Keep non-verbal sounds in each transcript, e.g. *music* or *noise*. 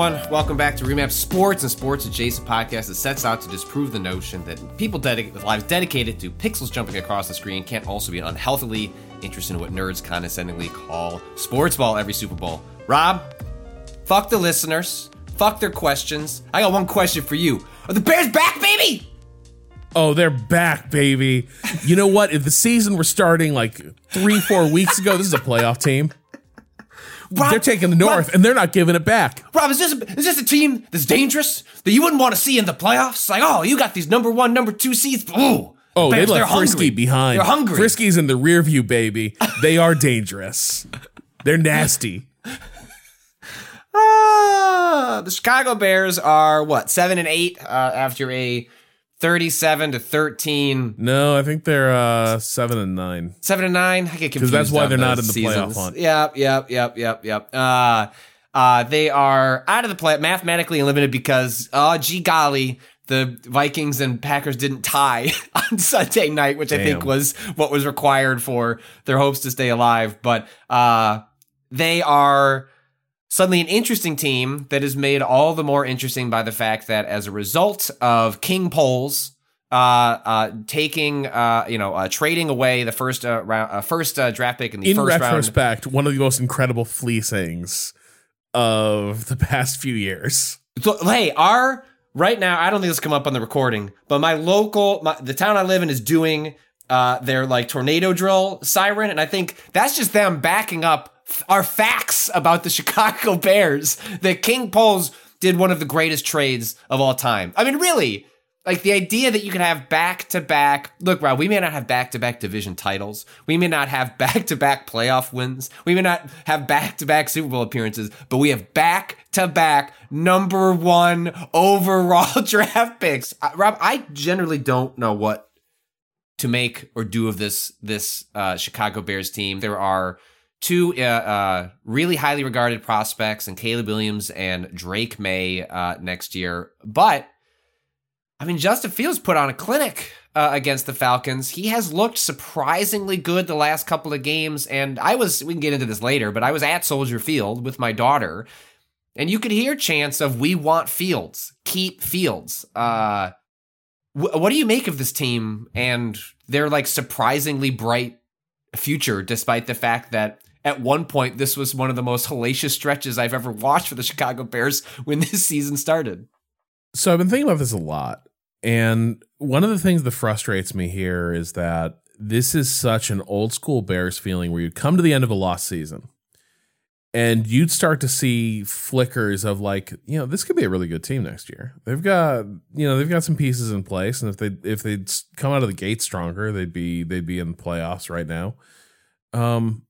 everyone, welcome back to Remap Sports and Sports Adjacent Podcast that sets out to disprove the notion that people dedic- with lives dedicated to pixels jumping across the screen can't also be unhealthily interested in what nerds condescendingly call sports ball every Super Bowl. Rob, fuck the listeners, fuck their questions. I got one question for you: Are the Bears back, baby? Oh, they're back, baby. You know what? If the season were starting like three, four weeks ago, this is a playoff team. Rob, They're taking the North Rob, and they're not giving it back. Rob, is this is this a team that's dangerous that you wouldn't want to see in the playoffs? Like, oh, you got these number one, number two seeds. Ooh, Oh, they left Frisky hungry. behind. They're hungry. Frisky's in the rear view, baby. They are dangerous. They're nasty. *laughs* Ah, the Chicago Bears are what seven and eight uh, after a thirty-seven to thirteen, No, I think they're uh, seven and nine. seven and nine. I get confused. Because that's why they're not in the playoff hunt. Yep, yep, yep, yep, yep. Uh, uh, they are out of the play, mathematically eliminated because, oh, gee golly, the Vikings and Packers didn't tie *laughs* on Sunday night, which I think was what was required for their hopes to stay alive. But uh, they are suddenly an interesting team that is made all the more interesting by the fact that as a result of King Poles uh, uh, taking, uh, you know, uh, trading away the first uh, round, uh, first uh, draft pick in the In first round. retrospect, one of the most incredible fleecings of the past few years. So, hey, our right now, I don't think this come up on the recording, but my local, my, the town I live in is doing uh, their like tornado drill siren, and I think that's just them backing up our facts about the *laughs* Chicago Bears. That King Poles did one of the greatest trades of all time. I mean, really. Like the idea that you can have back to back. Look, Rob, we may not have back to back division titles. We may not have back to back playoff wins. We may not have back to back Super Bowl appearances, but we have back to back number one overall *laughs* draft picks. Rob, I generally don't know what to make or do of this this uh, Chicago Bears team. There are two uh, uh, really highly regarded prospects, and Caleb Williams and Drake Maye uh, next year, but I mean, Justin Fields put on a clinic uh, against the Falcons. He has looked surprisingly good the last couple of games. And I was, we can get into this later, but I was at Soldier Field with my daughter, and you could hear chants of, We want Fields, keep Fields. Uh, what do you make of this team and their like surprisingly bright future, despite the fact that at one point this was one of the most hellacious stretches I've ever watched for the Chicago Bears when *laughs* this season started? So I've been thinking about this a lot. And one of the things that frustrates me here is that this is such an old school Bears feeling where you come to the end of a lost season and you'd start to see flickers of like, you know, this could be a really good team next year. They've got, you know, they've got some pieces in place and if they if they'd come out of the gate stronger, they'd be they'd be in the playoffs right now. Um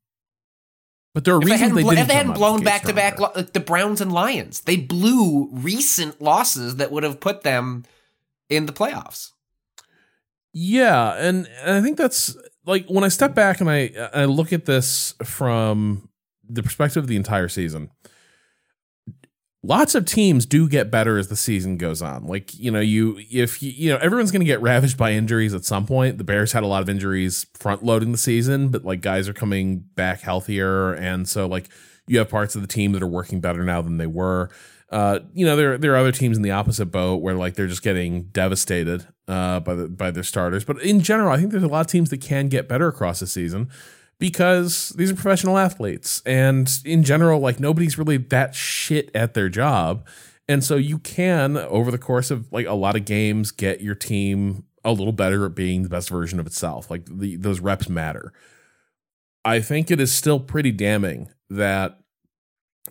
but there are If they reasons hadn't, they blo- didn't if they hadn't blown back to back like the Browns and Lions, they blew recent losses that would have put them in the playoffs. Yeah, and, and I think that's like when I step back and I I look at this from the perspective of the entire season. Lots of teams do get better as the season goes on. Like, you know, you if you, you know, everyone's going to get ravaged by injuries at some point. The Bears had a lot of injuries front loading the season, but like guys are coming back healthier and so like you have parts of the team that are working better now than they were. Uh, you know, there there are other teams in the opposite boat where like they're just getting devastated uh, by the by their starters. But in general, I think there's a lot of teams that can get better across the season because these are professional athletes, and in general, like nobody's really that shit at their job, and so you can over the course of like a lot of games get your team a little better at being the best version of itself. Like the, those reps matter. I think it is still pretty damning that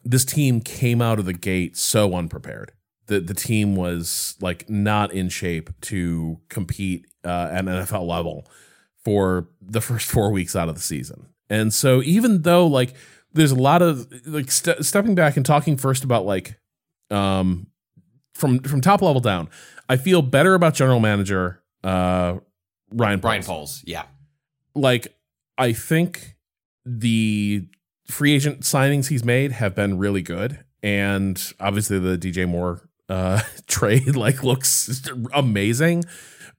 this team came out of the gate so unprepared. The the team was like not in shape to compete uh, at an NFL level for the first four weeks out of the season. And so even though like there's a lot of like st- stepping back and talking first about like um from from top level down, I feel better about general manager uh Ryan Poles. Ryan Poles, yeah. Like I think the free agent signings he's made have been really good, and obviously the DJ Moore uh, *laughs* trade like looks amazing.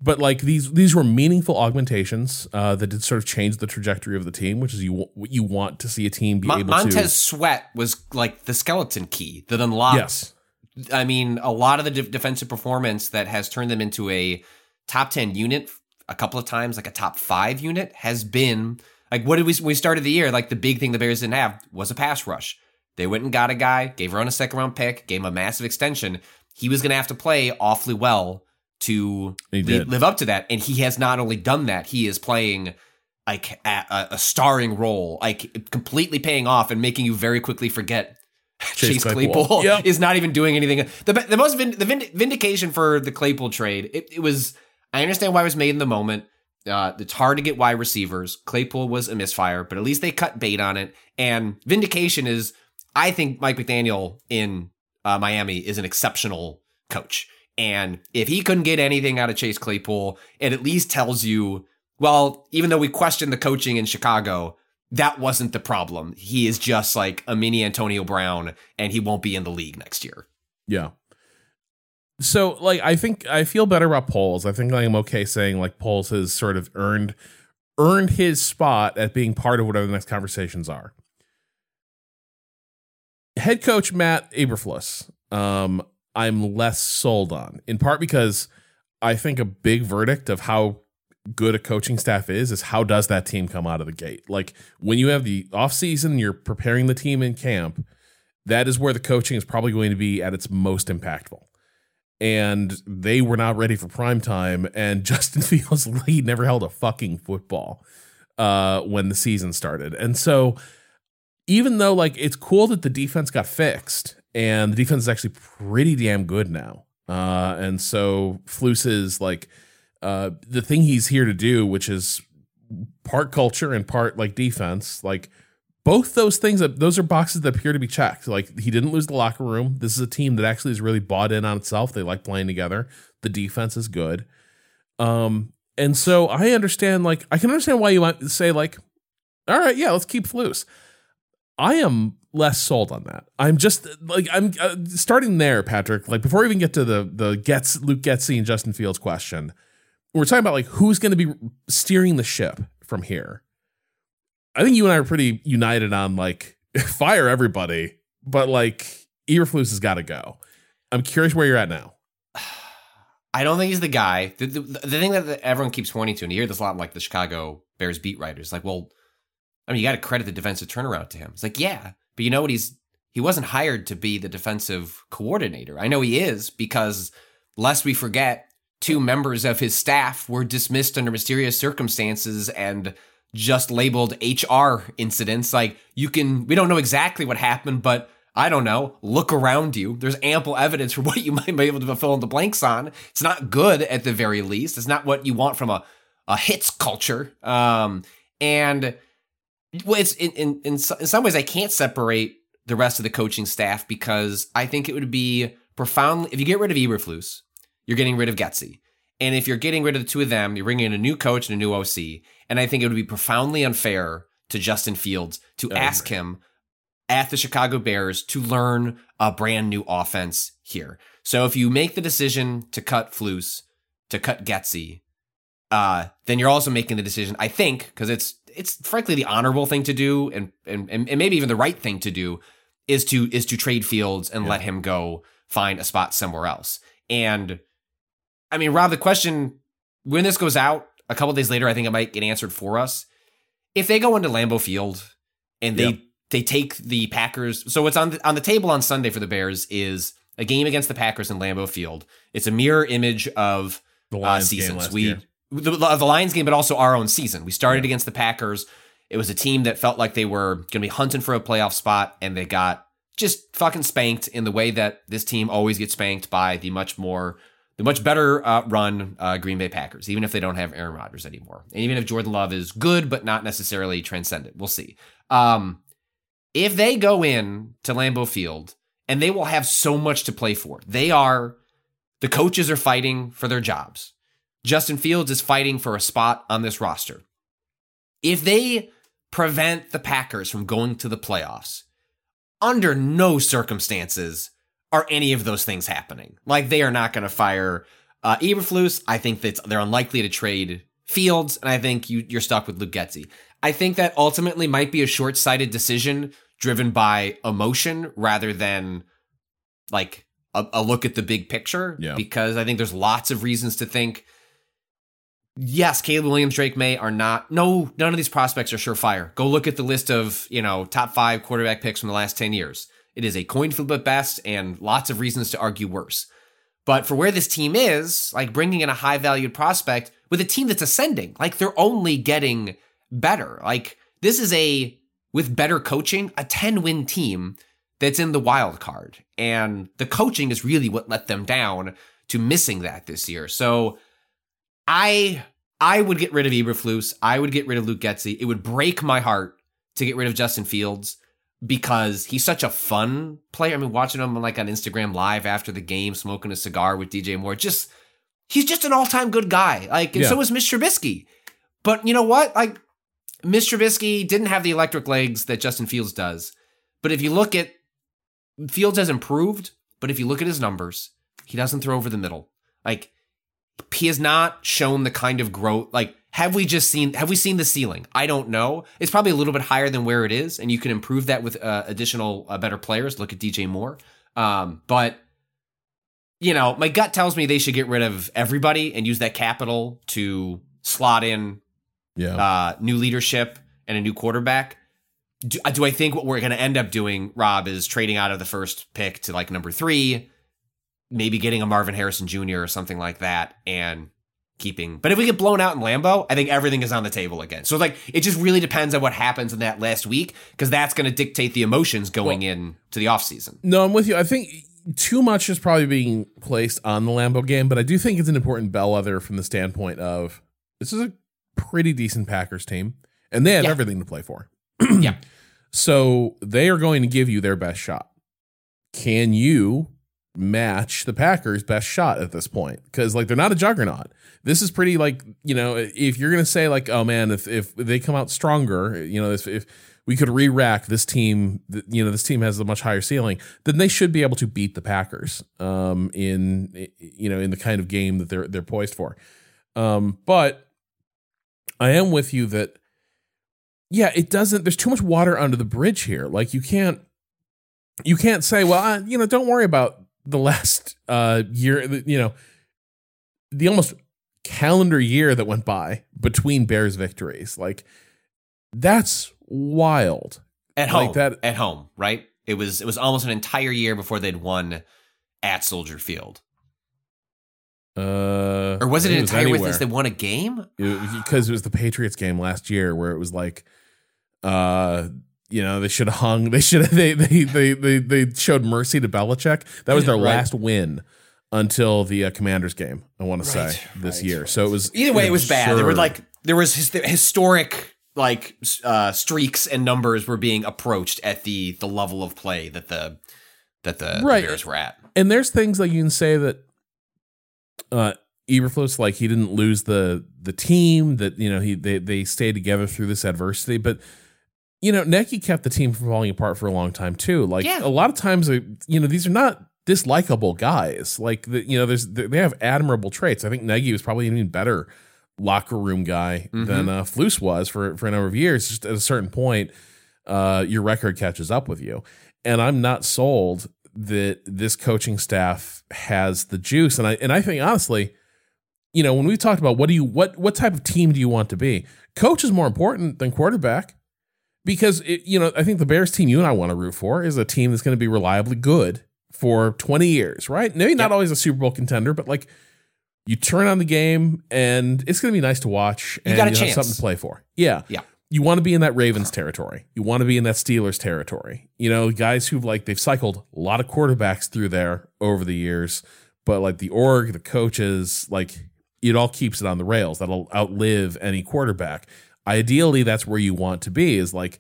But like these these were meaningful augmentations uh, that did sort of change the trajectory of the team, which is you what you want to see a team be Mon- able Montez to. Montez Sweat was like the skeleton key that unlocked. Yes, I mean, a lot of the de- defensive performance that has turned them into a top 10 unit a couple of times, like a top five unit, has been like, what did we, when we started the year? Like, the big thing the Bears didn't have was a pass rush. They went and got a guy, gave Ron a second round pick, gave him a massive extension. He was going to have to play awfully well to li- live up to that. And he has not only done that, he is playing like a, a, starring role, like completely paying off and making you very quickly forget *laughs* Chase Chase, Claypool. Claypool, *laughs* Yep. is not even doing anything. The the most vind, the vind, vindication for the Claypool trade. It, it was. I understand why it was made in the moment. Uh, it's hard to get wide receivers. Claypool was a misfire, but at least they cut bait on it. And vindication is, I think Mike McDaniel in uh, Miami is an exceptional coach. And if he couldn't get anything out of Chase Claypool, it at least tells you, well, even though we questioned the coaching in Chicago, that wasn't the problem. He is just like a mini Antonio Brown, and he won't be in the league next year. yeah. So like I think I feel better about Poles. I think I'm okay saying like Poles has sort of earned earned his spot at being part of whatever the next conversations are. Head coach Matt Eberflus, um, I'm less sold on, in part because I think a big verdict of how good a coaching staff is is how does that team come out of the gate? Like when you have the offseason, you're preparing the team in camp, that is where the coaching is probably going to be at its most impactful. And they were not ready for prime time, and *laughs* Justin Fields he never held a fucking football uh, when the season started. And so even though like it's cool that the defense got fixed and the defense is actually pretty damn good now. Uh, and so Flus is like uh, the thing he's here to do, which is part culture and part like defense. Like both those things, those are boxes that appear to be checked. Like he didn't lose the locker room. This is a team that actually is really bought in on itself. They like playing together. The defense is good. Um, and so I understand. Like I can understand why you might say like, all right, yeah, let's keep Flus. I am less sold on that. I'm just like I'm uh, starting there, Patrick. Like before we even get to the the gets Luke Getsy and Justin Fields question, we're talking about like who's going to be steering the ship from here. I think you and I are pretty united on like *laughs* fire everybody, but like Eberflus has got to go. I'm curious where you're at now. *sighs* I don't think he's the guy. The, the, the thing that everyone keeps pointing to, and you hear this a lot in like the Chicago Bears beat writers, like, well, I mean, you got to credit the defensive turnaround to him. It's like, yeah, but you know what? He's he wasn't hired to be the defensive coordinator. I know he is because, lest we forget, two members of his staff were dismissed under mysterious circumstances and just labeled HR incidents. Like you can, we don't know exactly what happened, but I don't know. Look around you. There's ample evidence for *laughs* what you might be able to fill in the blanks on. It's not good at the very least. It's not what you want from a a hits culture. Um, and well, it's in in in, so- in some ways I can't separate the rest of the coaching staff because I think it would be profoundly if you get rid of Eberflus, you're getting rid of Getsy. And if you're getting rid of the two of them, you're bringing in a new coach and a new OC. And I think it would be profoundly unfair to Justin Fields to ask him at the Chicago Bears to learn a brand new offense here. So if you make the decision to cut Flus, to cut Getsy, uh, then you're also making the decision, I think, because it's it's frankly the honorable thing to do and, and and maybe even the right thing to do is to is to trade Fields and yeah. let him go find a spot somewhere else. And I mean, Rob, the question when this goes out a couple days later, I think it might get answered for us. If they go into Lambeau Field and they yep. they take the Packers, so what's on the, on the table on Sunday for the Bears is a game against the Packers in Lambeau Field. It's a mirror image of the uh, seasons. we year. The, the Lions game, but also our own season. We started against the Packers. It was a team that felt like they were going to be hunting for a playoff spot, and they got just fucking spanked in the way that this team always gets spanked by the much more the much better uh, run uh, Green Bay Packers, even if they don't have Aaron Rodgers anymore, and even if Jordan Love is good but not necessarily transcendent. We'll see. Um, if they go in to Lambeau Field, and they will have so much to play for. They are the coaches are fighting for their jobs. Justin Fields is fighting for a spot on this roster. If they prevent the Packers from going to the playoffs, under no circumstances are any of those things happening. Like they are not going to fire uh, Eberflus. I think that they're unlikely to trade Fields, and I think you, you're stuck with Luke Getsy. I think that ultimately might be a short-sighted decision driven by emotion rather than like a, a look at the big picture. Yeah. Because I think there's lots of reasons to think. Yes, Caleb Williams, Drake Maye are not. No, none of these prospects are surefire. Go look at the list of you know top five quarterback picks from the last ten years. It is a coin flip at best, and lots of reasons to argue worse. But for where this team is, like bringing in a high valued prospect with a team that's ascending, like they're only getting better. Like this is a with better coaching, a 10 win team that's in the wild card. And the coaching is really what let them down to missing that this year. So I I would get rid of Eberflus. I would get rid of Luke Getsy. It would break my heart to get rid of Justin Fields because he's such a fun player. I mean, watching him like on Instagram live after the game, smoking a cigar with DJ Moore, just he's just an all-time good guy. Like, and yeah. so is Mr. Trubisky. But you know what? Like, Mr. Trubisky didn't have the electric legs that Justin Fields does. But if you look at Fields has improved, but if you look at his numbers, he doesn't throw over the middle. Like he has not shown the kind of growth. Like have we just seen have we seen the ceiling? I don't know. It's probably a little bit higher than where it is, and you can improve that with uh, additional uh, better players. Look at DJ Moore. Um, but you know, my gut tells me they should get rid of everybody and use that capital to slot in yeah. uh, new leadership and a new quarterback. Do, do I think what we're going to end up doing, Rob, is trading out of the first pick to like number three, maybe getting a Marvin Harrison Jr. or something like that, and keeping. But if we get blown out in Lambeau, I think everything is on the table again. So like it just really depends on what happens in that last week because that's going to dictate the emotions going well, in to the offseason. No, I'm with you. I think too much is probably being placed on the Lambeau game, but I do think it's an important bellwether from the standpoint of this is a pretty decent Packers team, and they have yeah. everything to play for. yeah. *clears throat* So they are going to give you their best shot. Can you match the Packers' best shot at this point? Because like they're not a juggernaut. This is pretty like you know if you're gonna say like oh man if if they come out stronger you know if, if we could re-rack this team you know this team has a much higher ceiling then they should be able to beat the Packers um in you know in the kind of game that they're they're poised for um but I am with you that yeah, it doesn't there's too much water under the bridge here. Like you can't you can't say, well, I, you know, don't worry about the last uh year, you know, the almost calendar year that went by between Bears victories. Like that's wild. At home. Like that at home, right? It was it was almost an entire year before they'd won at Soldier Field. Uh, or was it an entire witness that won a game? Because it, it, was the Patriots game last year where it was like, uh, you know, they should have hung. They should have. *laughs* They, they they they they showed mercy to Belichick. That was their right. last win until the uh, Commanders game. I want to say this right, year. So it was either way. It was bad. There were like there was his, historic like uh, streaks and numbers were being approached at the the level of play that the that the, right. the Bears were at. And there's things like you can say that uh Eberflus like he didn't lose the the team that you know he they they stayed together through this adversity but you know, Nagy kept the team from falling apart for a long time too. Like Yeah. a lot of times, uh, you know, these are not dislikable guys. Like the, you know, there's they have admirable traits. I think Nagy was probably an even better locker room guy than uh, was for for a number of years. Just at a certain point, uh, your record catches up with you, and I'm not sold that this coaching staff has the juice. And I and I think honestly, you know, when we talked about what do you what what type of team do you want to be, coach is more important than quarterback because it, you know I think the Bears team you and I want to root for is a team that's going to be reliably good for 20 years, right? Maybe not Yep. always a Super Bowl contender, but like you turn on the game and it's going to be nice to watch and got a have chance. something to play for. Yeah. Yeah. You want to be in that Ravens territory. You want to be in that Steelers territory. You know, guys who've like they've cycled a lot of quarterbacks through there over the years, but like the org, the coaches, like it all keeps it on the rails. That'll outlive any quarterback. Ideally, that's where you want to be. Is like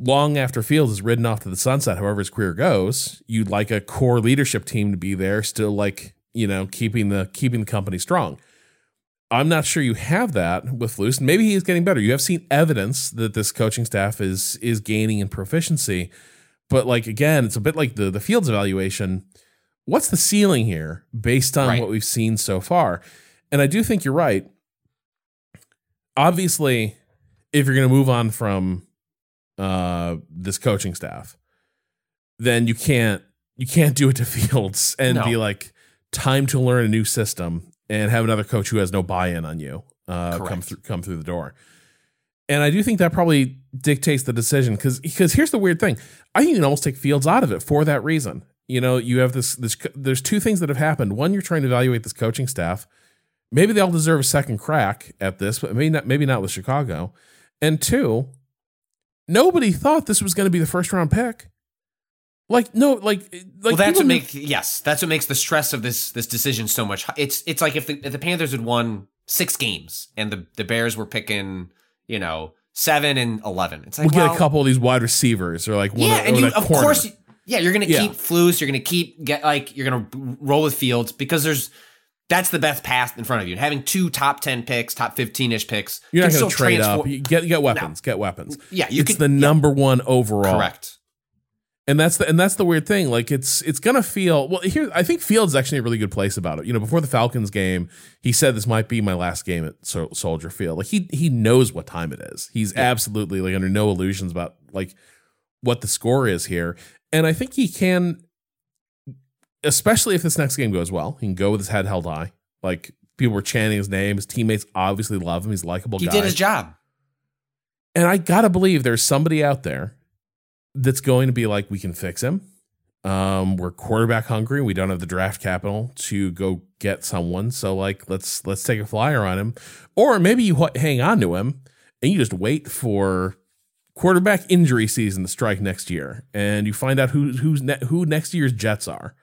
long after Fields is ridden off to the sunset, however his career goes, you'd like a core leadership team to be there, still like you know keeping the keeping the company strong. I'm not sure you have that with Luce. Maybe he is getting better. You have seen evidence that this coaching staff is is gaining in proficiency, but like again, it's a bit like the the Fields evaluation. What's the ceiling here based on Right. what we've seen so far? And I do think you're right. Obviously, if you're going to move on from uh, this coaching staff, then you can't you can't do it to *laughs* Fields and No. be like time to learn a new system and have another coach who has no buy-in on you uh, come through come through the door. And I do think that probably dictates the decision because because here's the weird thing. I think you can almost take Fields out of it for that reason. You know, you have this this there's two things that have happened. One, you're trying to evaluate this coaching staff. Maybe they all deserve a second crack at this, but maybe not maybe not with Chicago. And two, nobody thought this was going to be the first round pick. Like no, like like well, that's what knew- makes yes, that's what makes the stress of this this decision so much. It's it's like if the if the Panthers had won six games and the the Bears were picking you know seven and eleven. It's like we'll get a couple of these wide receivers or like one yeah, of, and you of corner. course yeah you're gonna Yeah. keep Flus, you're gonna keep get like you're gonna roll with Fields because there's that's the best path in front of you. And having two top ten picks, top fifteen ish picks, You're not going to trade transfor- up. You get get weapons. Get weapons. Yeah, you it's could- the yeah. number one overall. Correct. And that's the and that's the weird thing. Like it's it's gonna feel well. Here, I think Fields actually a really good place about it. You know, before the Falcons game, he said this might be my last game at Sol- Soldier Field. Like he he knows what time it is. He's absolutely like under no illusions about like what the score is here. And I think he can, especially if this next game goes well, he can go with his head held high. Like people were chanting his name. His teammates obviously love him. He's a likable He guy. did his job. And I gotta believe there's somebody out there that's going to be like, we can fix him. Um, we're quarterback hungry. We don't have the draft capital to go get someone. So like, let's let's take a flyer on him. Or maybe you hang on to him and you just wait for quarterback injury season to strike next year, and you find out who who's ne- who next year's Jets are.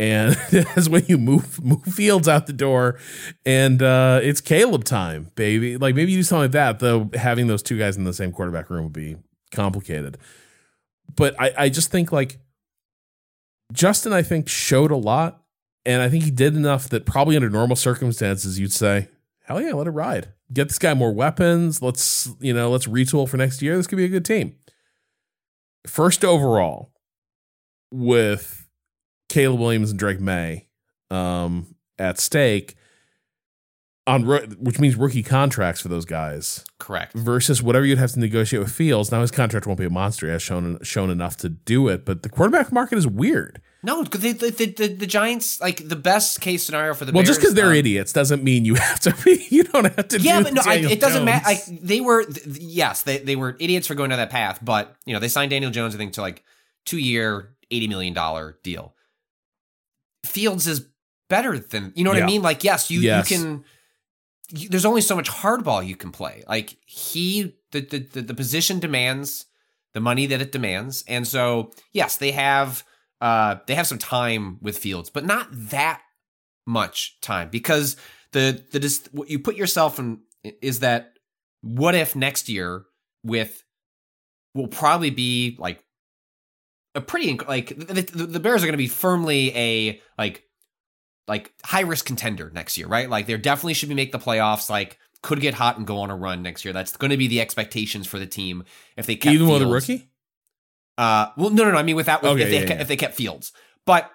And *laughs* that's when you move move Fields out the door, and uh, it's Caleb time, baby. Like maybe you do something like that. Though having those two guys in the same quarterback room would be complicated. But I, I just think like Justin, I think showed a lot, and I think he did enough that probably under normal circumstances you'd say, hell yeah, let it ride. Get this guy more weapons. Let's you know let's retool for next year. This could be a good team. First overall, with Caleb Williams and Drake Maye um, at stake on which means rookie contracts for those guys Correct. versus whatever you'd have to negotiate with Fields. Now his contract won't be a monster; he has shown shown enough to do it. But the quarterback market is weird. No, because the, the, the, the Giants, like the best case scenario for the well, Bears. just because they're um, idiots doesn't mean you *laughs* have to be. You don't have to. Yeah, but no, I, it doesn't matter. Like they were, th- yes, they they were idiots for going down that path. But you know, they signed Daniel Jones, I think, to like two year, eighty million dollar deal. Fields is better than you know what Yeah. I mean. Like, yes, you Yes. you can. You, there's only so much hardball you can play. Like he, the, the the the position demands the money that it demands, and so yes, they have uh they have some time with Fields, but not that much time because the the dis- what you put yourself in is that what if next year with will probably be like a pretty inc- like the, the, the Bears are going to be firmly a like like high risk contender next year, right? Like they definitely should be make the playoffs. Like could get hot and go on a run next year. That's going to be the expectations for the team if they kept Even with a rookie? Uh, well, no, no, no. I mean, without Okay, if, they yeah, kept, yeah. if they kept Fields, but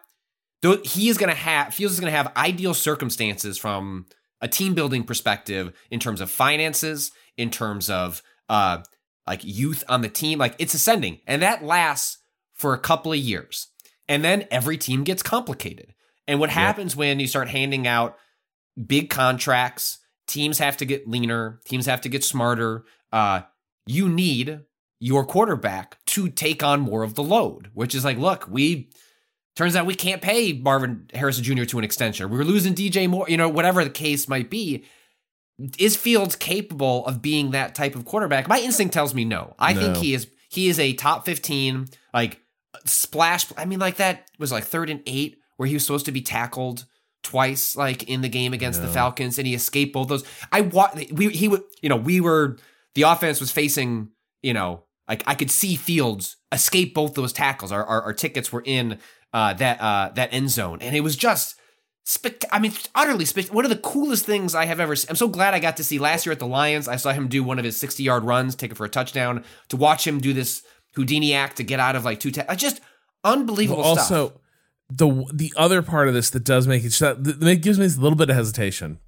though he is going to have Fields is going to have ideal circumstances from a team building perspective in terms of finances, in terms of uh, like youth on the team. Like it's ascending, and that lasts for a couple of years, and then every team gets complicated. And what happens when you start handing out big contracts? Teams have to get leaner. Teams have to get smarter. Uh, you need your quarterback to take on more of the load, which is like, look, we turns out we can't pay Marvin Harrison Jr. to an extension. We're losing DJ Moore, you know, whatever the case might be. Is Fields capable of being that type of quarterback? My instinct tells me no. I think he is he is a top 15 like splash I mean like that was like 3rd and 8 where he was supposed to be tackled twice like in the game against the Falcons and he escaped both those. I wa- we he would you know, we were the offense was facing, you know, like I could see Fields escape both those tackles. Our our, our tickets were in uh, that uh, that end zone, and it was just. Spect- I mean, utterly spect- one of the coolest things I have ever seen. I'm so glad I got to see last year at the Lions. I saw him do one of his 60 yard runs, take it for a touchdown. To watch him do this Houdini act to get out of like two, ta- just unbelievable Well, stuff. also, the the other part of this that does make it that gives me a little bit of hesitation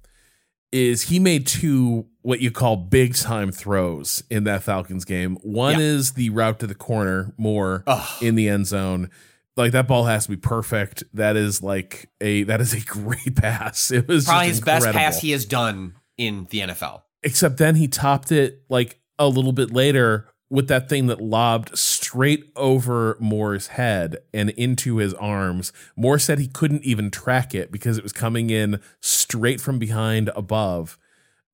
is he made two what you call big time throws in that Falcons game. One Yeah. is the route to the corner, more Ugh. in the end zone. Like that ball has to be perfect. That is like a that is a *laughs* great pass. It was Probably his best pass he has done in the NFL. Except then he topped it like a little bit later with that thing that lobbed straight over Moore's head and into his arms. Moore said he couldn't even track it because it was coming in straight from behind above.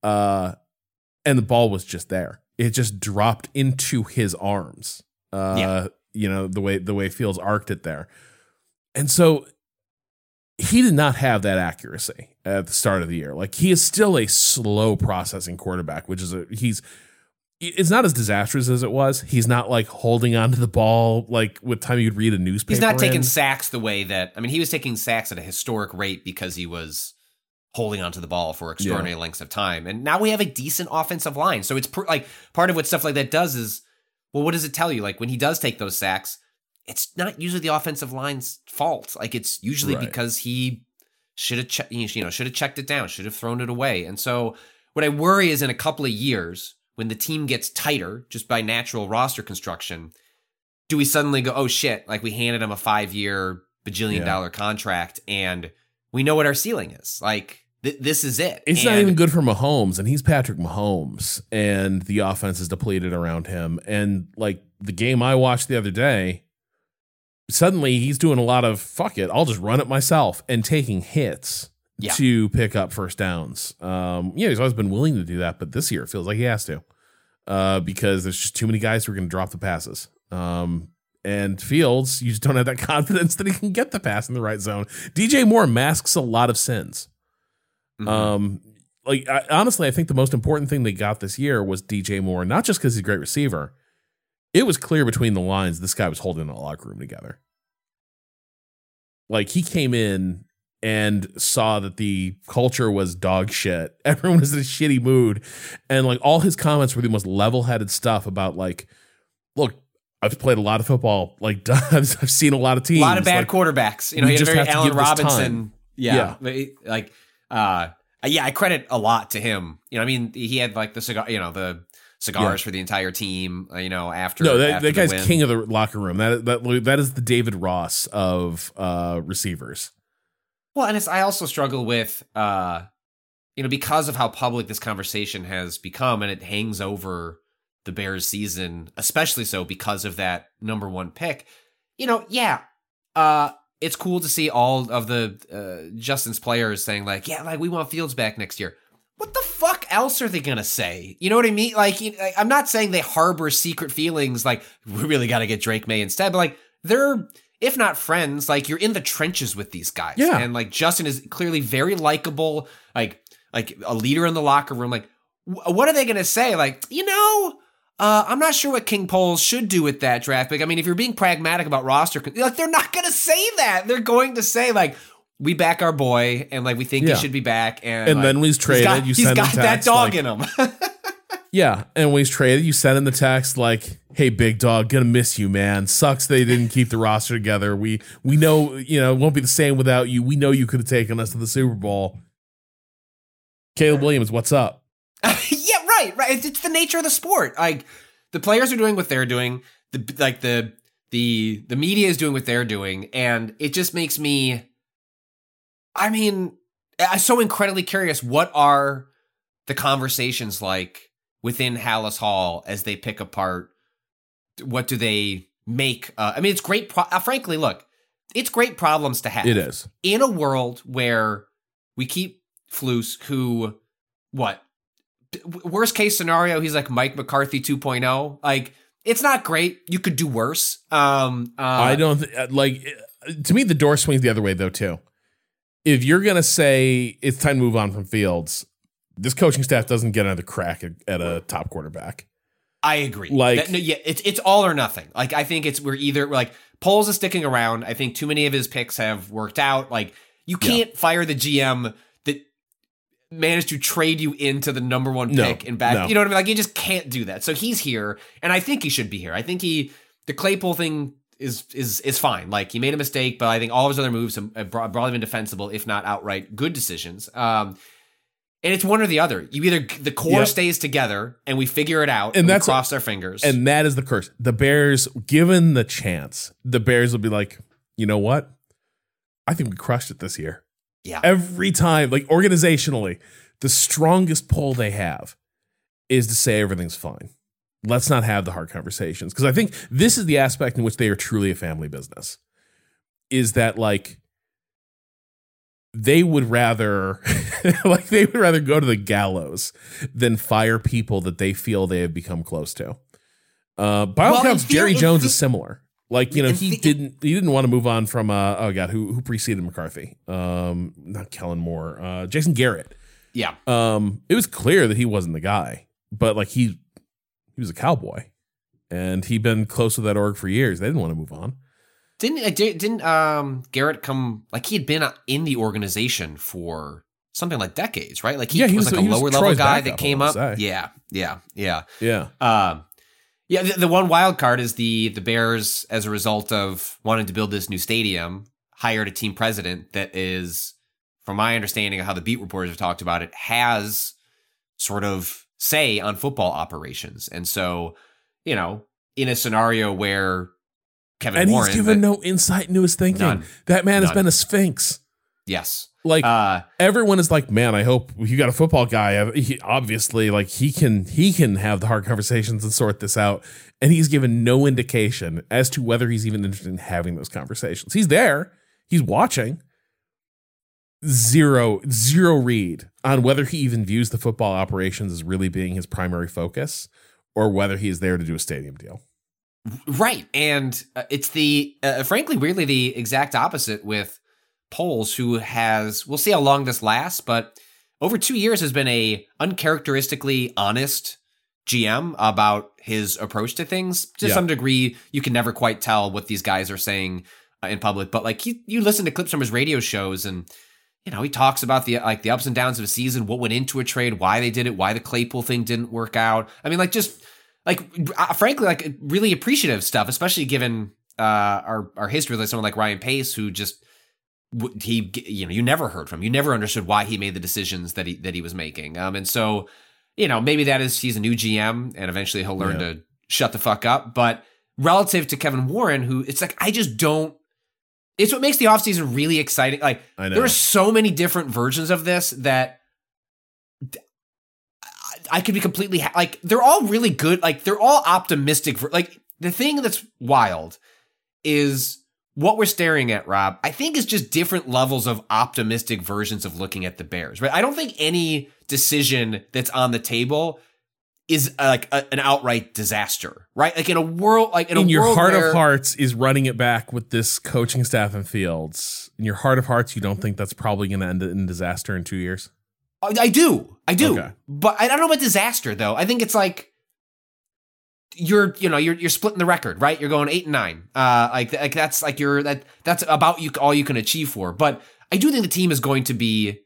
Uh, and the ball was just there. It just dropped into his arms. Uh, Yeah. you know, the way the way Fields arced it there. And so he did not have that accuracy at the start of the year. Like he is still a slow processing quarterback, which is a he's it's not as disastrous as it was. He's not like holding onto the ball like with time you'd read a newspaper. He's not taking in. sacks the way that I mean he was taking sacks at a historic rate because he was holding onto the ball for extraordinary lengths of time. And now we have a decent offensive line. So it's pr- like part of what stuff like that does is well what does it tell you? Like when he does take those sacks, it's not usually the offensive line's fault. Like it's usually Right. because he should have che- you know should have checked it down, should have thrown it away. And so what I worry is in a couple of years when the team gets tighter just by natural roster construction, do we suddenly go, oh shit, like we handed him a five year bajillion Yeah. dollar contract and we know what our ceiling is? Like, th- this is it. It's not even good for Mahomes, and he's Patrick Mahomes, and the offense is depleted around him. And like the game I watched the other day, suddenly he's doing a lot of fuck it, I'll just run it myself and taking hits Yeah. to pick up first downs. Um, yeah, he's always been willing to do that, but this year it feels like he has to. Uh, because there's just too many guys who are going to drop the passes. Um, and Fields, you just don't have that *laughs* confidence that he can get the pass in the right zone. DJ Moore masks a lot of sins. Mhm. Um, like I, honestly, I think the most important thing they got this year was DJ Moore, not just because he's a great receiver. It was clear between the lines this guy was holding a locker room together. Like he came in and saw that the culture was dog shit. *laughs* Everyone was in a shitty mood, and like all his comments were the most level-headed stuff about like, look, I've played a lot of football. Like *laughs* I've seen a lot of teams. a lot of bad like, quarterbacks. You know, had a just very Allen Robinson. time. Yeah, like uh, yeah, I credit a lot to him. You know, I mean, he had like the cigar, you know, the cigars for the entire team. uh, You know, after No, that, after that guy's win. king of the locker room. That that that is the David Ross of uh, receivers. Well, and it's I also struggle with uh you know because of how public this conversation has become and it hangs over the Bears season, especially so because of that number 1 pick. You know, yeah. Uh it's cool to see all of the uh, Justin's players saying like, "Yeah, like we want Fields back next year." What the fuck else are they gonna say? You know what I mean? Like, you- like, I'm not saying they harbor secret feelings like we really got to get Drake Maye instead, but like they're if not friends, like you're in the trenches with these guys. Yeah. and like Justin is clearly very likable, like like a leader in the locker room. Like, wh- what are they gonna say? Like, you know. Uh, I'm not sure what King Poles should do with that draft pick. I mean, if you're being pragmatic about roster, like they're not going to say that. They're going to say like, we back our boy, and like we think Yeah. he should be back, and And like, then when he's traded, got, you he's got that dog like- in him. *laughs* Yeah, and when he's traded, you send him the text like, "Hey, big dog, gonna miss you, man. Sucks they didn't keep the roster together. We we know you know it won't be the same without you. We know you could have taken us to the Super Bowl." Caleb Williams, what's up? *laughs* yeah, right, right. It's, it's the nature of the sport. Like the players are doing what they're doing. The like the the the media is doing what they're doing, and it just makes me. I mean, I'm so incredibly curious. What are the conversations like within Halas Hall as they pick apart? What do they make? Uh, I mean, it's great. Pro- uh, frankly, look, it's great problems to have It is. in a world where we keep Flus, who, what, worst case scenario, he's like Mike McCarthy 2.0. Like, it's not great. You could do worse. Um, uh, I don't th- like. To me, the door swings the other way though too. If you're gonna say it's time to move on from Fields, this coaching staff doesn't get another crack at, at a top quarterback. I agree. Like- That- no, yeah, it's it's all or nothing. Like, I think it's we're either we're like Poles is sticking around. I think too many of his picks have worked out. Like, you can't fire the GM that managed to trade you into the number one No, pick and back. no. You know what I mean? Like, you just can't do that. So he's here, and I think he should be here. I think he the Claypool thing is is is fine. Like he made a mistake, but I think all of his other moves have have bro- broadly been defensible, if not outright good decisions. Um, and it's one or the other. You either the core Yep. stays together and we figure it out, And and, that's- we cross our fingers. And that is the curse. The Bears, given the chance, the Bears will be like, you know what? I think we crushed it this year. yeah, Every time, like organizationally, the strongest pull they have is to say everything's fine. Let's not have the hard conversations. Because I think this is the aspect in which they are truly a family business. Is that like they would rather *laughs* like they would rather go to the gallows than fire people that they feel they have become close to. Uh by all accounts, Jerry Jones the- is similar. Like, you know, he the- didn't he didn't want to move on from uh oh god, who who preceded McCarthy? Um not Kellen Moore, uh Jason Garrett. yeah. Um it was clear that he wasn't the guy, but like he he was a cowboy. And he'd been close to that org for years. They didn't want to move on. Didn't uh, didn't um Garrett come like he had been uh, in the organization for something like decades, right? Like he, Yeah, he was, was- like a he lower level guy that came up. say. Yeah, yeah, yeah. Yeah. Um, yeah, the, the one wild card is the the Bears, as a result of wanting to build this new stadium, hired a team president that is, from my understanding of how the beat reporters have talked about it, has sort of say on football operations, and so you know, in a scenario where Kevin And Warren, he's given no insight into his thinking. None. That man has been a sphinx. yes, Like uh, everyone is like, man, I hope you got a football guy. He, obviously, like he can he can have the hard conversations and sort this out. And he's given no indication as to whether he's even interested in having those conversations. He's there, he's watching. Zero zero read on whether he even views the football operations as really being his primary focus, or whether he is there to do a stadium deal. Right. And uh, it's the, uh, frankly, weirdly, the exact opposite with Poles, who has, we'll see how long this lasts, but over two years has been a uncharacteristically honest GM about his approach to things. To Yeah. some degree, you can never quite tell what these guys are saying uh, in public, but like he, you listen to clips from his radio shows and you know, he talks about the like the ups and downs of a season, what went into a trade, why they did it, why the Claypool thing didn't work out. I mean, like just like uh, frankly, like really appreciative stuff, especially given uh, our our history with someone like Ryan Pace, who just he you know you never heard from, you never understood why he made the decisions that he that he was making, um, and so you know maybe that is he's a new GM and eventually he'll learn Yeah. to shut the fuck up, but relative to Kevin Warren, who it's like I just don't. It's what makes the offseason really exciting. Like I know. there are so many different versions of this that I- could be completely ha- like they're all really good. Like they're all optimistic. For, like the thing that's wild is what we're staring at, Rob. I think is just different levels of optimistic versions of looking at the Bears. Right? I don't think any decision that's on the table is uh, like a, an outright disaster. Right? Like in a world, like in, in a your world heart where- of hearts is running it back with this coaching staff and fields. In your heart of hearts, you don't think that's probably going to end in disaster in two years. I do. I do. Okay. But I don't know about disaster though. I think it's like you're you know you're you're splitting the record, right? You're going 8 and 9. Uh like like that's like you're that that's about you all you can achieve for. But I do think the team is going to be.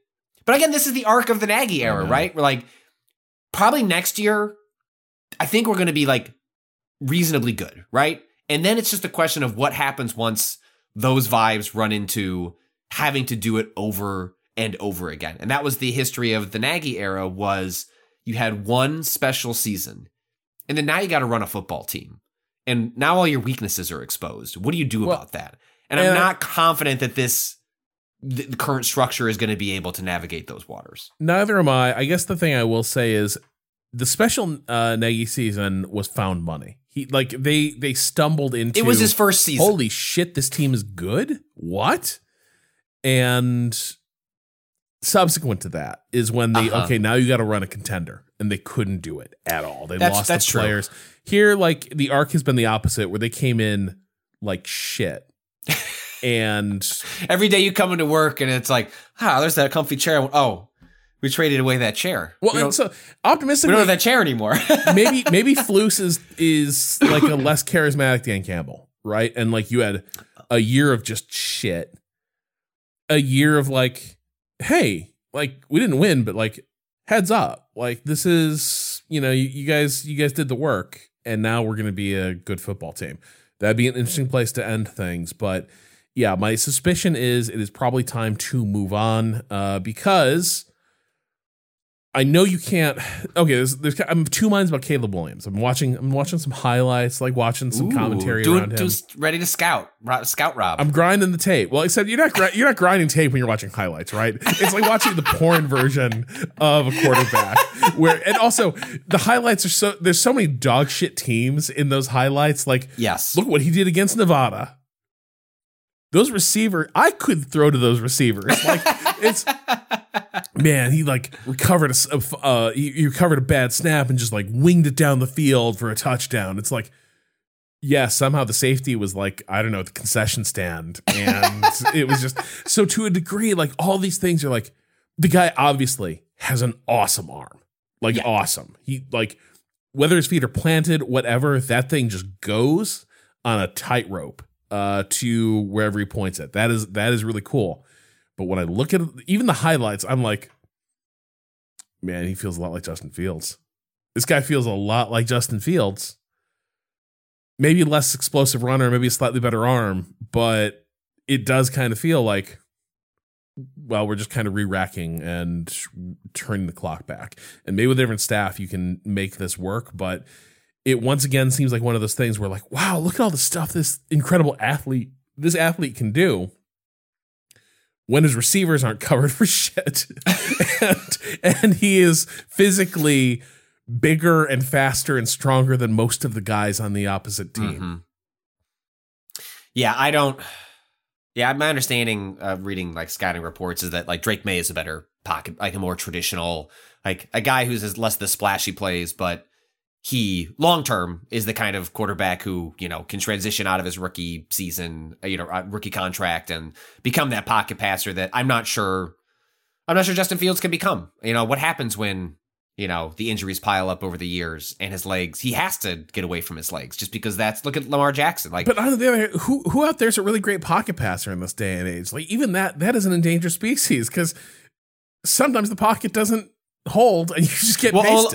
But again, this is the arc of the Nagy era, right? We're like probably next year. I think we're going to be like reasonably good, right? And then it's just a question of what happens once those vibes run into having to do it over and over again. And that was the history of the Nagy era was you had one special season and then now you got to run a football team. And now all your weaknesses are exposed. What do you do Well, about that? And I'm I- not confident that this the the current structure is going to be able to navigate those waters. Neither am I. I guess the thing I will say is the special uh, Nagy season was found money. He like they they stumbled into It was his first season. Holy shit, this team is good. What? And subsequent to that is when they Uh-huh. okay now you got to run a contender, and they couldn't do it at all. They That's- lost that's the true. players here. Like the arc has been the opposite, where they came in like shit. *laughs* And Every day you come into work and it's like, ah, there's that comfy chair. Oh, we traded away that chair. well, we, and so we don't have that chair anymore. *laughs* maybe maybe Flus is is like a less charismatic Dan Campbell, right? And like you had a year of just shit, a year of like, hey, like we didn't win, but like heads up, like this is you know you, you guys you guys did the work, and now we're gonna be a good football team. That'd be an interesting place to end things, but yeah, my suspicion is it is probably time to move on uh, because I know you can't. Okay, there's, there's, I'm two minds about Caleb Williams. I'm watching. I'm watching some highlights, like watching some Ooh, commentary doing- around him. ready to scout, scout Rob. I'm grinding the tape. Well, except you're not you're not grinding tape when you're watching highlights, right? It's like watching the porn version of a quarterback. *laughs* Where and also the highlights are so there's so many dog shit teams in those highlights. Like yes. look what he did against Nevada. Those receiver, I could throw to those receivers. Like *laughs* it's man, he like recovered a, s- a f- uh, he, he recovered a bad snap and just like winged it down the field for a touchdown. It's like, yeah, somehow the safety was like I don't know the concession stand, and *laughs* it was just so to a degree like all these things are like the guy obviously has an awesome arm, like Yeah. awesome. He like whether his feet are planted, whatever, that thing just goes on a tightrope uh, to wherever he points it. That is that is really cool. But when I look at even the highlights, I'm like, man, he feels a lot like Justin Fields. This guy feels a lot like Justin Fields. Maybe less explosive runner, maybe a slightly better arm, but it does kind of feel like, well, we're just kind of re-racking and turning the clock back. And maybe with a different staff, you can make this work. But it once again seems like one of those things where, like, wow, look at all the stuff this incredible athlete, this athlete can do when his receivers aren't *laughs* covered for shit. and, and he is physically bigger and faster and stronger than most of the guys on the opposite team. Mhm. Yeah, I don't. Yeah, my understanding of reading like scouting reports is that like Drake Maye is a better pocket, like a more traditional, like a guy who's less the splashy plays, but he long term is the kind of quarterback who you know can transition out of his rookie season, uh, you know, uh, rookie contract and become that pocket passer that I'm not sure. I'm not sure Justin Fields can become. You know, what happens when you know the injuries pile up over the years and his legs? He has to get away from his legs just because that's look at Lamar Jackson. Like, But on the other hand, who who out there's a really great pocket passer in this day and age? Like even that that is an endangered species because sometimes the pocket doesn't hold and you just get Well, all-.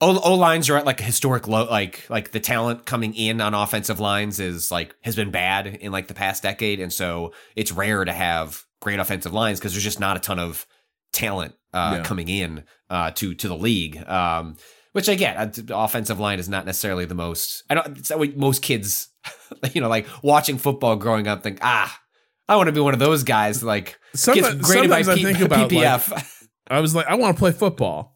O, o lines are at like a historic low. Like like the talent coming in on offensive lines is like has been bad in like the past decade, and so it's rare to have great offensive lines because there's just not a ton of talent uh, Yeah. coming in uh, to to the league. Um, which I get. Offensive line is not necessarily the most. I don't. It's not what most kids, *laughs* you know, like watching football growing up, think ah. I want to be one of those guys. Like Sometimes- gets graded by sometimes I P- think about, like, I was like, I want to play football,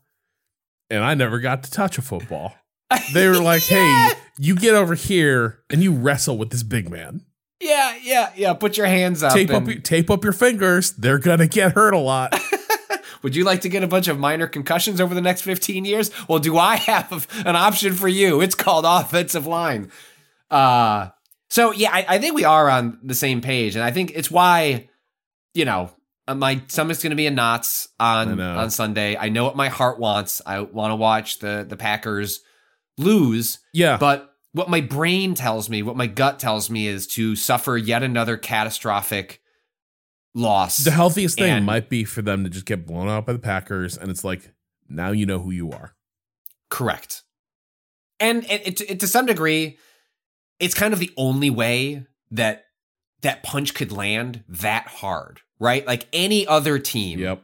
and I never got to touch a football. *laughs* They were like, "Hey, you get over here and you wrestle with this big man. yeah, yeah, yeah. Put your hands up. Tape up, and- your, tape up your fingers. They're gonna get hurt a lot." *laughs* Would you like to get a bunch of minor concussions over the next 15 years? Well, do I have an option for you? It's called offensive line. Uh, so yeah, I, I think we are on the same page, and I think it's why, you know, Uh, my stomach's going to be in knots on on Sunday. I know what my heart wants. I want to watch the the Packers lose, yeah, but what my brain tells me, what my gut tells me, is to suffer yet another catastrophic loss. The healthiest thing And- might be for them to just get blown out by the Packers, and it's like now you know who you are. Correct. And it, it, it, to some degree, it's kind of the only way that that punch could land that hard, right? Like any other team Yep.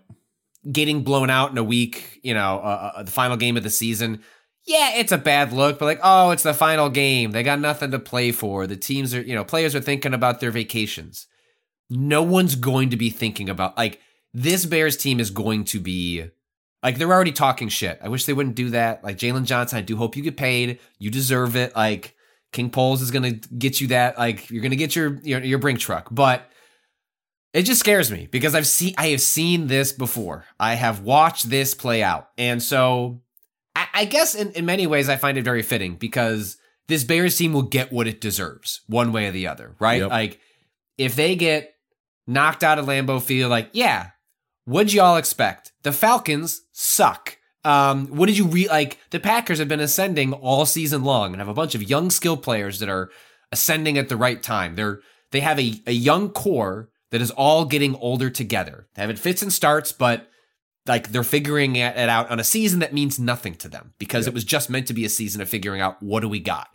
getting blown out in a week, you know, uh, uh, the final game of the season. Yeah, it's a bad look, but like, oh, it's the final game. They got nothing to play for. The teams are, you know, players are thinking about their vacations. No one's going to be thinking about like this Bears team is going to be like they're already talking shit. I wish they wouldn't do that. Like Jaylon Johnson, I do hope you get paid. You deserve it. Like King Poles is gonna get you that. Like you're gonna get your your, your brink truck, but it just scares me because I've seen I have seen this before. I have watched this play out, and so I, I guess in, in many ways I find it very fitting because this Bears team will get what it deserves one way or the other, right? Yep. Like if they get knocked out of Lambeau Field, like yeah, what'd y'all expect? The Falcons suck. Um, what did you re like? The Packers have been ascending all season long and have a bunch of young skill players that are ascending at the right time. They're they have a, a young core that is all getting older together. They have it fits and starts, but like they're figuring it out on a season that means nothing to them because Yep. it was just meant to be a season of figuring out what do we got.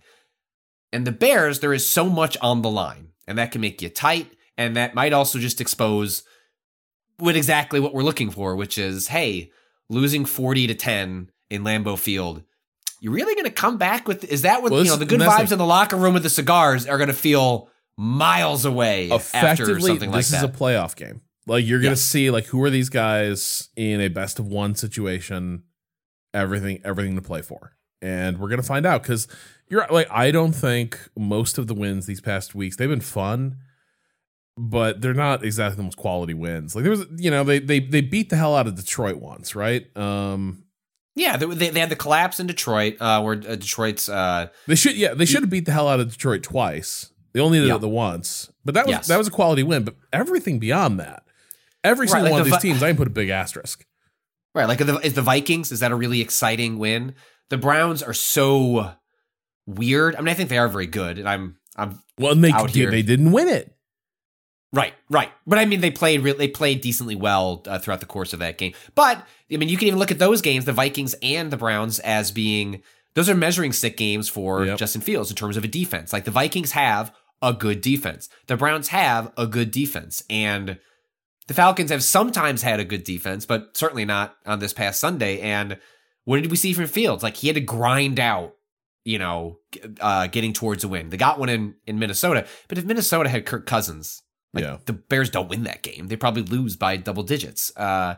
And the Bears, there is so much on the line, and that can make you tight, and that might also just expose what exactly what we're looking for, which is, hey, losing 40 to 10 in Lambeau Field. You're really going to come back with is that what Well, you know the good vibes like- in the locker room with the cigars are going to feel miles away after Effectively, something like this is that. a playoff game. Like you're gonna Yes. see like who are these guys in a best of one situation, everything everything to play for, and we're gonna find out because you're like I don't think most of the wins these past weeks they've been fun, but they're not exactly the most quality wins. Like there was you know they they they beat the hell out of Detroit once, right? Um, yeah, they, they, they had the collapse in Detroit uh, where uh, Detroit's uh, They should, yeah, they should have beat the hell out of Detroit twice. They only did Yeah. it the once, but that was Yes. that was a quality win. But everything beyond that, every Right, single like one of these teams, I can put a big asterisk. right like the, is the Vikings is that a really exciting win? The Browns are so weird. I mean, I think they are very good, and I'm I'm Well, and they Out here. they didn't win it. Right, right. But I mean, they played they played decently well uh, throughout the course of that game. But I mean, you can even look at those games, the Vikings and the Browns, as being those are measuring stick games for Yep. Justin Fields in terms of a defense. Like the Vikings have a good defense, the Browns have a good defense, and the Falcons have sometimes had a good defense, but certainly not on this past Sunday. And what did we see from Fields? Like he had to grind out. You know, uh, getting towards a win. They got one in in Minnesota, but if Minnesota had Kirk Cousins, like Yeah. the Bears don't win that game. They probably lose by double digits. Uh,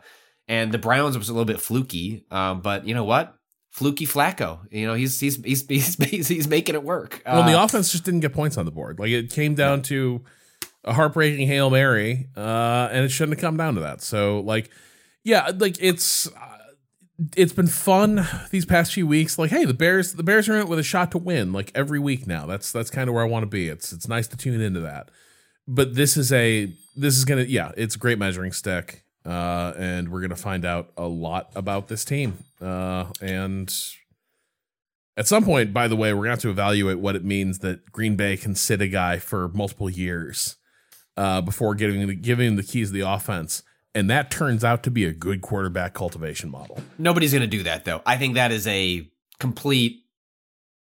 and the Browns was a little bit fluky. Um, but you know what? Fluky Flacco. You know, he's he's he's *laughs* he's, he's, he's making it work. Well, Uh, the offense just didn't get points on the board. Like it came down to a heartbreaking hail mary, uh, and it shouldn't have come down to that. So, like, yeah, like it's uh, it's been fun these past few weeks. Like, hey, the Bears the Bears are in it with a shot to win. Like every week now. That's that's kind of where I want to be. It's it's nice to tune into that. But this is a this is gonna yeah, it's a great measuring stick. Uh, and we're gonna find out a lot about this team. Uh, and at some point, by the way, we're going to have to evaluate what it means that Green Bay can sit a guy for multiple years uh, before giving the, giving the keys of the offense. And that turns out to be a good quarterback cultivation model. nobody's going to do that though. I think that is a complete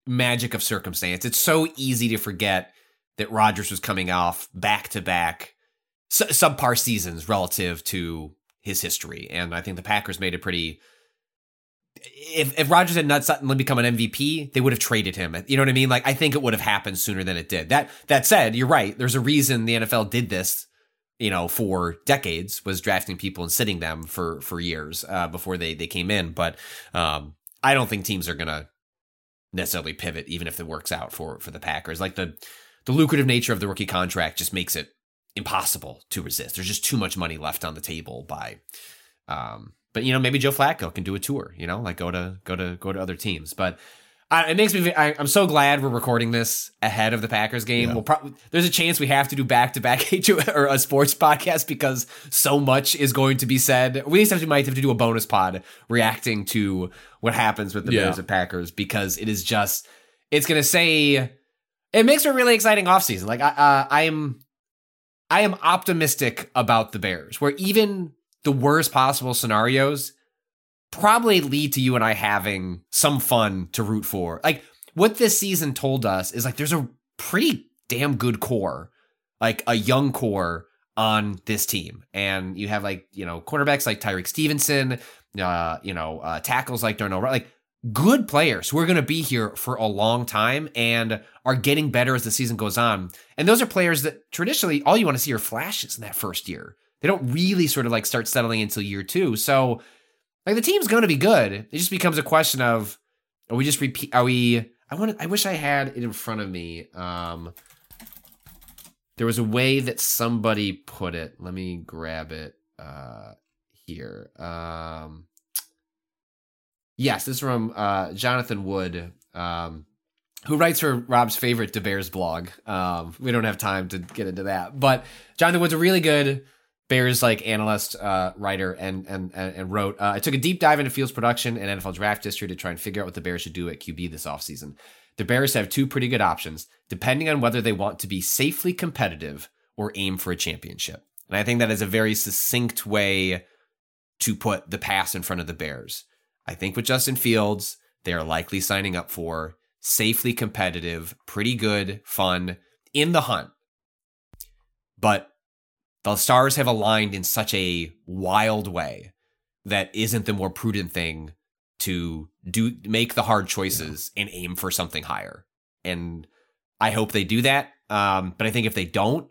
magic of circumstance. It's so easy to forget that Rodgers was coming off back to back subpar seasons relative to his history, and I think the Packers made it pretty. If if Rodgers had not suddenly become an MVP, they would have traded him. You know what I mean? Like I think it would have happened sooner than it did. That that said, you're right. There's a reason the NFL did this you know, for decades was drafting people and sitting them for for years uh, before they they came in. But um, I don't think teams are gonna necessarily pivot, even if it works out for for the Packers. Like the the lucrative nature of the rookie contract just makes it impossible to resist. There's just too much money left on the table by. Um, but you know, maybe Joe Flacco can do a tour. You know, like go to go to go to other teams. But uh, it makes me. I, I'm so glad we're recording this ahead of the Packers game. Yeah. We'll probably there's a chance we have to do back to back or a sports podcast because so much is going to be said. We have to might have to do a bonus pod reacting to what happens with the Yeah. Bears and Packers because it is just it's going to say it makes for a really exciting offseason. Like I, uh, I'm I am optimistic about the Bears, where even the worst possible scenarios probably lead to you and I having some fun to root for. Like what this season told us is like there's a pretty damn good core, like a young core on this team. And you have like, you know, cornerbacks like Tyrique Stevenson, uh, you know, uh, tackles like Darnell, like good players who are going to be here for a long time and are getting better as the season goes on. And those are players that traditionally all you want to see are flashes in that first year. They don't really sort of like start settling until year two. So like the team's going to be good. It just becomes a question of are we just repeat? Are we? I want. I wish I had it in front of me. Um, there was a way that somebody put it. Let me grab it uh, here. Um, yes, this is from uh, Jonathan Wood, um, who writes for Rob's favorite Da Bears blog. Um, we don't have time to get into that, but Jonathan Wood's a really good Bears like analyst, uh, writer, and and and wrote. Uh, I took a deep dive into Fields' production and NFL draft history to try and figure out what the Bears should do at QB this offseason. The Bears have two pretty good options, depending on whether they want to be safely competitive or aim for a championship. And I think that is a very succinct way to put the pass in front of the Bears. I think with Justin Fields, they are likely signing up for safely competitive, pretty good, fun, in the hunt. But the stars have aligned in such a wild way that isn't the more prudent thing to do make the hard choices yeah. and aim for something higher. And I hope they do that. Um, but I think if they don't,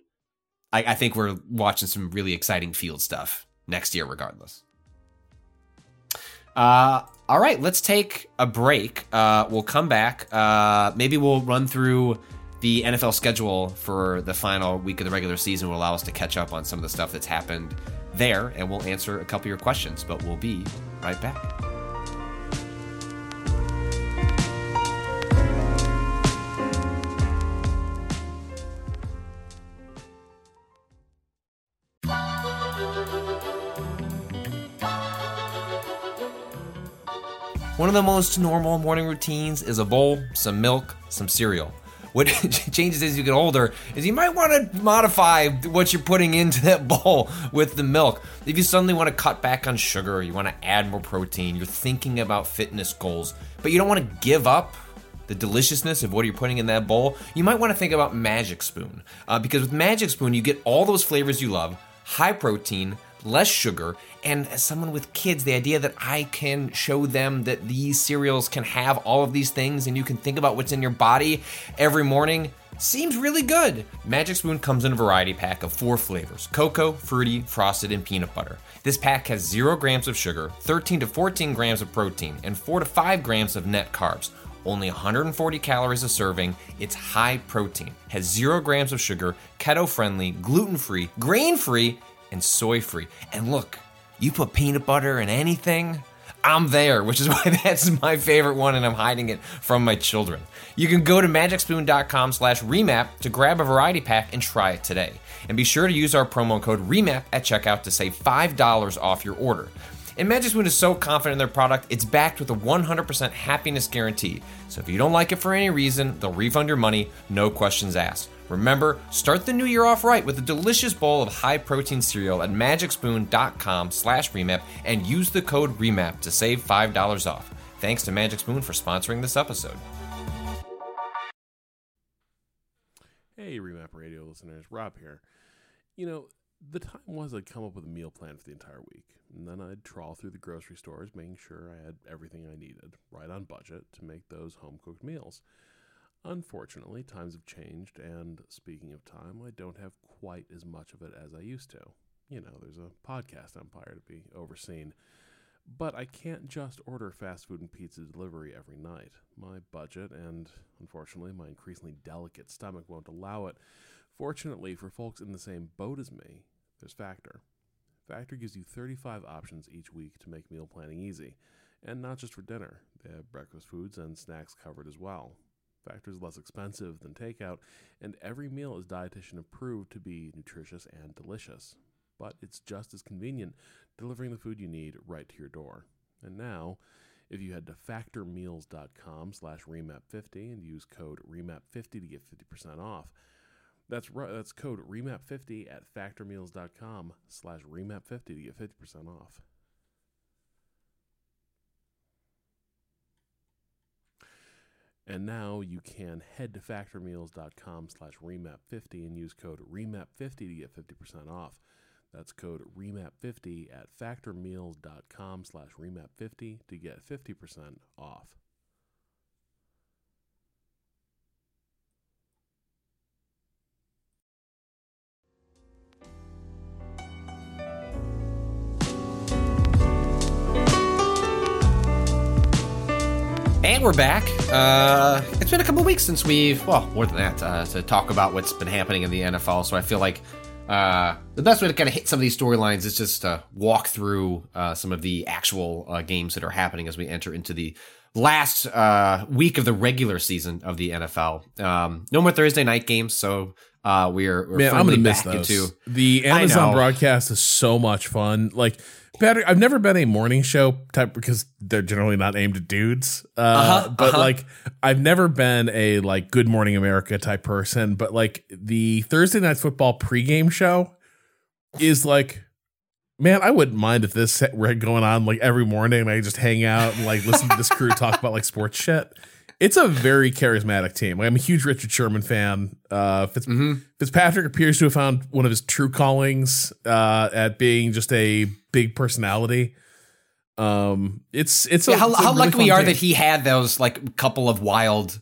I, I think we're watching some really exciting field stuff next year, regardless. Uh, all right, let's take a break. Uh, we'll come back. Uh, maybe we'll run through the NFL schedule for the final week of the regular season will allow us to catch up on some of the stuff that's happened there, and we'll answer a couple of your questions. But we'll be right back. One of the most normal morning routines is a bowl, some milk, some cereal. What *laughs* changes as you get older is you might want to modify what you're putting into that *laughs* bowl with the milk. If you suddenly want to cut back on sugar, you want to add more protein, you're thinking about fitness goals, but you don't want to give up the deliciousness of what you're putting in that bowl, you might want to think about Magic Spoon. Uh, because with Magic Spoon, you get all those flavors you love, high protein, less sugar, and as someone with kids, the idea that I can show them that these cereals can have all of these things and you can think about what's in your body every morning seems really good. Magic Spoon comes in a variety pack of four flavors cocoa, fruity, frosted, and peanut butter. This pack has 0 grams of sugar, 13 to 14 grams of protein, and 4 to 5 grams of net carbs. Only 140 calories a serving. It's high protein, has 0 grams of sugar, keto friendly, gluten free, grain free, and soy free. And look, you put peanut butter in anything, I'm there, which is *laughs* why that's my favorite one and I'm hiding it from my children. You can go to magicspoon.com slash remap to grab a variety pack and try it today. And be sure to use our promo code REMAP at checkout to save $5 off your order. And Magic Spoon is so confident in their product, it's backed with a 100% happiness guarantee. So if you don't like it for any reason, they'll refund your money, no questions asked. Remember, start the new year off right with a delicious bowl of high-protein cereal at magicspoon.com slash remap and use the code REMAP to save $5 off. Thanks to Magic Spoon for sponsoring this episode. Hey, Remap Radio listeners, Rob here. You know, the time was I'd come up with a meal plan for the entire week, and then I'd trawl through the grocery stores, making sure I had everything I needed, right on budget, to make those home cooked meals. Unfortunately, times have changed, and speaking of time, I don't have quite as much of it as I used to. You know, there's a podcast empire to be overseen. But I can't just order fast food and pizza delivery every night. My budget and, unfortunately, my increasingly delicate stomach won't allow it. Fortunately, for folks in the same boat as me, there's Factor. Factor gives you 35 options each week to make meal planning easy. And not just for dinner, they have breakfast foods and snacks covered as well. Factor is less expensive than takeout, and every meal is dietitian approved to be nutritious and delicious. But it's just as convenient, delivering the food you need right to your door. And now, if you head to factormeals.com slash remap50 and use code remap50 to get 50% off, That's right. That's code remap50 at factormeals.com slash remap50 to get 50% off. And now you can head to factormeals.com slash remap50 and use code remap50 to get 50% off. That's code remap50 at factormeals.com slash remap50 to get 50% off. And we're back. Uh, it's been a couple weeks since we've, well, more than that, uh, to talk about what's been happening in the NFL. So I feel like uh, the best way to kind of hit some of these storylines is just to walk through uh, some of the actual uh, games that are happening as we enter into the last uh, week of the regular season of the NFL. Um, no more Thursday night games, so uh, we're, we're Man, I'm gonna miss back those. into. the Amazon broadcast is so much fun. Like, better. I've never been a morning show type because they're generally not aimed at dudes. Uh, Uh-huh, but uh-huh. like, I've never been a like Good Morning America type person. But like the Thursday night football pregame show is like. Man, I wouldn't mind if this were going on like every morning and I just hang out and like listen to this crew talk about like sports shit. It's a very charismatic team. Like, I'm a huge Richard Sherman fan. Uh, Fitz- Mhm. Fitzpatrick appears to have found one of his true callings uh, at being just a big personality. Um, it's it's, a, Yeah, how, it's how really lucky we are game. that he had those like couple of wild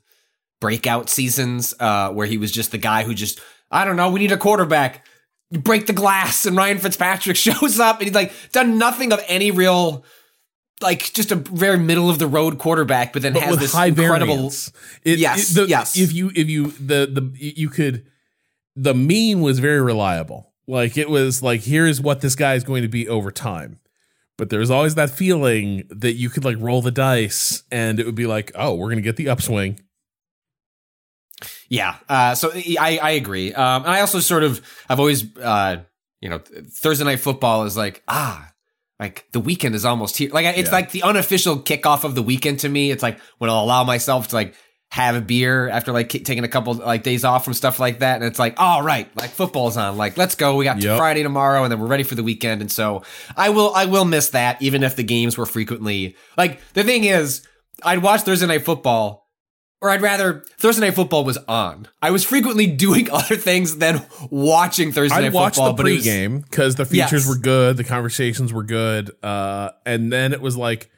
breakout seasons uh, where he was just the guy who just I don't know. We need a quarterback. You break the glass, and Ryan Fitzpatrick *laughs* shows up, and he's like done nothing of any real, like just a very middle of the road quarterback, but then but has this high incredible. variance. It- Yes, it- the- yes. If you if you the the you could the mean was very reliable. Like it was like here's what this guy is going to be over time. But there's always that feeling that you could like roll the dice and it would be like, oh, we're gonna get the upswing. Yeah. Uh, so I, I agree. Um, and I also sort of, I've always, uh, you know, Thursday night football is like, ah, like the weekend is almost here. Like it's Yeah. like the unofficial kickoff of the weekend to me. It's like when I'll allow myself to like have a beer after like ki- taking a couple like days off from stuff like that. And it's like, all right, like football's on. Like, let's go. We got Yep. Friday tomorrow and then we're ready for the weekend. And so I will, I will miss that even if the games were frequently like the thing is I'd watch Thursday night football or I'd rather Thursday night football was on. I was frequently *laughs* doing other things than watching Thursday I night watched football. the but it was- pregame because the features Yes. were good, the conversations were good, uh, and then it was like,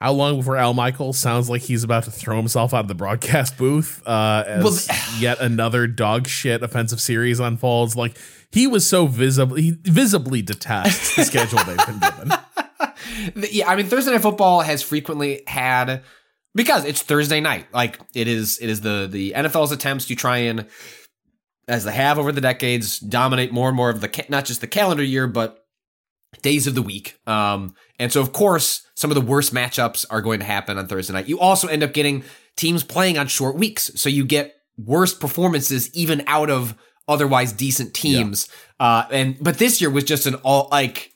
how long before Al Michaels sounds like he's about to throw himself out of the broadcast booth uh, as Well, *sighs* yet another dog shit offensive series unfolds? Like he was so visibly he visibly detests the schedule they've been given. *laughs* Yeah, I mean Thursday night football has frequently had because it's Thursday night. Like it is it is the the NFL's attempts to try and as they have over the decades dominate more and more of the ca- not just the calendar year but days of the week. Um and so of course some of the worst matchups are going to happen on Thursday night. You also end up getting teams playing on short weeks. So you get worst performances even out of otherwise decent teams. Uh and but this year was just an all like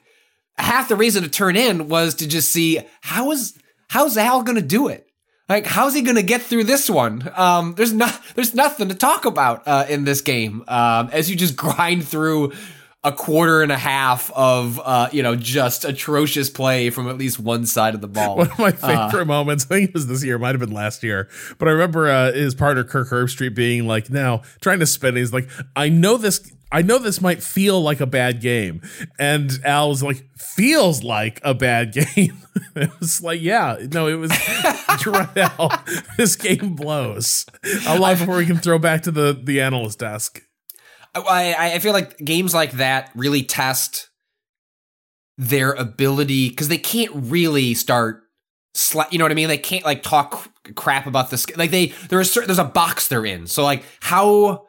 half the reason to turn in was to just see how is how's Al going to do it. Like how's he going to get through this one? Um, there's not there's nothing to talk about uh, in this game um, as you just *laughs* grind through a quarter and a half of uh, you know just atrocious play from at least one side of the ball. *laughs* One of my favorite moments, I think it was this year, might have been last year, but I remember uh, his partner Kirk Herbstreit being like, now trying to spin. He's like, I know this. I know this might feel like a bad game, and Al was like, "Feels like a bad *laughs* game." it was like, yeah, no, it was. *laughs* Al. This game blows. How long before we can throw back to the the analyst desk? I, I feel like games like that really test their ability because they can't really start sla- you know what I mean? They can't like talk crap about this. Like they, there's certain, there's a box they're in. So like how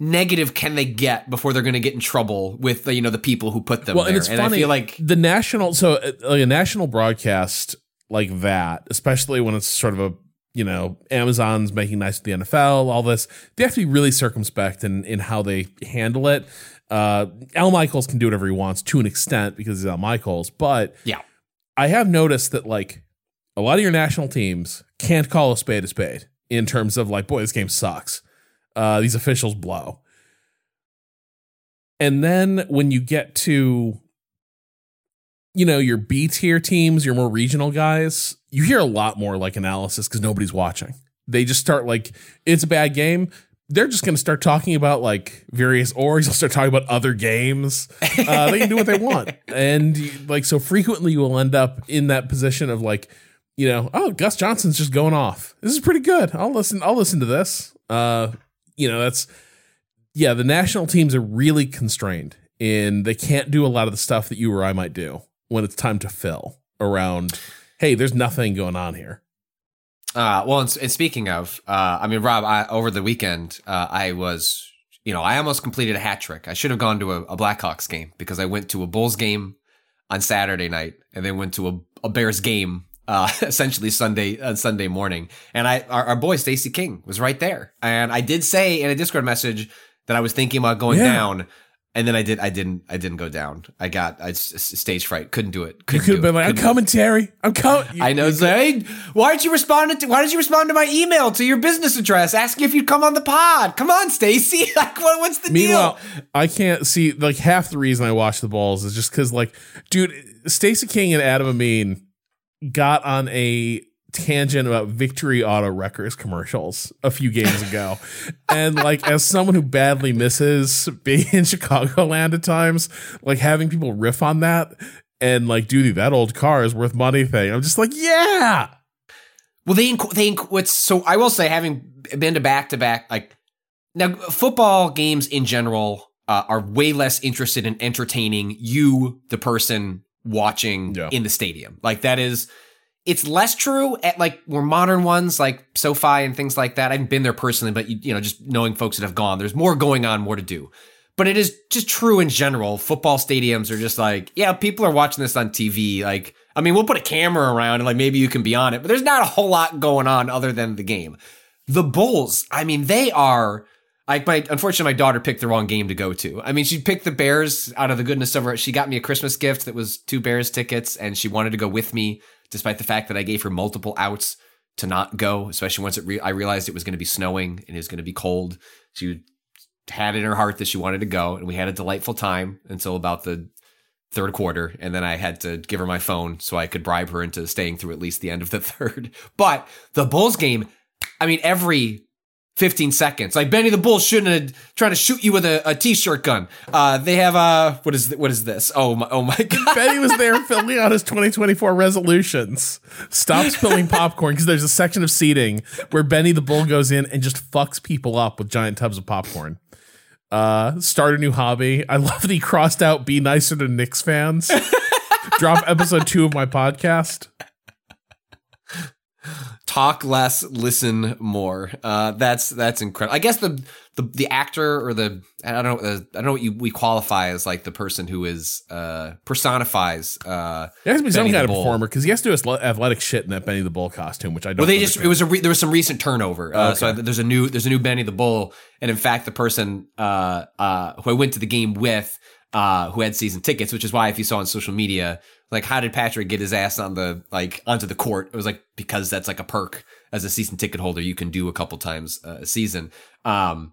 negative can they get before they're going to get in trouble with the, you know, the people who put them well, there? and it's funny. I feel like, the national, so uh, like a national broadcast like that, especially when it's sort of a you know Amazon's making nice with the NFL, all this, they have to be really circumspect in in how they handle it. Uh, Al Michaels can do whatever he wants to an extent because he's Al Michaels, but yeah, I have noticed that like a lot of your national teams can't call a spade a spade in terms of like, boy, this game sucks. Uh, these officials blow. And then when you get to you know, your B tier teams, your more regional guys, you hear a lot more like analysis because nobody's watching. They just start like, it's a bad game. They're just going to start talking about like various orgs. *laughs* They'll start talking about other games. Uh, they can do what they want. *laughs* And like, so frequently you will end up in that position of like, you know, oh, Gus Johnson's just going off. This is pretty good. I'll listen. I'll listen to this. Uh, you know, that's yeah. The national teams are really constrained and they can't do a lot of the stuff that you or I might do when it's time to fill around. Hey, there's nothing going on here. Uh, well, and, and speaking of, uh, I mean, Rob, I, over the weekend, uh, I was, you know, I almost completed a hat trick. I should have gone to a, a Blackhawks game because I went to a Bulls game on Saturday night and then went to a, a Bears game uh, *laughs* essentially Sunday uh, Sunday morning. And I our, our boy Stacey King was right there. And I did say in a Discord message that I was thinking about going yeah. down. And then I did. I didn't. I didn't go down. I got I stage fright. Couldn't do it. Couldn't you could have been like, "I'm coming, Terry. I'm coming." *laughs* I know. Hey, why did you respond to? Why did you respond to my email to your business address asking if you'd come on the pod? Come on, Stacey. *laughs* Like, what, what's the Meanwhile, deal? I can't see. Like half the reason I watch the Bulls is just because, like, dude, Stacey King and Adam Amin got on a tangent about Victory Auto Wreckers commercials a few games ago. and like as someone who badly misses being in *laughs* Chicagoland at times, like having people riff on that and like, dude, that old car is worth money thing. I'm just like, yeah. Well, they they what's so I will say having been to back to back like now football games in general uh, are way less interested in entertaining you, the person watching yeah. in the stadium. Like that is it's less true at like more modern ones like SoFi and things like that. I haven't been there personally, but you, you know, just knowing folks that have gone, there's more going on, more to do. But it is just true in general. Football stadiums are just like, yeah, people are watching this on TV. Like, I mean, we'll put a camera around and like maybe you can be on it, but there's not a whole lot going on other than the game. The Bulls, I mean, they are like my unfortunately my daughter picked the wrong game to go to. I mean, she picked the Bears out of the goodness of her. She got me a Christmas gift that was two Bears tickets, and she wanted to go with me despite the fact that I gave her multiple outs to not go, especially once it re- I realized it was going to be snowing and it was going to be cold. She had in her heart that she wanted to go, and we had a delightful time until about the third quarter, and then I had to give her my phone so I could bribe her into staying through at least the end of the *laughs* third. But the Bulls game, I mean, every 15 seconds. Like Benny the Bull shouldn't have tried to shoot you with a a t-shirt gun. Uh, they have a what is th- what is this? Oh my oh my god. *laughs* Benny was there *laughs* filling out his 2024 resolutions. Stop spilling popcorn because there's a section of seating where Benny the Bull goes in and just fucks people up with giant tubs of popcorn. Uh, start a new hobby. I love that he crossed out be nicer to Knicks fans. *laughs* Drop episode 2 of my podcast talk less, listen more. Uh, that's that's incredible. I guess the, the the actor or the I don't know I don't know what you, we qualify as like the person who is uh, personifies. Uh, there has to be some kind of performer because he has to do athletic shit in that Benny the Bull costume, which I don't. Know. Well, they understand. just it was a re, there was some recent turnover. Uh, okay. So there's a new there's a new Benny the Bull, and in fact, the person uh, uh, who I went to the game with. Uh, who had season tickets, which is why if you saw on social media, like how did Patrick get his ass on the like onto the court? It was like because that's like a perk as a season ticket holder you can do a couple times a season. Um,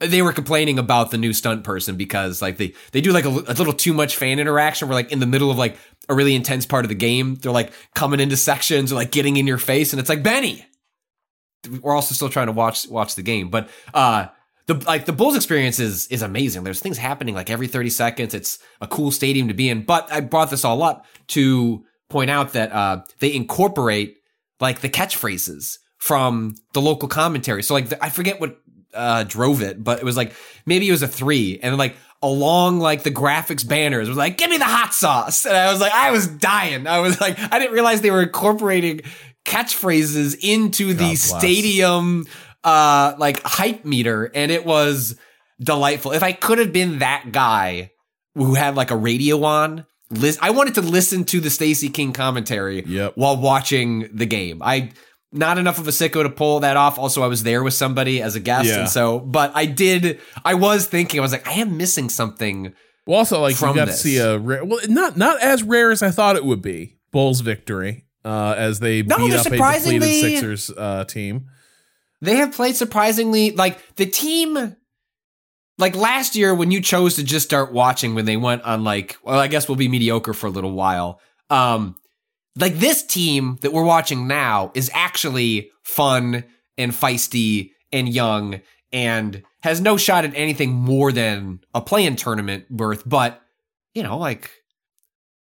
they were complaining about the new stunt person because like they they do like a, a, little too much fan interaction. We're like in the middle of like a really intense part of the game. They're like coming into sections or like getting in your face, and it's like Benny. We're also still trying to watch watch the game, but uh the like the Bulls experience is is amazing. There's things happening like every 30 seconds. It's a cool stadium to be in. But I brought this all up to point out that uh, they incorporate like the catchphrases from the local commentary. So like the, I forget what uh, drove it, but it was like maybe it was a three, and like along like the graphics banners was like, "Give me the hot sauce," and I was like, I was dying. I was like, I didn't realize they were incorporating catchphrases into the stadium uh like hype meter and it was delightful. If I could have been that guy who had like a radio on, list I wanted to listen to the Stacey King commentary yep. while watching the game. I not enough of a sicko to pull that off. Also, I was there with somebody as a guest, yeah. and so, but I did. I was thinking, I was like, I am missing something. Well, also, like you got this. to see a rare, well, not not as rare as I thought it would be. Bulls victory uh, as they no, beat up a depleted Sixers uh, team. They have played surprisingly like the team like last year when you chose to just start watching when they went on like well I guess we'll be mediocre for a little while. Um like this team that we're watching now is actually fun and feisty and young and has no shot at anything more than a play-in tournament berth, but you know, like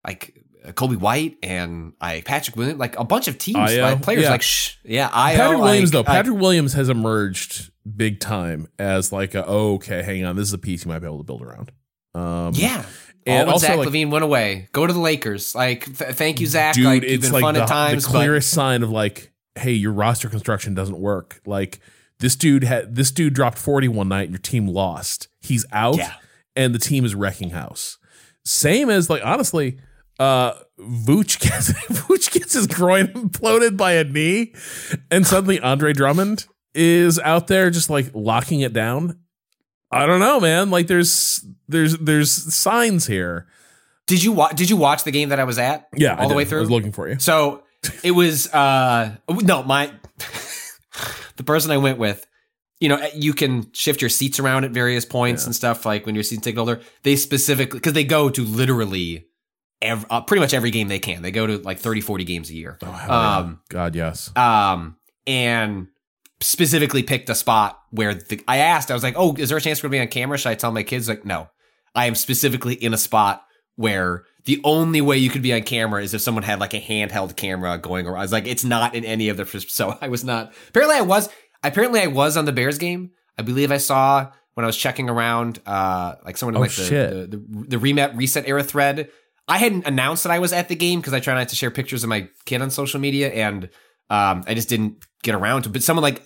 like Coby White and I Patrick Williams, like a bunch of teams, Io, like players yeah. like shh, yeah, I Patrick Williams though. Patrick Williams has emerged big time as like a oh, okay, hang on, this is a piece you might be able to build around. Um, Yeah. and also Zach like, LaVine went away. Go to the Lakers. Like, th- thank you, Zach. dude, like, been like fun the, at times, the clearest sign of like, hey, your roster construction doesn't work. Like this dude had this dude dropped forty one night, and your team lost. He's out, Yeah. and the team is wrecking house. Same as like honestly, uh Vooch gets *laughs* Vooch gets his groin imploded by a knee, and suddenly Andre Drummond is out there just like locking it down. I don't know, man. Like there's there's there's signs here. did you watch? Did you watch the game that I was at? Yeah, I all the did. way through. I was looking for you. So it was uh no my *laughs* the person I went with. You know, you can shift your seats around at various points and stuff. Like when you're season ticket holder, they specifically because they go to literally every, uh, pretty much every game they can. They go to like 30, 40 games a year. Oh, hell yeah. Um, God, yes. um, and specifically picked a spot where the, I asked, I was like, "Oh, is there a chance we're gonna be on camera?" Should I tell my kids? Like, no, I am specifically in a spot where the only way you could be on camera is if someone had like a handheld camera going around. I was like, it's not in any of the. *laughs* So I was not. Apparently, I was. Apparently, I was on the Bears game. I believe I saw when I was checking around, uh, like someone in Oh, like the, the the the Remap reset era thread. I hadn't announced that I was at the game because I try not to share pictures of my kid on social media, and um, I just didn't get around to. But someone like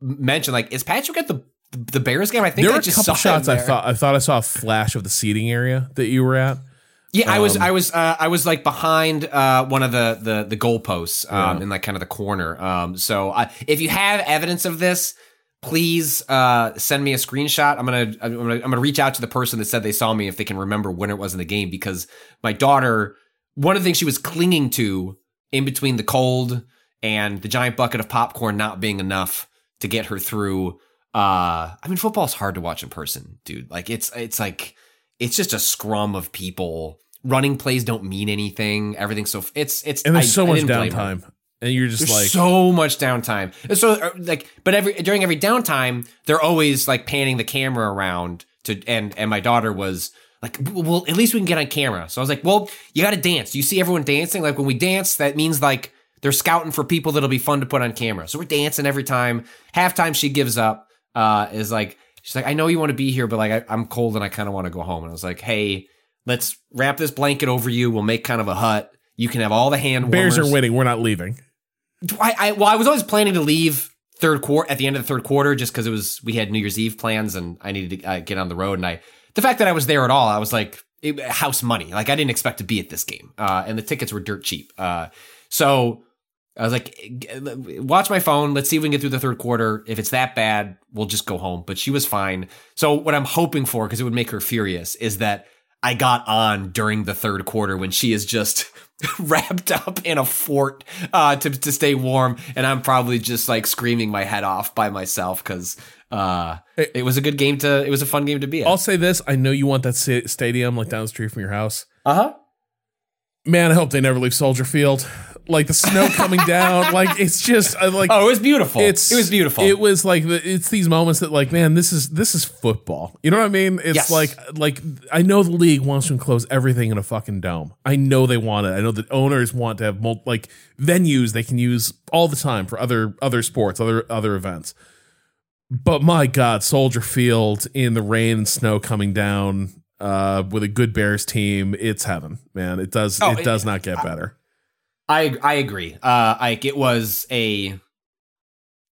mentioned, like, is Patrick at the the Bears game? I think there I were a just couple shots I thought I thought I saw a flash of the seating area that you were at. Yeah, I was, Um, I was, uh, I was like behind uh, one of the the the goalposts um, Yeah. in like kind of the corner. Um, so I, if you have evidence of this, please uh, send me a screenshot. I'm gonna, I'm gonna, I'm gonna reach out to the person that said they saw me if they can remember when it was in the game because my daughter, one of the things she was clinging to in between the cold and the giant bucket of popcorn not being enough to get her through. Uh, I mean, football's hard to watch in person, dude. Like it's, it's like it's just a scrum of people. Running plays don't mean anything. Everything's so it's it's And there's I- so I much didn't blame her. downtime. And you're just There's like so much downtime. And so uh, like, but every during every downtime, they're always like panning the camera around to and and my daughter was like, well, at least we can get on camera. So I was like, well, you got to dance. You see everyone dancing. Like when we dance, that means like they're scouting for people that'll be fun to put on camera. So we're dancing every time. Halftime, she gives up. Uh, is like she's like, I know you want to be here, but like I, I'm cold and I kind of want to go home. And I was like, hey, let's wrap this blanket over you. We'll make kind of a hut. You can have all the hand Bears are winning. We're not leaving. I, I well, I was always planning to leave third quarter at the end of the third quarter just because it was we had New Year's Eve plans and I needed to uh, get on the road. And I, the fact that I was there at all, I was like it, house money. Like I didn't expect to be at this game, uh, and the tickets were dirt cheap. Uh, so I was like, watch my phone. Let's see if we can get through the third quarter. If it's that bad, we'll just go home. But she was fine. So what I'm hoping for, because it would make her furious, is that I got on during the third quarter when she is just *laughs* wrapped up in a fort uh, to to stay warm, and I'm probably just like screaming my head off by myself because uh, Hey. it was a good game to. It was a fun game to be at. I'll say this: I know you want that stadium like down the street from your house. Uh huh. Man, I hope they never leave Soldier Field. Like the snow coming down, *laughs* like it's just I like Oh, it was beautiful. it's it was beautiful. It was like the, it's these moments that like, man, this is this is football. You know what I mean? It's Yes. like like I know the league wants to enclose everything in a fucking dome. I know they want it. I know that owners want to have mul- like venues they can use all the time for other other sports, other other events. But my God, Soldier Field in the rain and snow coming down uh, with a good Bears team, it's heaven, man. It does Oh, it it- does not get better. I I agree. Uh, like it was a,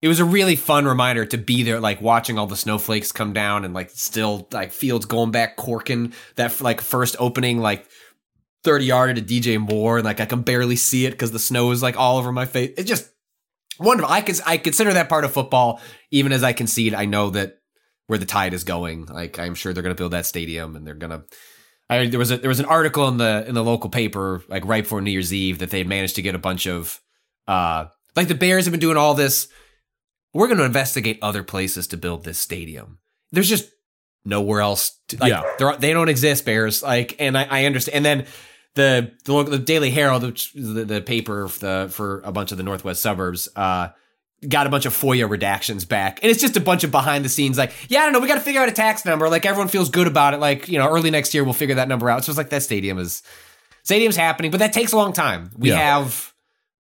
it was a really fun reminder to be there, like watching all the snowflakes come down and like still like Fields going back corking that like first opening like thirty yarder to DJ Moore and like I can barely see it because the snow is like all over my face. It's just wonderful. I cons- I consider that part of football, even as I concede. I know that where the tide is going. Like I'm sure they're going to build that stadium and they're going to. I, there was a there was an article in the in the local paper like right before New Year's Eve that they managed to get a bunch of uh like the Bears have been doing all this. We're going to investigate other places to build this stadium. There's just nowhere else. To, like Yeah. they don't exist, Bears. Like, and I, I understand. And then the the, local- the Daily Herald, the, the paper for, the, for a bunch of the northwest suburbs, uh, got a bunch of FOIA redactions back, and it's just a bunch of behind the scenes. Like, yeah, I don't know, we got to figure out a tax number. Like, everyone feels good about it. Like, you know, early next year we'll figure that number out. So it's like that stadium is stadium's happening, but that takes a long time. We Yeah. have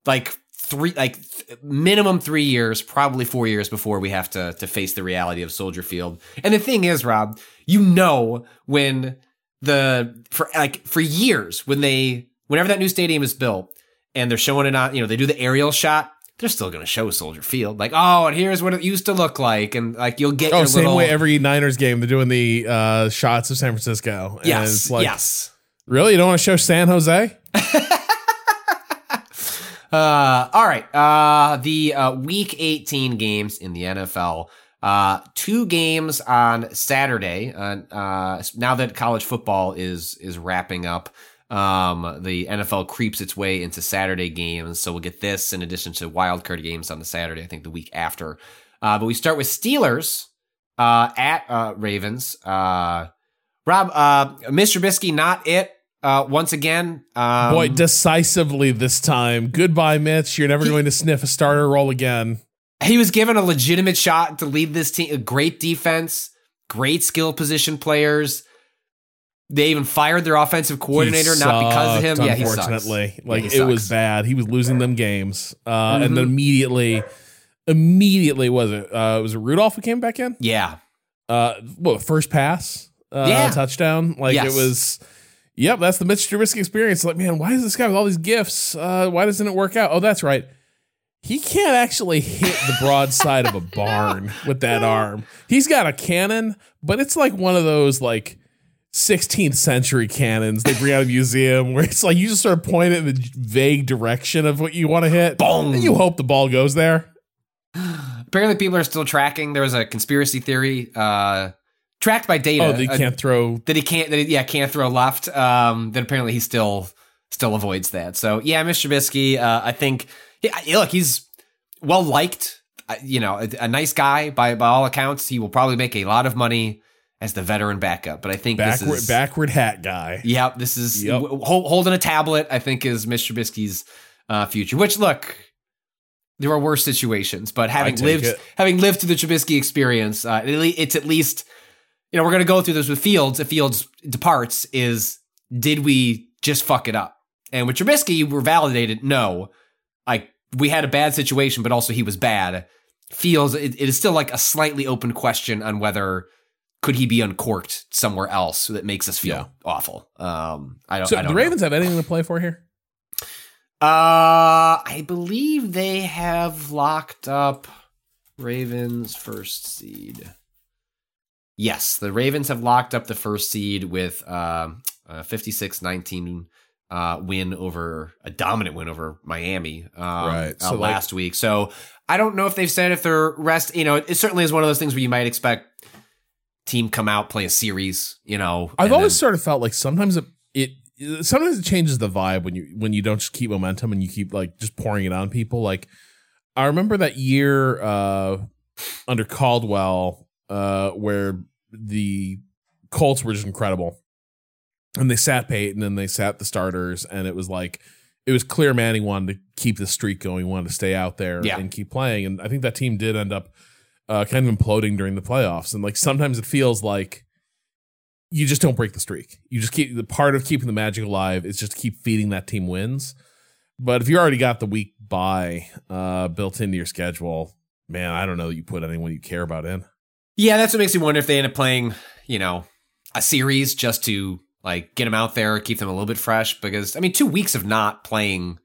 like three, like th- minimum three years, probably four years before we have to to face the reality of Soldier Field. And the thing is, Rob, you know when the for like for years when they whenever that new stadium is built and they're showing it on, you know, they do the aerial shot. They're still going to show Soldier Field, like, oh, and here's what it used to look like, and like you'll get Oh, your same little, way every Niners game they're doing the uh, shots of San Francisco. And yes, it's like, yes. Really, you don't want to show San Jose? *laughs* Uh, all right. Uh, the uh, week 18 games in the NFL. Uh, two games on Saturday. Uh, uh, now that college football is is wrapping up, um, the NFL creeps its way into Saturday games. So we'll get this in addition to wild card games on the Saturday. I think the week after. Uh, but we start with Steelers uh, at uh, Ravens. Uh, Rob, uh, Mr. Trubisky, not it. Uh, once again, um, Boy, decisively this time. Goodbye, Mitch. You're never going to sniff a starter role again. he was given a legitimate shot to lead this team. A great defense, great skill position players. They even fired their offensive coordinator, He not because of him. sucked, Yeah, he sucks. unfortunately, Yeah, like he it was bad. He was losing them games, uh, and Mm-hmm. then immediately, immediately was it? Uh, was it Rudolph who came back in? Yeah, Uh, what first pass? Uh, Yeah. touchdown. Like Yes. it was. Yep, that's the Mitch Trubisky experience. Like, man, why is this guy with all these gifts? Uh, why doesn't it work out? Oh, that's right. He can't actually hit the broadside of a barn *laughs* with that arm. He's got a cannon, but it's like one of those like 16th century cannons they bring out a museum where it's like you just sort of point it in the vague direction of what you want to hit. Boom. And you hope the ball goes there. apparently people are still tracking. There was a conspiracy theory uh, tracked by data. Oh, they uh, can't throw. that he can't. That he, yeah, can't throw left. Um, then apparently he still still avoids that. So yeah, Mr. Trubisky. Uh, I think. Yeah, look, he's well liked. Uh, You know, a, a nice guy by by all accounts. He will probably make a lot of money as the veteran backup. But I think Backward, this is backward hat guy. Yeah, this is Yep. w- holding a tablet. I think is Mr. Trubisky's uh, future. Which look, there are worse situations, but having lived it. having lived through the Trubisky experience, uh, it's at least you know we're going to go through this with Fields. If Fields departs, is did we just fuck it up? And with Trubisky, we're validated. No, like we had a bad situation, but also he was bad. Fields, it, it is still like a slightly open question on whether could he be uncorked somewhere else that makes us feel Yeah. awful. Um, I don't. So I don't the know. Ravens have anything to play for here? Uh, I believe they have locked up Ravens first seed. Yes, the Ravens have locked up the first seed with um, a 56-19 uh, win over a dominant win over Miami um, Right. uh, So, like- last week. So I don't know if they've said if they're rest. You know, it certainly is one of those things where you might expect team come out play a series. You know, I've always then- sort of felt like sometimes it, it sometimes it changes the vibe when you when you don't just keep momentum and you keep like just pouring it on people. Like I remember that year uh under Caldwell uh where the Colts were just incredible. And they sat Peyton and they sat the starters and it was like it was clear Manning wanted to keep the streak going, wanted to stay out there Yeah. and keep playing. And I think that team did end up uh, kind of imploding during the playoffs. And like sometimes it feels like you just don't break the streak. You just keep the part of keeping the magic alive is just to keep feeding that team wins. But if you already got the week bye uh, built into your schedule, man, I don't know that you put anyone you care about in. Yeah, that's what makes me wonder if they end up playing, you know, a series just to like get them out there, keep them a little bit fresh. Because I mean, two weeks of not playing,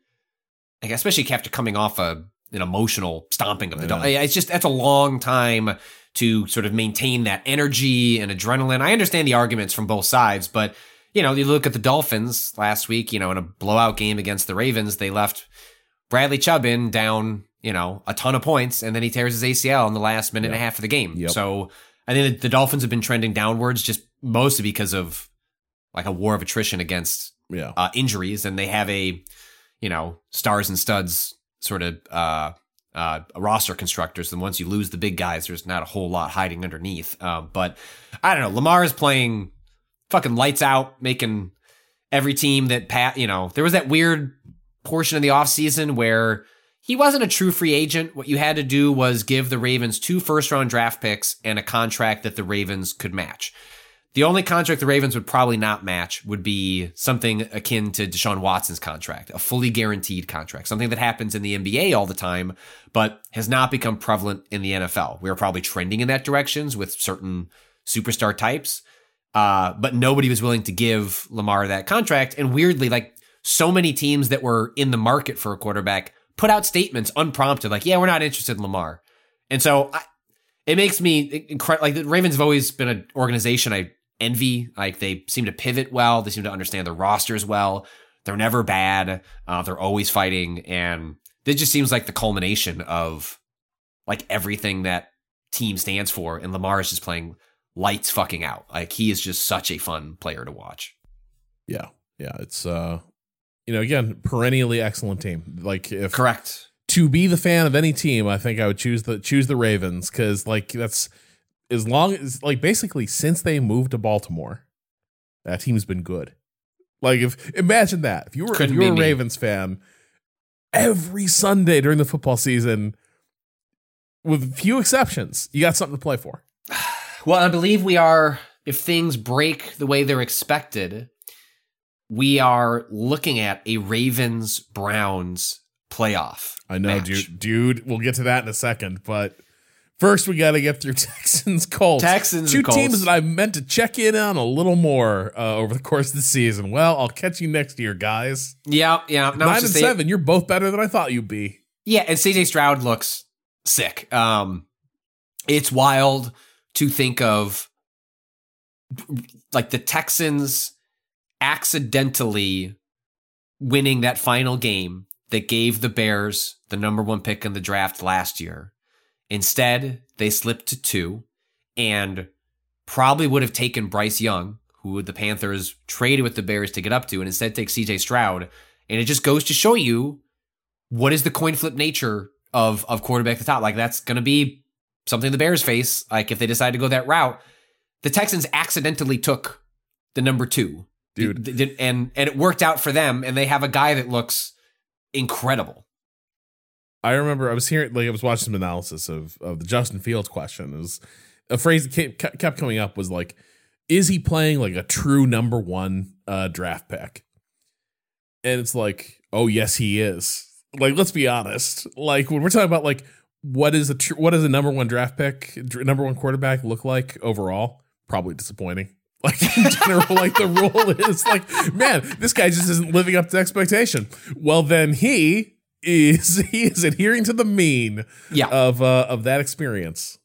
like especially after coming off a an emotional stomping of the dog, it's just that's a long time to sort of maintain that energy and adrenaline. I understand the arguments from both sides, but you know, you look at the Dolphins last week, you know, in a blowout game against the Ravens, they left Bradley Chubb in down, you know, a ton of points, and then he tears his ACL in the last minute and a half of the game. Yep. So I think the Dolphins have been trending downwards just mostly because of like a war of attrition against Yeah. uh, injuries, and they have a, you know, stars and studs sort of uh, uh, roster constructors. And once you lose the big guys, there's not a whole lot hiding underneath. Um, but I don't know. Lamar is playing fucking lights out, making every team that pat. You know, there was that weird portion of the offseason where he wasn't a true free agent. What you had to do was give the Ravens two first round draft picks and a contract that the Ravens could match. The only contract the Ravens would probably not match would be something akin to Deshaun Watson's contract, a fully guaranteed contract, something that happens in the NBA all the time, but has not become prevalent in the NFL. We are probably trending in that directions with certain superstar types, uh, but nobody was willing to give Lamar that contract. And weirdly, like so many teams that were in the market for a quarterback put out statements unprompted, like, "Yeah, we're not interested in Lamar," and so I, it makes me incredible. Like the Ravens have always been an organization I envy. Like they seem to pivot well. They seem to understand the rosters well. They're never bad. Uh, they're always fighting, and this just seems like the culmination of like everything that team stands for. And Lamar is just playing lights fucking out. Like he is just such a fun player to watch. Yeah, yeah. It's uh, you know, again, perennially excellent team. Like if correct to be the fan of any team, I think I would choose the choose the Ravens because like that's as long as like basically since they moved to Baltimore, that team's been good. Like if imagine that if you were if you were a me. Ravens fan, every Sunday during the football season, with few exceptions, you got something to play for. *sighs* Well, I believe we are. If things break the way they're expected, we are looking at a Ravens Browns playoff. I know, match. dude. Dude, we'll get to that in a second, but First, we got to get through *laughs* Texans Colts. Texans two teams that I meant to check in on a little more uh, over the course of the season. Well, I'll catch you next year, guys. Yeah, yeah. No, Nine and seven. You're both better than I thought you'd be. Yeah, and CJ Stroud looks sick. Um, it's wild to think of like the Texans accidentally winning that final game that gave the Bears the number one pick in the draft last year Instead, they slipped to two and probably would have taken Bryce Young, who the Panthers traded with the Bears to get up to, and instead take CJ Stroud. And it just goes to show you what is the coin flip nature of of quarterback at the top. Like that's gonna be something the Bears face. Like if they decide to go that route, the Texans accidentally took the number two, dude, and and it worked out for them. And they have a guy that looks incredible. I remember I was hearing like I was watching some analysis of of the Justin Fields question. It was a phrase that came, kept coming up was like, "Is he playing like a true number one uh, draft pick?" And it's like, "Oh yes, he is." Like, let's be honest. Like when we're talking about like what is a tr- what does a number one draft pick, number one quarterback look like overall? Probably disappointing. *laughs* Like in general, like the rule is like, man, this guy just isn't living up to expectation. Well, then he is *laughs* he is adhering to the mean yeah. of uh, of that experience.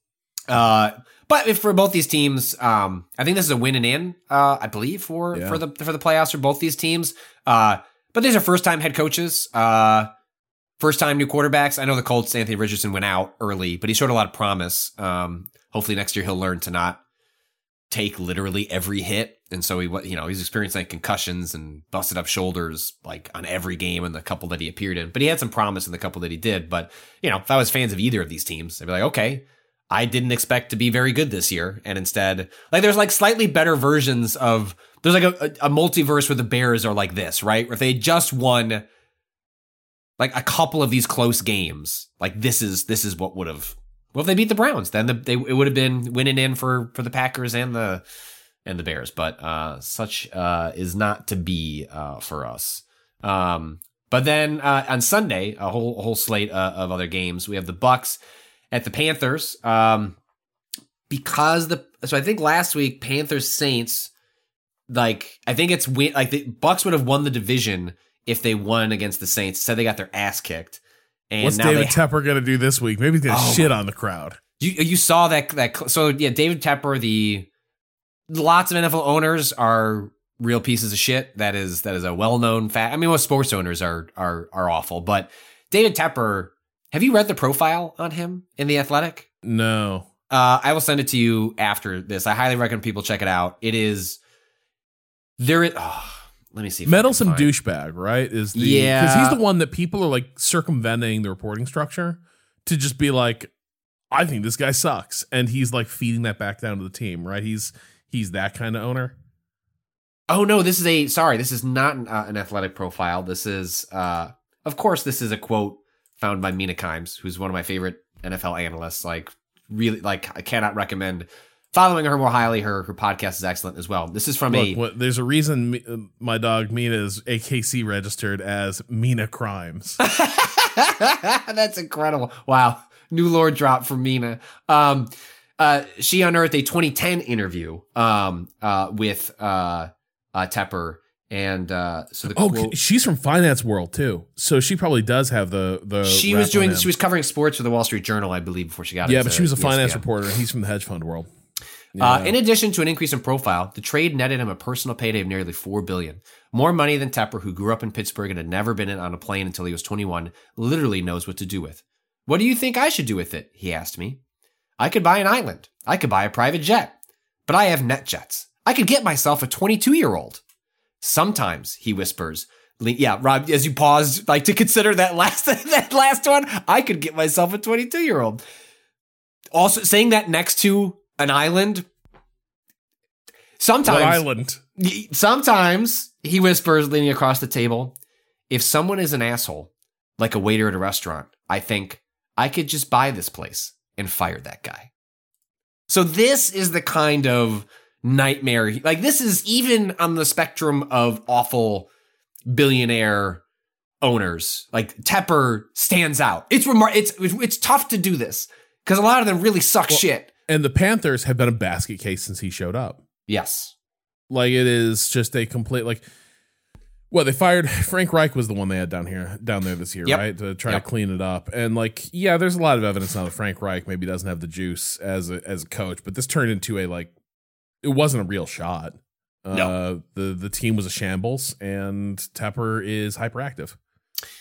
Uh, but for both these teams, um, I think this is a win and in. Uh, I believe for yeah. for the for the playoffs for both these teams. Uh, but these are first time head coaches. Uh, first time new quarterbacks. I know the Colts. Anthony Richardson went out early, but he showed a lot of promise. Um, hopefully next year he'll learn to not take literally every hit. And so he, was, you know, he's experiencing like concussions and busted up shoulders like on every game in the couple that he appeared in. But he had some promise in the couple that he did. But you know, if I was fans of either of these teams, I'd be like, okay, I didn't expect to be very good this year, and instead, like, there's like slightly better versions of. There's like a, a, a multiverse where the Bears are like this, right? If they just won like a couple of these close games, like this is this is what would have well, if they beat the Browns, then the, they it would have been winning in for for the Packers and the and the Bears. But uh, such uh, is not to be uh, for us. Um, but then uh, on Sunday, a whole a whole slate uh, of other games. We have the Bucks at the Panthers. Um, because the so I think last week Panthers Saints like I think it's win like the Bucks would have won the division if they won against the Saints. Said they got their ass kicked. And What's David Tepper going to do this week? Maybe he's going to oh, shit on the crowd. You you saw that that so yeah, David Tepper. The lots of NFL owners are real pieces of shit. That is that is a well known fact. I mean, most sports owners are are are awful, but David Tepper. Have you read the profile on him in the Athletic? No. Uh, I will send it to you after this. I highly recommend people check it out. It is there. Oh, let me see. Meddlesome douchebag, right? Is the yeah because he's the one that people are like circumventing the reporting structure to just be like, I think this guy sucks, and he's like feeding that back down to the team, right? He's he's that kind of owner. Oh no, this is a sorry. This is not an, uh, an athletic profile. This is, uh, of course, this is a quote found by Mina Kimes, who's one of my favorite NFL analysts. Like, really, like I cannot recommend following her more highly. Her her podcast is excellent as well. This is from Look, a what, there's a reason me, uh, my dog Mina is AKC registered as Mina Crimes. *laughs* That's incredible. Wow. New lore drop from Mina. Um, uh, she unearthed a 2010 interview um, uh, with uh, uh, Tepper. And uh, so the oh, quote, she's from finance world too, so she probably does have the the. she was doing she was covering sports for the Wall Street Journal, I believe, before she got yeah, but she was a finance reporter. and He's from the hedge fund world. Uh, in addition to an increase in profile, the trade netted him a personal payday of nearly four billion, more money than Tepper, who grew up in Pittsburgh and had never been on a plane until he was 21, literally knows what to do with. What do you think I should do with it? He asked me. I could buy an island. I could buy a private jet, but I have NetJets. I could get myself a 22 year old. Sometimes, he whispers. Yeah, Rob, as you paused, like to consider that *laughs* last that last one, I could get myself a 22 year old. Also, saying that next to an island. Sometimes, What island? Sometimes he whispers, leaning across the table, if someone is an asshole, like a waiter at a restaurant, I think I could just buy this place and fire that guy. So this is the kind of nightmare. Like this is even on the spectrum of awful billionaire owners. Like Tepper stands out. It's remar- It's it's tough to do this because a lot of them really suck shit. And the Panthers have been a basket case since he showed up. Yes. Like it is just a complete like. Well, they fired *laughs* Frank Reich was the one they had down here down there this year, Yep. right? To try Yep. to clean it up. And like, yeah, there's a lot of evidence now that Frank Reich maybe doesn't have the juice as a as a coach, but this turned into a like it wasn't a real shot. Uh No. the the team was a shambles and Tepper is hyperactive.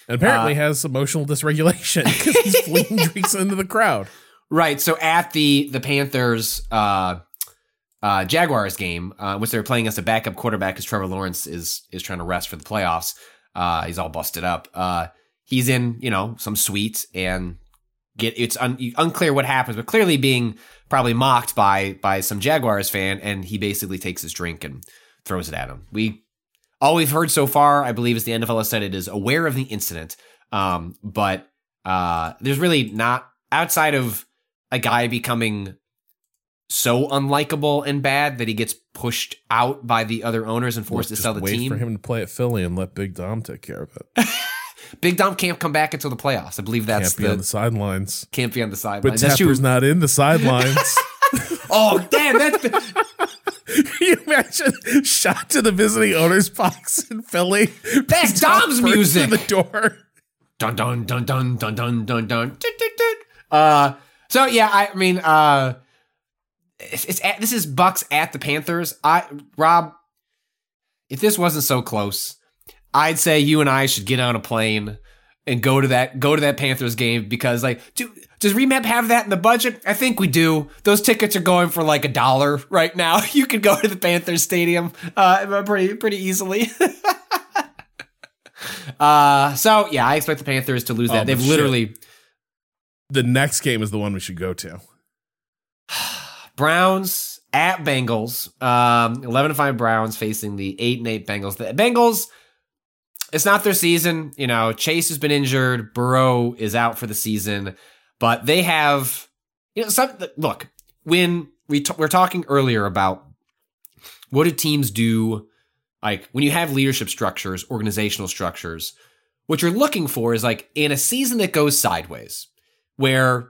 And apparently Uh, has emotional dysregulation *laughs* because he's flinging *laughs* drinks into the crowd. Right. So at the the Panthers uh uh Jaguars game, uh which they're playing as a backup quarterback because Trevor Lawrence is is trying to rest for the playoffs. Uh he's all busted up. Uh he's in, you know, some suite and get it's un, unclear what happens, but clearly being probably mocked by by some Jaguars fan and he basically takes his drink and throws it at him. We all we've heard so far, I believe, is the NFL has said it is aware of the incident. Um, but uh, there's really not outside of a guy becoming so unlikable and bad that he gets pushed out by the other owners and forced Let's to sell the wait team. for him to play at Philly and let Big Dom take care of it. *laughs* Big Dom can't come back until the playoffs. I believe that's can't be the, on the sidelines. Can't be on the sidelines. But that's not in the sidelines. *laughs* *laughs* oh damn! That's been- you imagine shot to the visiting owners box in Philly. That's Dom's music. The door. Dun dun dun dun dun dun dun dun. Uh, so yeah, I mean, uh, it's, it's at, this is Bucks at the Panthers. I Rob, if this wasn't so close, I'd say you and I should get on a plane and go to that go to that Panthers game because like, do, does Remap have that in the budget? I think we do. Those tickets are going for like a dollar right now. *laughs* You could go to the Panthers stadium uh, pretty pretty easily. *laughs* uh, so yeah, I expect the Panthers to lose Oh, that. but They've shit. literally The next game is the one we should go to. *sighs* Browns at Bengals. Um, eleven to five Browns facing the eight and eight Bengals. The Bengals. It's not their season. You know, Chase has been injured. Burrow is out for the season, but they have. You know, some look when we t- we're talking earlier about what do teams do, like when you have leadership structures, organizational structures. What you're looking for is like in a season that goes sideways, where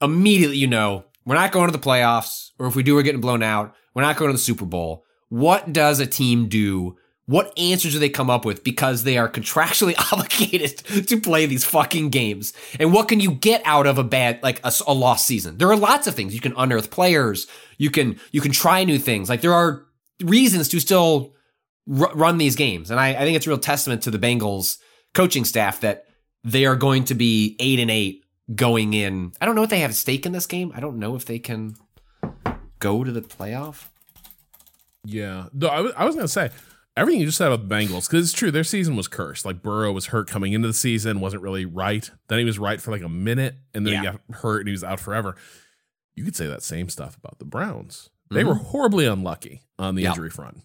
immediately you know we're not going to the playoffs, or if we do, we're getting blown out. We're not going to the Super Bowl. What does a team do? What answers do they come up with because they are contractually *laughs* obligated to play these fucking games? And what can you get out of a bad, like a lost season? There are lots of things you can unearth players. You can you can try new things. Like there are reasons to still r- run these games, and I, I think it's a real testament to the Bengals coaching staff that they are going to be eight and eight going in. I don't know if they have a stake in this game. I don't know if they can go to the playoff. Yeah. No, I was, going to say, everything you just said about the Bengals, because it's true, their season was cursed. Like Burrow was hurt coming into the season, wasn't really right. Then he was right for like a minute, and then Yeah. he got hurt and he was out forever. You could say that same stuff about the Browns. They were horribly unlucky on the Mm-hmm. Injury front.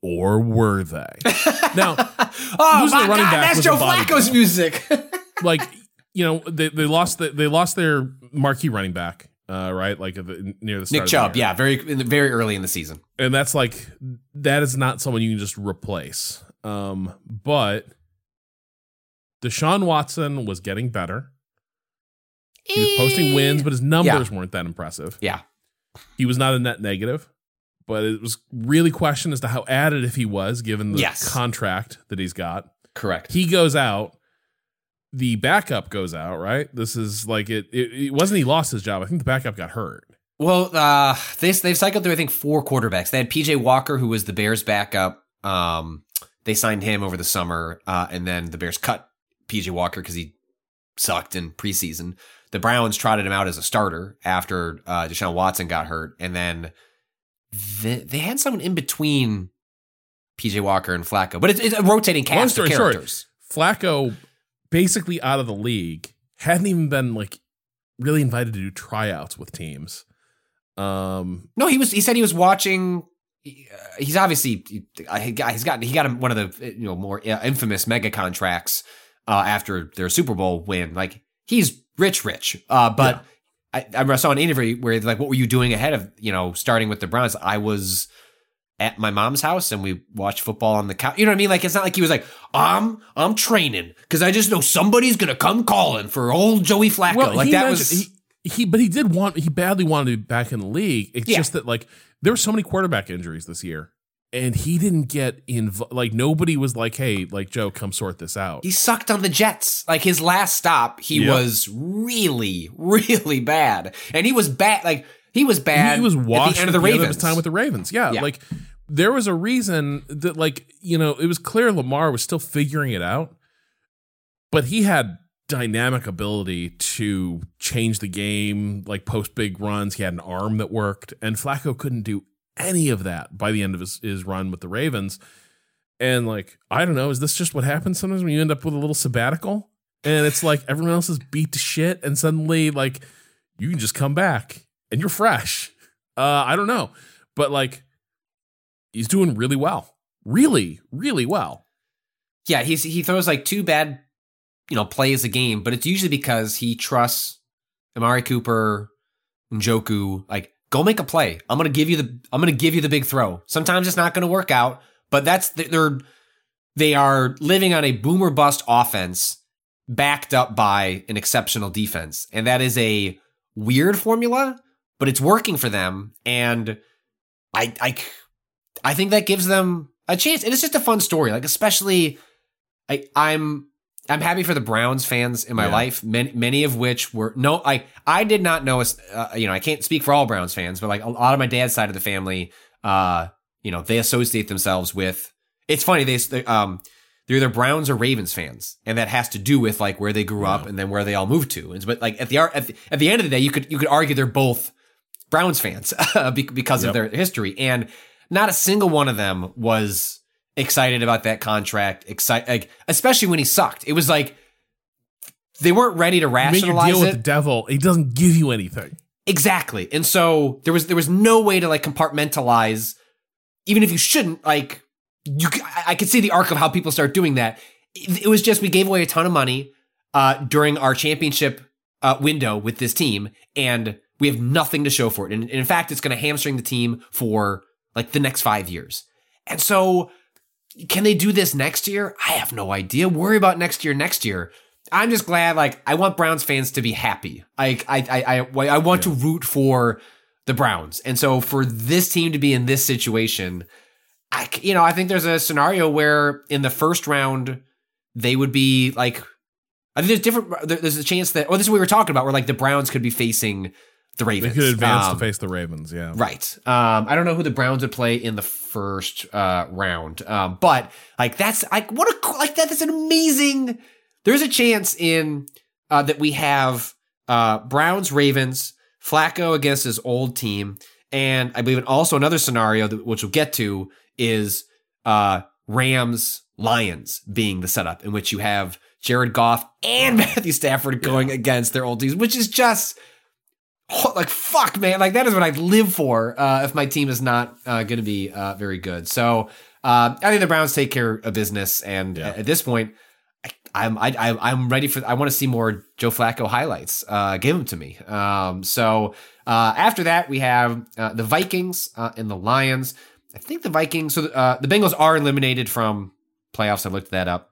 Or were they? *laughs* now, oh my the running God, back that's Joe Flacco's music. *laughs* like you know, they, they lost the, they lost their marquee running back, uh, right? Like the, near the start Nick the Chubb, year. yeah, very very early in the season. and that's like that is not someone you can just replace. Um, but Deshaun Watson was getting better. He was posting wins, but his numbers weren't that impressive. Yeah. He was not a net negative, but it was really questioned as to how additive he was given the Yes. contract that he's got. Correct. He goes out, the backup goes out, right? This is like it, it, it wasn't he lost his job. I think the backup got hurt. Well, uh, they they've cycled through I think four quarterbacks. They had PJ Walker, who was the Bears' backup. Um, they signed him over the summer, uh, and then the Bears cut PJ Walker because he sucked in preseason. The Browns trotted him out as a starter after uh, Deshaun Watson got hurt, and then they, they had someone in between PJ Walker and Flacco, but it's, it's a rotating Long cast story of short, characters. Flacco, basically out of the league, hadn't even been like really invited to do tryouts with teams. Um, No, he was. He said he was watching. he- uh, He's obviously he, he got he's got he got him one of the you know more uh, infamous mega contracts uh, after their Super Bowl win. Like he's rich, rich. Uh, but I, I saw an interview where like, "What were you doing ahead of you know starting with the Browns?" I was at my mom's house and we watched football on the couch. You know what I mean? Like it's not like he was like, "I'm I'm training because I just know somebody's gonna come calling for old Joey Flacco." like he that was. he, he, but he did want he badly wanted to be back in the league. It's Yeah. just that like there were so many quarterback injuries this year, and he didn't get involved. Like nobody was like, "Hey, like Joe, come sort this out." He sucked on the Jets. Like his last stop, he Yep. was really, *laughs* really bad, and he was bad. Like he was bad. he was washed at the end of the at Ravens. his time with the Ravens. Yeah, Yeah. like there was a reason that like you know it was clear Lamar was still figuring it out, but he had dynamic ability to change the game, like post big runs. He had an arm that worked, and Flacco couldn't do any of that by the end of his, his run with the Ravens. And like, I don't know, is this just what happens sometimes when you end up with a little sabbatical? And it's like everyone else is beat to shit, and suddenly like you can just come back and you're fresh. Uh, I don't know, but like he's doing really well, really, really well. yeah, he's he throws like two bad, you know, plays a game, but it's usually because he trusts Amari Cooper, Njoku. Like, go make a play. I'm gonna give you the I'm gonna give you the big throw. Sometimes it's not gonna work out, but that's they're they are living on a boomer bust offense backed up by an exceptional defense, and that is a weird formula, but it's working for them, and I I I think that gives them a chance, and it's just a fun story. Like especially, I I'm I'm happy for the Browns fans in my Yeah. life. Many many of which were no, I I did not know. Uh, you know, I can't speak for all Browns fans, but like a lot of my dad's side of the family, uh, you know, they associate themselves with. It's funny they they, um they're either Browns or Ravens fans, and that has to do with like where they grew up and then where they all moved to. And but like at the at the, at the end of the day, you could you could argue they're both Browns fans *laughs* be- because of their history, and not a single one of them was excited about that contract. Excite, like, especially when he sucked. It was like they weren't ready to You rationalize deal with the devil, he doesn't give you anything. exactly, and so there was there was no way to like compartmentalize, even if you shouldn't. Like you, I could see the arc of how people start doing that. It, it was just we gave away a ton of money uh, during our championship uh, window with this team, and we have nothing to show for it. And, and in fact, it's going to hamstring the team for like the next five years. And so, can they do this next year? I have no idea. Worry about next year. Next year. I'm just glad. Like I want Browns fans to be happy. I I I I, I want to root for the Browns, and so for this team to be in this situation, I, you know I think there's a scenario where in the first round they would be like I think there's different. There's a chance that, or this is what we were talking about, where like the Browns could be facing the They Ravens. could advance Um, to face the Ravens. Yeah, Right. Um, I don't know who the Browns would play in the first uh, round, um, but like that's like what a like that is an amazing. There's a chance in uh, that we have uh, Browns Ravens Flacco against his old team, and I believe in also another scenario that which we'll get to is uh, Rams Lions being the setup in which you have Jared Goff and *laughs* Matthew Stafford going against their old teams, which is just like fuck, man. Like that is what I live for. Uh, if my team is not uh, going to be uh, very good, so uh, I think the Browns take care of business, and Yeah. at this point. I- I'm I, I I'm ready for. I want to see more Joe Flacco highlights. Uh, give them to me. Um, so uh, after that, we have uh, the Vikings uh, and the Lions. I think the Vikings. So uh, the Bengals are eliminated from playoffs. I looked that up.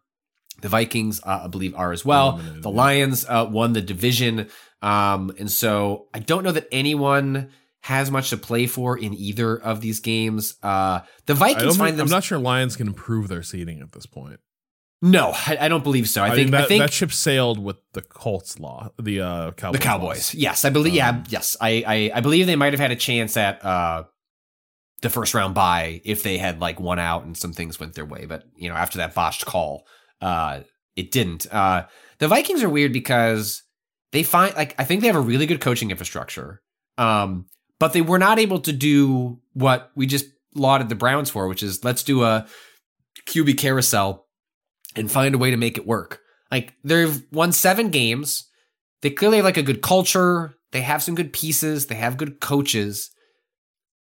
The Vikings, uh, I believe, are as well. Eliminated, The. Lions uh, won the division, um, and so I don't know that anyone has much to play for in either of these games. Uh, the Vikings find them. I'm not sure Lions can improve their seating at this point. no, I, I don't believe so. I, think that, I think that ship sailed with the Colts law, the uh, Cowboys. the Cowboys. loss. Yes, I believe. yeah, Um, yes, I, I I believe they might have had a chance at uh the first round bye if they had like one out and some things went their way. But you know, after that botched call, uh, it didn't. Uh, the Vikings are weird because they find like I think they have a really good coaching infrastructure, um, but they were not able to do what we just lauded the Browns for, which is let's do a QB carousel and find a way to make it work. Like they've won seven games. They clearly have like a good culture. They have some good pieces. They have good coaches.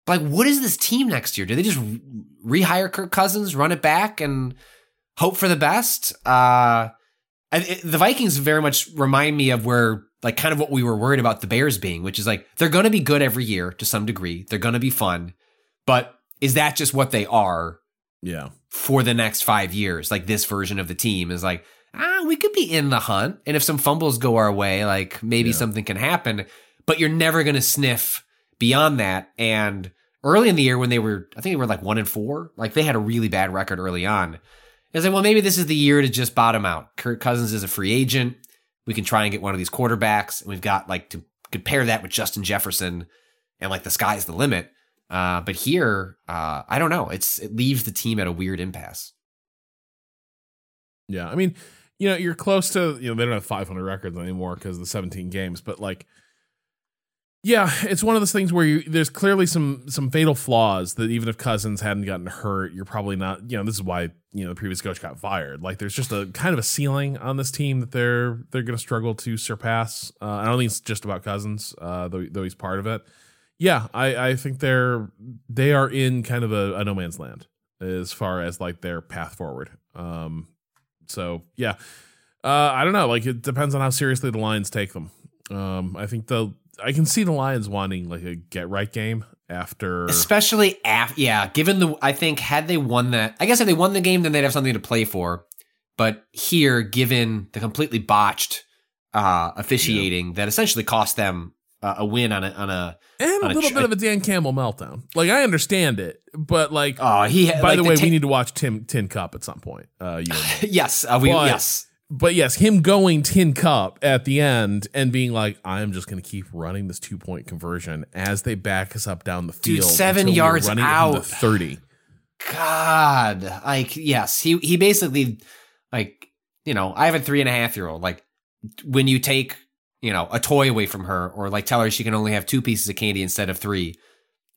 But like, what is this team next year? Do they just rehire Kirk Cousins, run it back, and hope for the best? Uh, I, it- the Vikings very much remind me of where, like, kind of what we were worried about the Bears being, which is like they're going to be good every year to some degree. They're going to be fun, but is that just what they are? Yeah. for the next five years. Like this version of the team is like, ah, we could be in the hunt. And if some fumbles go our way, like maybe Yeah. something can happen, but you're never going to sniff beyond that. And early in the year when they were, I think they were like one and four, like they had a really bad record early on. It's like, well, maybe this is the year to just bottom out. Kirk Cousins is a free agent. We can try and get one of these quarterbacks. And we've got like to compare that with Justin Jefferson and like the sky's the limit. Uh, but here, uh, I don't know. It's it leaves the team at a weird impasse. Yeah, I mean, you know, you're close to you know they don't have 500 records anymore because the 17 games, but like, yeah, it's one of those things where you there's clearly some some fatal flaws that even if Cousins hadn't gotten hurt, you're probably not. You know, this is why you know the previous coach got fired. Like, there's just a kind of a ceiling on this team that they're they're going to struggle to surpass. Uh, I don't think it's just about Cousins, uh, though though he's part of it. Yeah, I I think they're they are in kind of a, a no man's land as far as like their path forward. Um, so yeah, uh, I don't know. Like it depends on how seriously the Lions take them. Um, I think the I can see the Lions wanting like a get right game after. Especially after, yeah, given the, I think had they won that, I guess if they won the game, then they'd have something to play for. But here, given the completely botched uh, officiating that essentially cost them uh, a win on a, on a, and a on a little ch- bit of a Dan Campbell meltdown. Like I understand it, but like oh, he, had- by like the way, ta- we need to watch Tim Tin Cup at some point. Uh, you and me. yes, uh, we, But- yes. But yes, him going tin cup at the end and being like, "I'm just going to keep running this two point conversion as they back us up down the Dude, field, seven until we're yards running it from the out. thirty." God, like yes, he he basically like you know I have a three and a half year old. Like when you take you know a toy away from her, or like tell her she can only have two pieces of candy instead of three,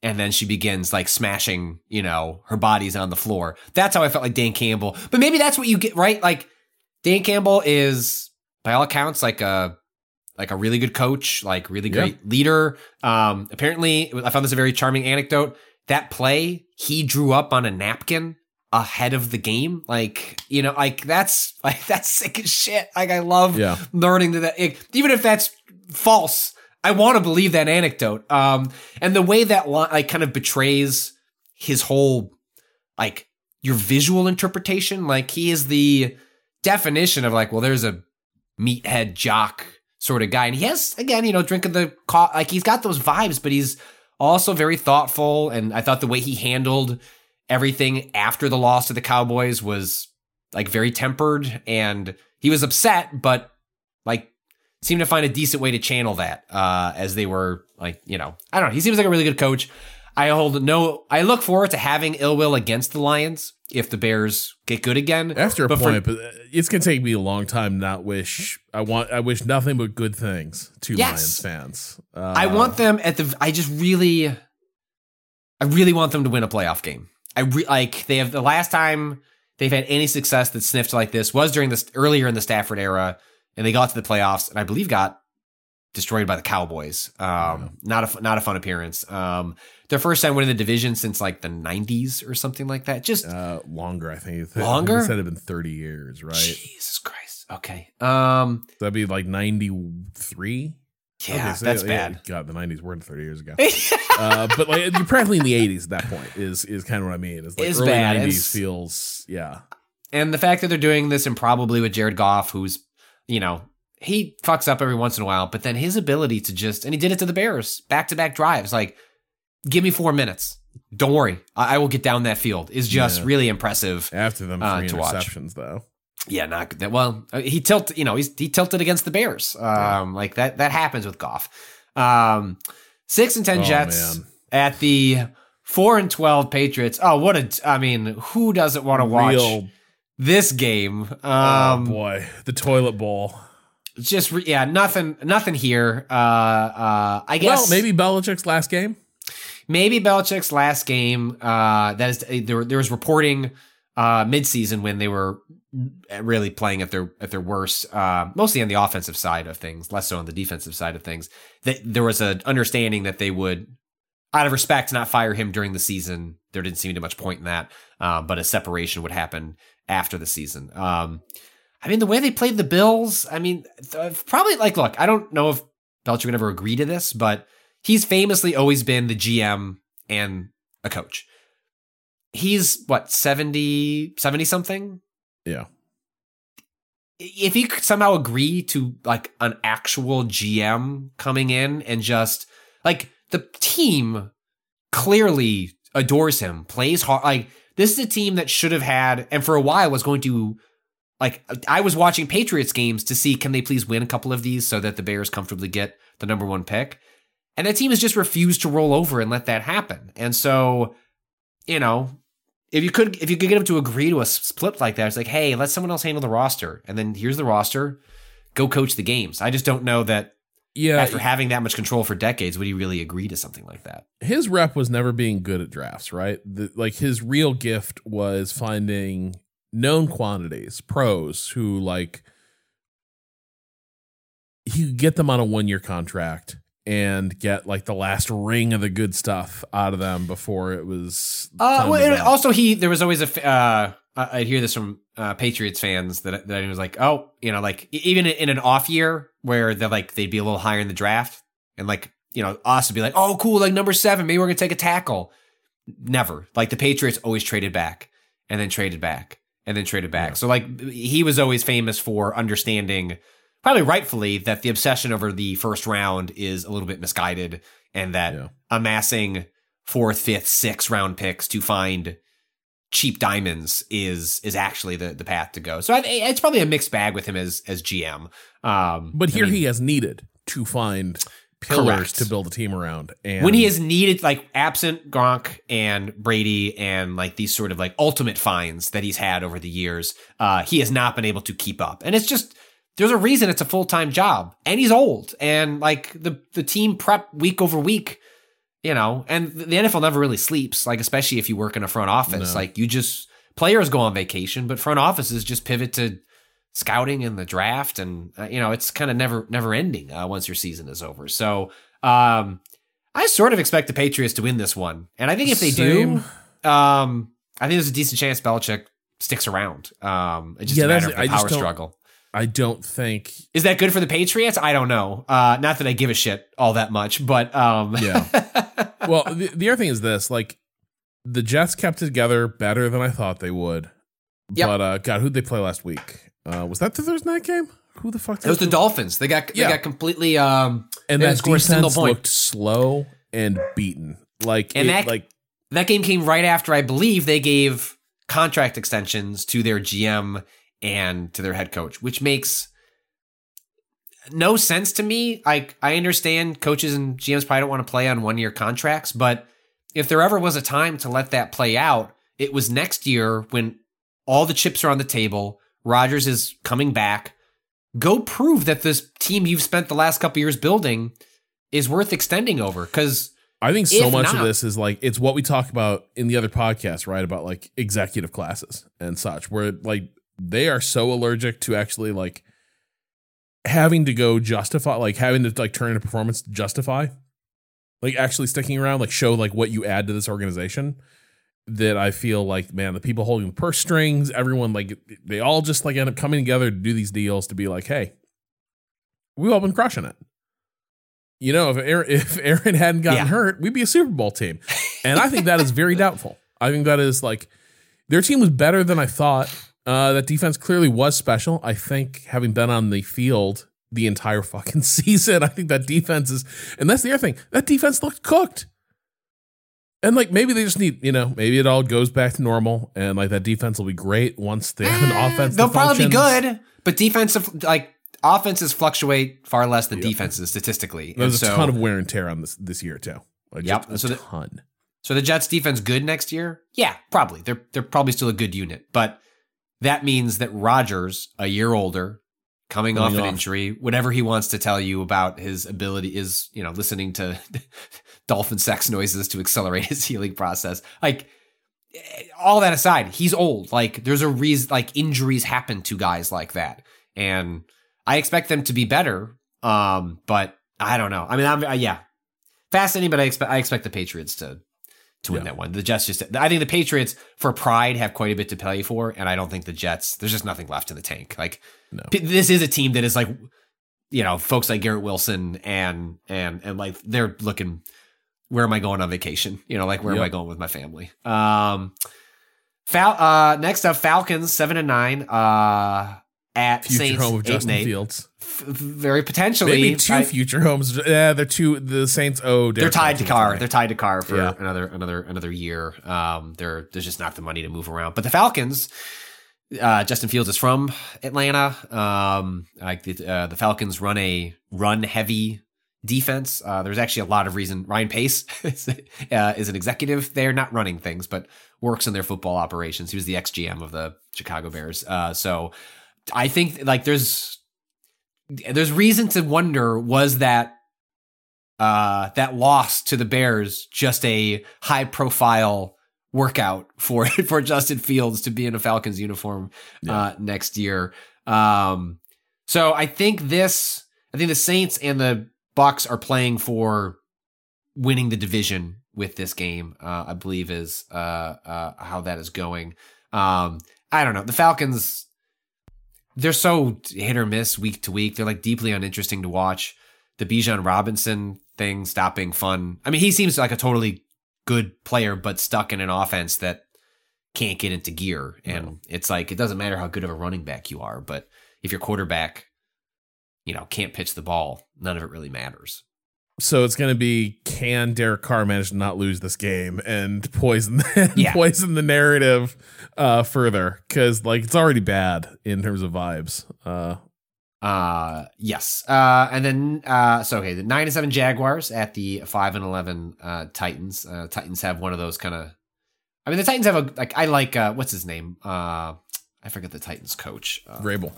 and then she begins like smashing you know her body's on the floor. That's how I felt like Dan Campbell. But maybe that's what you get right. Like Dan Campbell is by all accounts like a like a really good coach, like really Yeah. great leader. Um, apparently, I found this a very charming anecdote. That play he drew up on a napkin ahead of the game, like you know, like that's *laughs* like that's sick as shit. Like I love Yeah. learning that, even if that's false. I want to believe that anecdote. Um, and the way that like kind of betrays his whole like your visual interpretation. Like he is the definition of like, well, there's a meathead jock sort of guy, and he has again, you know, drinking the like he's got those vibes, but he's also very thoughtful. And I thought the way he handled everything after the loss to the Cowboys was like very tempered, and he was upset, but like seemed to find a decent way to channel that uh, as they were like, you know, I don't know. He seems like a really good coach. I hold no. I look forward to having ill will against the Lions if the Bears get good again. After a But for- point, but uh, it's gonna take me a long time. Not wish I want. I wish nothing but good things to Yes. Lions fans. Uh, I want them at the. I just really, I really want them to win a playoff game. I re- like they have the last time they've had any success that sniffed like this was during this earlier in the Stafford era, and they got to the playoffs, and I believe got destroyed by the Cowboys. Um, not a not a fun appearance. Um, their first time winning the division since like the '90s or something like that. Just Uh, longer, I think. Longer? It said it'd been 30 years, right? Jesus Christ. Okay. Um. That'd be like 93. Yeah, Okay, so that's yeah, bad. God, the 90s were 30 years ago. *laughs* uh, but like you're practically in the 80s at that point is is kind of what I mean. It's like It's early bad. 90s It's- feels yeah. And the fact that they're doing this improbably with Jared Goff, who's, you know, he fucks up every once in a while, but then his ability to just, and he did it to the Bears, back to back drives, like, give me four minutes. Don't worry. I, I will get down that field, is just Yeah. really impressive. After them Uh, three watch. interceptions though. Yeah, not good. Well, uh, he tilted, you know, he's, he tilted against the Bears. Um, like that, that happens with Goff. Um, six and 10 Oh, Jets man. at the four and 12 Patriots. Oh, what a, I mean, who doesn't want to watch Real this game? oh Um, boy, the toilet bowl. just re- yeah, nothing, nothing here. Uh, uh, I guess Well, maybe Belichick's last game. Maybe Belichick's last game. Uh, that is there. There was reporting uh, midseason when they were really playing at their at their worst, uh, mostly on the offensive side of things, less so on the defensive side of things. That there was an understanding that they would, out of respect, not fire him during the season. There didn't seem to be much point in that, uh, but a separation would happen after the season. Um, I mean, the way they played the Bills, I mean, probably like, look, I don't know if Belichick would ever agree to this, but he's famously always been the GM and a coach. He's what, 70, 70 something? Yeah. If he could somehow agree to like an actual GM coming in and just like the team clearly adores him, plays hard. Like this is a team that should have had, and for a while was going to like I was watching Patriots games to see can they please win a couple of these so that the Bears comfortably get the number one pick. And that team has just refused to roll over and let that happen. And so, you know, if you could if you could get them to agree to a split like that, it's like, hey, let someone else handle the roster. And then here's the roster. Go coach the games. I just don't know that Yeah, after having that much control for decades, would he really agree to something like that? his rep was never being good at drafts, right? The, like his real gift was finding known quantities, pros who like he could get them on a one year contract and get like the last ring of the good stuff out of them before it was. Uh, well, and also he there was always a uh, I hear this from uh, Patriots fans that that he was like, oh, you know, like even in an off year where they're like they'd be a little higher in the draft, and like you know us would be like, oh, cool, like number seven, maybe we're gonna take a tackle. Never, like the Patriots always traded back and then traded back and then traded back. So like he was always famous for understanding, probably rightfully, that the obsession over the first round is a little bit misguided, and that Yeah. amassing fourth, fifth, sixth round picks to find cheap diamonds is is actually the the path to go. So I, it's probably a mixed bag with him as as GM. Um, but I here mean, he has needed to find pillars Correct. to build a team around. And when he is needed, like absent Gronk and Brady and like these sort of like ultimate finds that he's had over the years, uh, he has not been able to keep up. And it's just there's a reason it's a full time job, and he's old, and like the the team prep week over week, you know, and the NFL never really sleeps, like especially if you work in a front office, No. like you just players go on vacation, but front offices just pivot to scouting and the draft and uh, you know it's kind of never never ending uh, once your season is over. So um i sort of expect the patriots to win this one. And i think if they Same. do um i think there's a decent chance Belichick sticks around. Um it's just Yeah, a matter of the I power struggle I don't think is that good for the patriots i don't know uh not that i give a shit all that much but um Yeah. *laughs* well, the, the other thing is this: like the Jets kept together better than I thought they would. Yep. But uh, God, who'd they play last week? Uh, was that the Thursday night game? Who the fuck? it was the did- dolphins they got Yeah. they got completely um And that didn't single point. looked slow and beaten. Like And it- that- like That game came right after I believe they gave contract extensions to their GM and to their head coach, which makes no sense to me. I I understand coaches and GMs probably don't want to play on one year contracts, but if there ever was a time to let that play out, it was next year when all the chips are on the table. Rodgers is coming back. Go prove that this team you've spent the last couple years building is worth extending over because I think so much of this is like it's what we talk about in the other podcast, right? About like executive classes and such, where like they are so allergic to actually like having to go justify, like having to like turn in a performance to justify, like actually sticking around, like show like what you add to this organization. That I feel like, man, the people holding the purse strings, everyone like they all just like end up coming together to do these deals to be like, hey, we've all been crushing it. You know, if Aaron, *laughs* if Aaron hadn't gotten Yeah. hurt, we'd be a Super Bowl team. And I think that is very *laughs* doubtful. I think that is like their team was better than I thought. Uh, that defense clearly was special. I think having been on the field the entire *laughs* fucking season, I think that defense is, and that's the other thing. That defense looked cooked. And like maybe they just need, you know, maybe it all goes back to normal, and like that defense will be great once they have an offense. Eh, They'll probably be good, but defensive like offenses fluctuate far less than defenses statistically. There's and a so, ton of wear and tear on this this year too. Like, Yep. a So the- ton. So the Jets defense good next year? Yeah, probably. They're they're probably still a good unit, but that means that Rodgers, a year older, coming, Coming off an injury, whatever he wants to tell you about his ability is, you know, listening to *laughs* dolphin sex noises to accelerate his *laughs* healing process. Like eh, all that aside, he's old. Like there's a reason like injuries happen to guys like that. And I expect them to be better. Um, but I don't know. I mean, I'm uh, yeah. Fascinating, but I expect I expect the Patriots to to win Yeah. that one. The Jets just I think the Patriots for pride have quite a bit to play for, and I don't think the Jets there's just nothing left in the tank. Like No. this is a team that is like you know, folks like Garrett Wilson and and and like they're looking where am I going on vacation? You know, like where am I going with my family? Um Fal- uh next up Falcons 7 and 9 uh at Future Saints home of 8 and Justin 8. Fields. Very potentially Maybe two I- future homes. Yeah, they're two. The Saints. Oh, they're tied to Carr. They're tied to Carr for Yeah. another another another year. Um, they're there's just not the money to move around. But the Falcons, uh, Justin Fields is from Atlanta. Um, like the uh, the Falcons run a run heavy defense. Uh, there's actually a lot of reason. Ryan Pace *laughs* is, uh, is an executive there, not running things, but works in their football operations. He was the ex GM of the Chicago Bears. Uh, so I think like there's there's reason to wonder was that uh that loss to the Bears just a high profile workout for *laughs* for Justin Fields to be in a Falcons uniform uh next year. Um so I think this I think the Saints and the Bucks are playing for winning the division with this game. Uh I believe is uh uh how that is going. Um I don't know. The Falcons they're so hit or miss week to week. They're like deeply uninteresting to watch. The Bijan Robinson thing stop being fun. I mean, he seems like a totally good player, but stuck in an offense that can't get into gear. And it's like it doesn't matter how good of a running back you are, but if your quarterback, you know, can't pitch the ball, none of it really matters. So it's going to be can Derek Carr manage to not lose this game and poison Yeah. poison the narrative uh, further because like it's already bad in terms of vibes. Uh, Uh yes. Uh and then uh so okay, the 9 and 7 Jaguars at the 5 and 11 uh Titans. Uh Titans have one of those kind of I mean the Titans have a like I like uh what's his name? Uh I forget the Titans coach. Uh, Vrabel.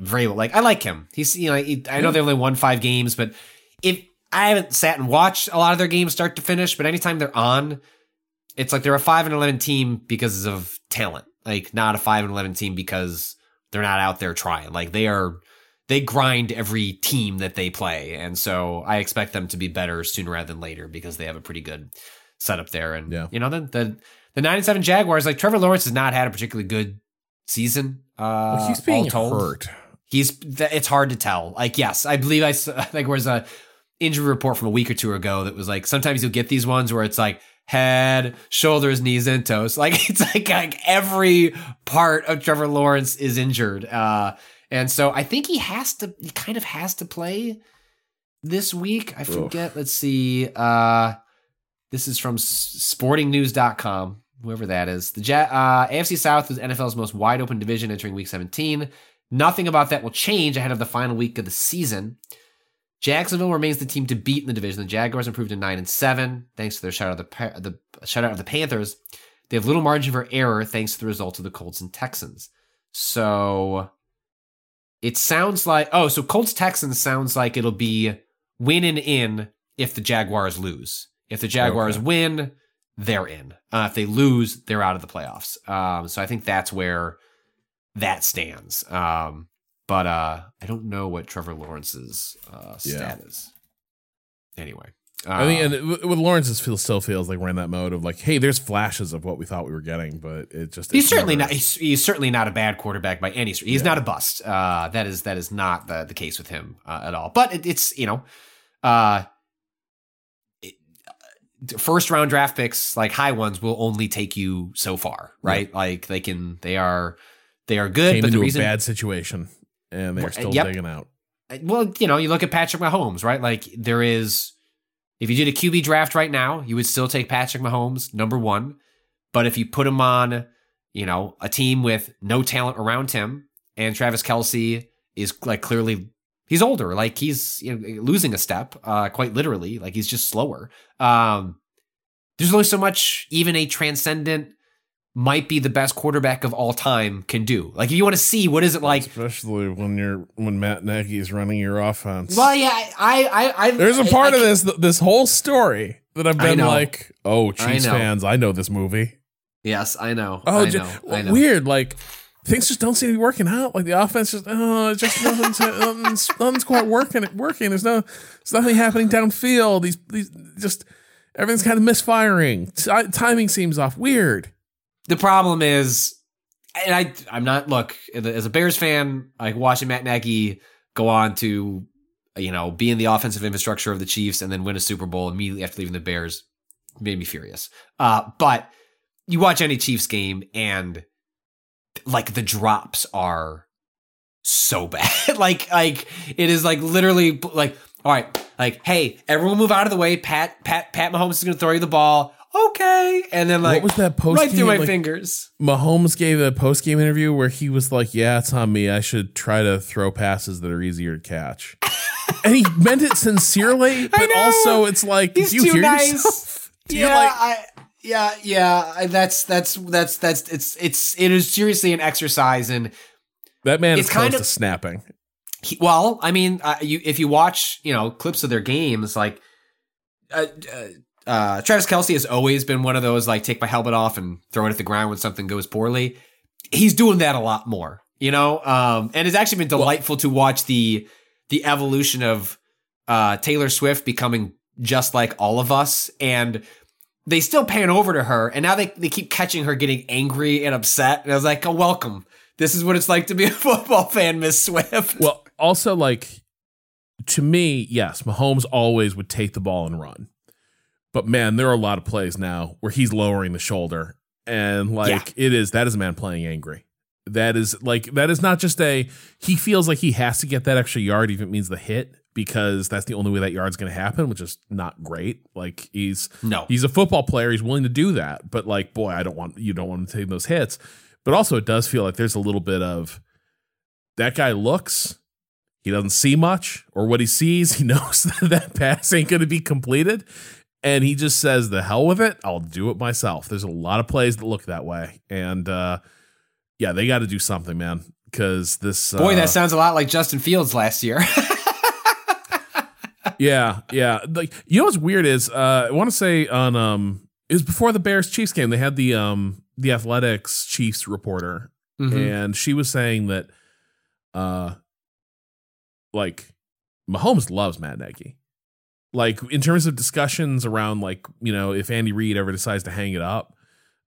Vrabel. Like I like him. He's you know he, I know they only won 5 games, but if I haven't sat and watched a lot of their games start to finish, but anytime they're on, it's like they're a 5 and 11 team because of talent. Like not a 5 and 11 team because they're not out there trying. Like they are they grind every team that they play. And so I expect them to be better sooner rather than later because they have a pretty good setup there. And Yeah. you know, the the the nine and seven Jaguars, like Trevor Lawrence has not had a particularly good season. Uh well, he's being all told. hurt. He's it's hard to tell. Like, yes, I believe I s- *laughs* like there was a injury report from a week or two ago that was like sometimes you'll get these ones where it's like head, shoulders, knees, and toes. *laughs* Like it's like like every part of Trevor Lawrence is injured. Uh and so I think he has to he kind of has to play this week. I forget. Let's see. Uh this is from sportingnews.com, whoever that is. The Ja- uh, AFC South is NFL's most wide open division entering week 17. Nothing about that will change ahead of the final week of the season. Jacksonville remains the team to beat in the division. The Jaguars improved to 9 and 7 thanks to their shutout of the the shutout of the Panthers. They have little margin for error thanks to the results of the Colts and Texans. So it sounds like oh, so Colts Texans sounds like it'll be win and in if the Jaguars lose. If the Jaguars Okay. win, they're in. Uh, if they lose, they're out of the playoffs. Um, so I think that's where that stands. Um, but uh, I don't know what Trevor Lawrence's uh, Yeah. stat is. Anyway, I mean, uh, and it- with Lawrence, it feels, still feels like we're in that mode of like, hey, there's flashes of what we thought we were getting, but it just He's certainly never- not. He's, he's certainly not a bad quarterback by any. stretch. He's Yeah. not a bust. Uh, that is that is not the the case with him uh, at all. But it, it's you know, uh, it, uh, first round draft picks like high ones will only take you so far, right? Like they can they are they are good, came but the into reason a bad situation and they're still yep. digging out. well, you know, you look at Patrick Mahomes, right? Like there is, if you did a QB draft right now, you would still take Patrick Mahomes number one. But if you put him on, you know, a team with no talent around him, and Travis Kelce is like clearly he's older, like he's you know, losing a step, uh, quite literally, like he's just slower. Um, there's only so much even a transcendent might be the best quarterback of all time can do. Like if you want to see what is it like Especially when you're when Matt Nagy is running your offense. Well, yeah, I, I, I There's a part I of this this whole story that I've been like, oh, Chiefs fans, I know this movie. Yes, I know. Oh, I know. I know. weird. Like things just don't seem to be working out. Like the offense just oh, it's just nothing's, *laughs* nothing's nothing's quite working. It's working. There's no there's nothing happening downfield. These these just everything's kind of misfiring. Ti timing seems off. Weird. The problem is, and I, I'm not. Look, as a Bears fan, like watching Matt Nagy go on to, you know, be in the offensive infrastructure of the Chiefs and then win a Super Bowl immediately after leaving the Bears, made me furious. Uh, but you watch any Chiefs game and like the drops are so *laughs* bad. like, like it is like literally like, all right, like, hey, everyone move out of the way. Pat, Pat, Pat Mahomes is going to throw you the ball. Okay, and then like what was that post right through my like, fingers. Mahomes gave a post game interview where he was like, "Yeah, it's on me. I should try to throw passes that are easier to catch." *laughs* and he meant it sincerely, but also it's like, He's do you too hear nice. yourself? *laughs* Yeah, like- I, yeah, yeah. That's that's that's that's it's it's it is seriously an exercise and that man is close kind to of- snapping. He, well, I mean, uh, you if you watch you know clips of their games, like uh, uh, uh, Travis Kelce has always been one of those like take my helmet off and throw it at the ground when something goes poorly. He's doing that a lot more, you know, um, and it's actually been delightful to watch the the evolution of uh, Taylor Swift becoming just like all of us and. They still pan over to her, and now they, they keep catching her getting angry and upset. And I was like, "Oh, welcome! This is what it's like to be a *laughs* football fan, Miss Swift." Well, also like to me, yes, Mahomes always would take the ball and run. But man, there are a lot of plays now where he's lowering the shoulder and like it is that is a man playing angry. That is like that is not just a he feels like he has to get that extra yard even if it means the hit because that's the only way that yard's going to happen, which is not great. Like he's No. he's a football player, he's willing to do that, but like boy, I don't want you don't want him to take those hits. But also it does feel like there's a little bit of that guy looks he doesn't see much or what he sees *laughs* he knows *laughs* that that pass ain't going to be completed and he just says the hell with it i'll do it myself there's a lot of plays that look that way and uh yeah they got to do something man because this Boy, uh, that sounds a lot like Justin Fields last year. *laughs* yeah yeah like you know what's weird is uh i want to say on um it was before the bears chiefs game they had the um the athletics chiefs reporter Mm-hmm. and she was saying that uh like Mahomes loves Matt Nagy. Like in terms of discussions around like, you know, if Andy Reid ever decides to hang it up,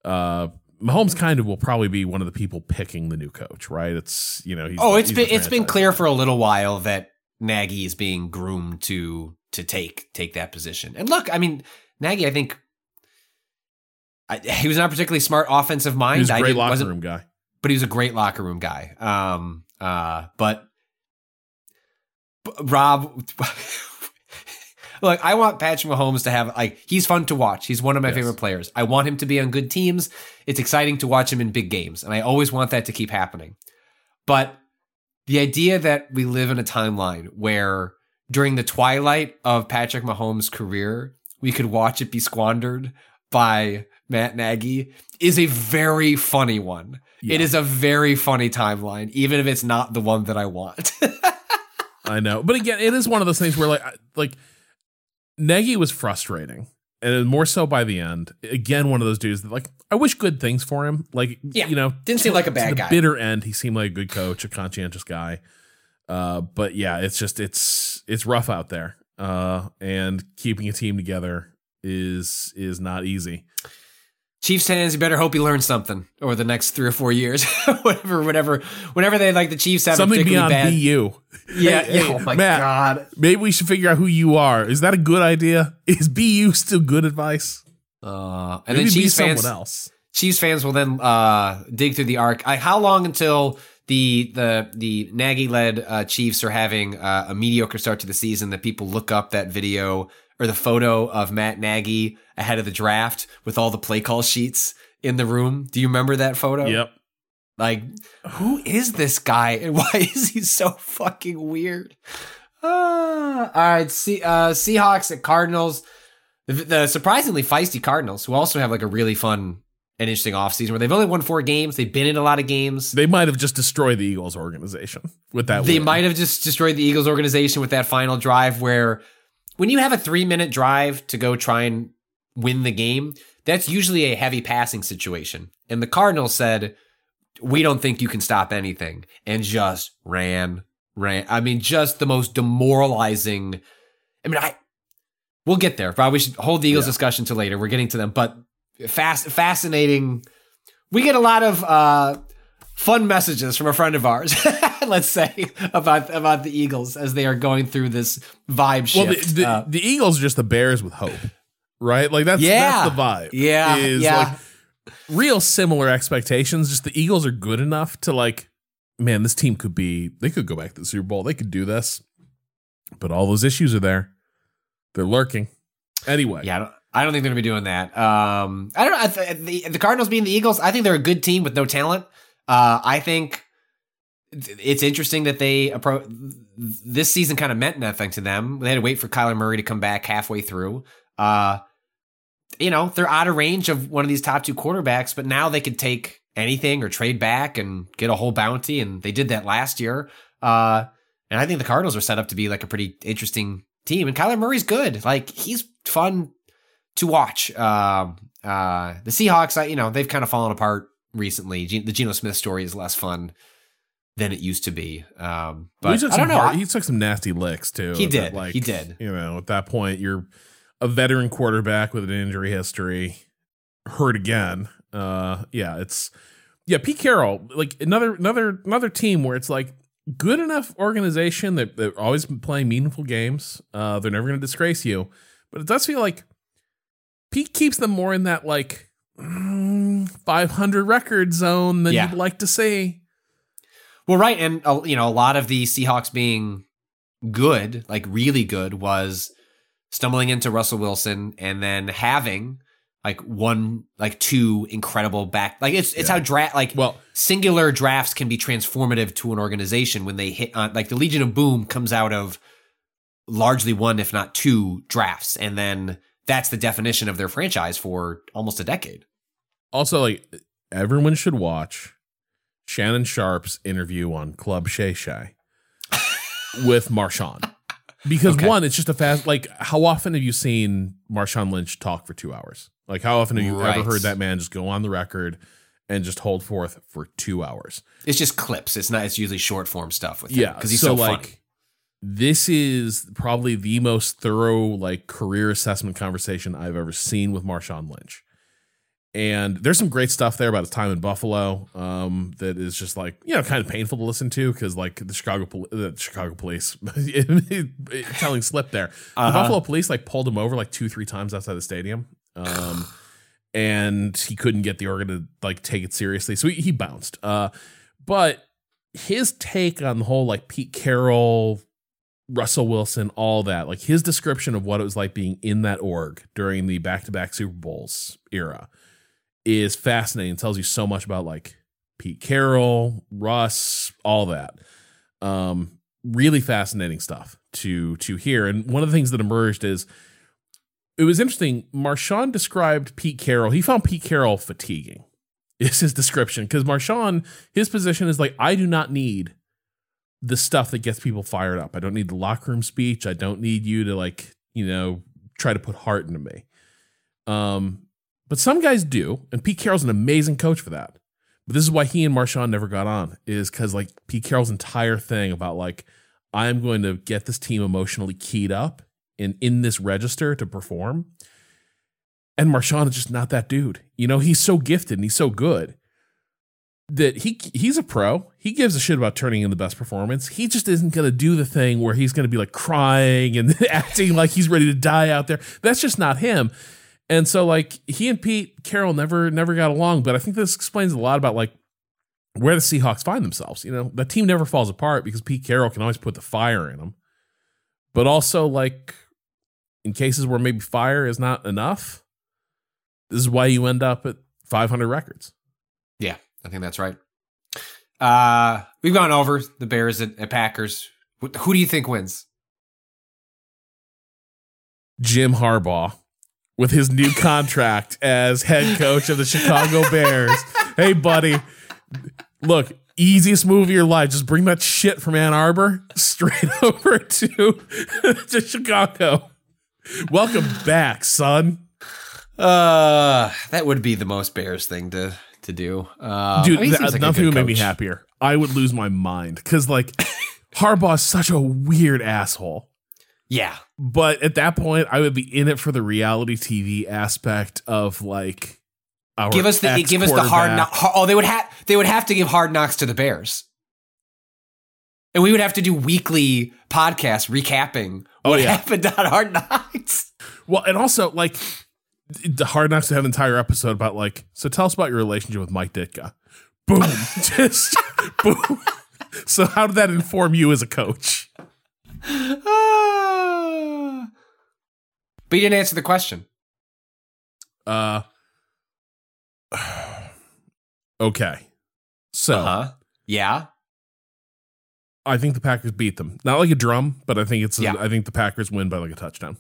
uh Mahomes kind of will probably be one of the people picking the new coach, right? It's you know, he's oh, it's he's been it's been clear for a little while that Nagy is being groomed to to take take that position. And look, I mean, Nagy, I think I, he was not particularly smart offensive mind. He was a great locker room guy. but he was a great locker room guy. Um, uh, but, but *laughs* Rob, *laughs* look, I want Patrick Mahomes to have like he's fun to watch. He's one of my Yes. favorite players. I want him to be on good teams. It's exciting to watch him in big games, and I always want that to keep happening. But the idea that we live in a timeline where during the twilight of Patrick Mahomes' career, we could watch it be squandered by Matt Nagy is a very funny one. It Yeah. is a very funny timeline, even if it's not the one that I want. *laughs* I know. But again, it is one of those things where like like Nagy was frustrating. and more so by the end. Again, one of those dudes that like I wish good things for him. Like Yeah, you know, didn't seem like a bad the guy. bitter end, he seemed like a good coach, a conscientious guy. Uh, but yeah, it's just it's it's rough out there. Uh, and keeping a team together is is not easy. Chiefs fans, you better hope he learns something over the next three or four years. *laughs* whatever, whatever, whenever they like the Chiefs have a Something beyond bad. BU. *laughs* Yeah, Hey, yeah. oh my Matt, god. Maybe we should figure out who you are. Is that a good idea? *laughs* Is BU still good advice? Uh, and Maybe then be Chiefs someone fans, else. Chiefs fans will then uh, dig through the arc. I, how long until the the the Nagy led uh, Chiefs are having uh, a mediocre start to the season that people look up that video or the photo of Matt Nagy ahead of the draft with all the play call sheets in the room? Do you remember that photo? Yep. Like, who is this guy and *laughs* why is he so fucking weird? Ah, all right, see, uh, Seahawks at Cardinals. The, the surprisingly feisty Cardinals, who also have like a really fun and interesting offseason where they've only won four games. They've been in a lot of games. They might have just destroyed the Eagles organization with that. They win. might have just destroyed the Eagles organization with that final drive where when you have a three minute drive to go try and win the game, that's usually a heavy passing situation. And the Cardinals said, we don't think you can stop anything and just ran, ran. I mean, just the most demoralizing. I mean, I, we'll get there. Probably should hold the Eagles Yeah. discussion to later. We're getting to them, but fast, fascinating. We get a lot of, uh, fun messages from a friend of ours, *laughs* *laughs* let's say, about about the Eagles as they are going through this vibe Well, shift. the, the, Uh, the Eagles are just the Bears with hope, right? Like that's Yeah. that's the vibe. Yeah, is yeah. like real similar expectations. Just the Eagles are good enough to like, man, this team could be. They could go back to the Super Bowl. They could do this, but all those issues are there. They're lurking. Anyway, yeah, I don't, I don't think they're going to be doing that. Um, I don't know. I th- the, the Cardinals being the Eagles, I think they're a good team with no talent. Uh, I think th- it's interesting that they approach this season kind of meant nothing to them. They had to wait for Kyler Murray to come back halfway through. Uh, you know, they're out of range of one of these top two quarterbacks, but now they could take anything or trade back and get a whole bounty. And they did that last year. Uh, and I think the Cardinals are set up to be like a pretty interesting team. And Kyler Murray's good. Like he's fun to watch. Um, uh, the Seahawks, I, you know, they've kind of fallen apart recently. Ge- the Geno Smith story is less fun than it used to be. Um, but he took I don't some know. hard- he took some nasty licks too. He that, did. Like He did. You know, at that point, you're a veteran quarterback with an injury history, hurt again. Uh, yeah, it's yeah. Pete Carroll, like another another another team where it's like good enough organization that they're always playing meaningful games. Uh, they're never going to disgrace you, but it does feel like Pete keeps them more in that like mm, 500 record zone than Yeah. you'd like to see. Well, right, and uh, you know, a lot of the Seahawks being good, like really good, was stumbling into Russell Wilson and then having like one, like two incredible back. Like it's it's Yeah. how draft like Well, singular drafts can be transformative to an organization when they hit on like the Legion of Boom comes out of largely one, if not two drafts, and then that's the definition of their franchise for almost a decade. Also, like everyone should watch Shannon Sharpe's interview on Club Shay Shay with Marshawn. Because Okay. one, it's just a fast like how often have you seen Marshawn Lynch talk for two hours? Like how often have you Right. ever heard that man just go on the record and just hold forth for two hours? It's just clips. It's not. It's usually short form stuff with Yeah, because he's so, like funny. this is probably the most thorough like career assessment conversation I've ever seen with Marshawn Lynch. And there's some great stuff there about his time in Buffalo um, that is just like you know kind of painful to listen to because like the Chicago pol- the Chicago police *laughs* telling slip there. The Uh-huh. Buffalo police like pulled him over like two three times outside the stadium, um, *sighs* and he couldn't get the organ to like take it seriously, so he, he bounced. Uh, but his take on the whole like Pete Carroll, Russell Wilson, all that, like his description of what it was like being in that org during the back to back Super Bowls era is fascinating. It tells you so much about like Pete Carroll, Russ, all that. Um, really fascinating stuff to to hear. And one of the things that emerged is it was interesting. Marshawn described Pete Carroll. He found Pete Carroll fatiguing. *laughs* Is his description because Marshawn, his position is like, I do not need the stuff that gets people fired up. I don't need the locker room speech. I don't need you to like, you know, try to put heart into me. Um, but some guys do, and Pete Carroll's an amazing coach for that. But this is why he and Marshawn never got on, is because like Pete Carroll's entire thing about like I'm going to get this team emotionally keyed up and in this register to perform. And Marshawn is just not that dude. You know, he's so gifted and he's so good that he he's a pro. He gives a shit about turning in the best performance. He just isn't going to do the thing where he's going to be like crying and *laughs* acting like he's ready to die out there. That's just not him. And so like he and Pete Carroll never never got along, but I think this explains a lot about like where the Seahawks find themselves. You know, the team never falls apart because Pete Carroll can always put the fire in them. But also like in cases where maybe fire is not enough, this is why you end up at 500 records. Yeah, I think that's right. Uh, we've gone over the Bears at, at Packers. Who do you think wins? Jim Harbaugh with his new contract as head coach of the Chicago Bears. hey, buddy, look, easiest move of your life. Just bring that shit from Ann Arbor straight *laughs* over to, to Chicago. Welcome back, son. Uh, that would be the most Bears thing to to do. Uh, Dude, I mean, that, like nothing would make me happier. I would lose my mind because, like, Harbaugh's such a weird asshole. Yeah, But at that point, I would be in it for the reality TV aspect of like our give us the give us the hard knock. Oh, they would have they would have to give hard knocks to the Bears, and we would have to do weekly podcasts recapping Oh, what yeah. happened on Hard *laughs* Knocks. Well, and also like the hard knocks to have an entire episode about like. So tell us about your relationship with Mike Ditka. Boom, *laughs* just boom. So how did that inform you as a coach? Ah, Ah. but you didn't answer the question. Uh, *sighs* okay. So Uh huh. Yeah. I think the Packers beat them. Not like a drum, but I think it's. Yeah. I think the Packers win by like a touchdown.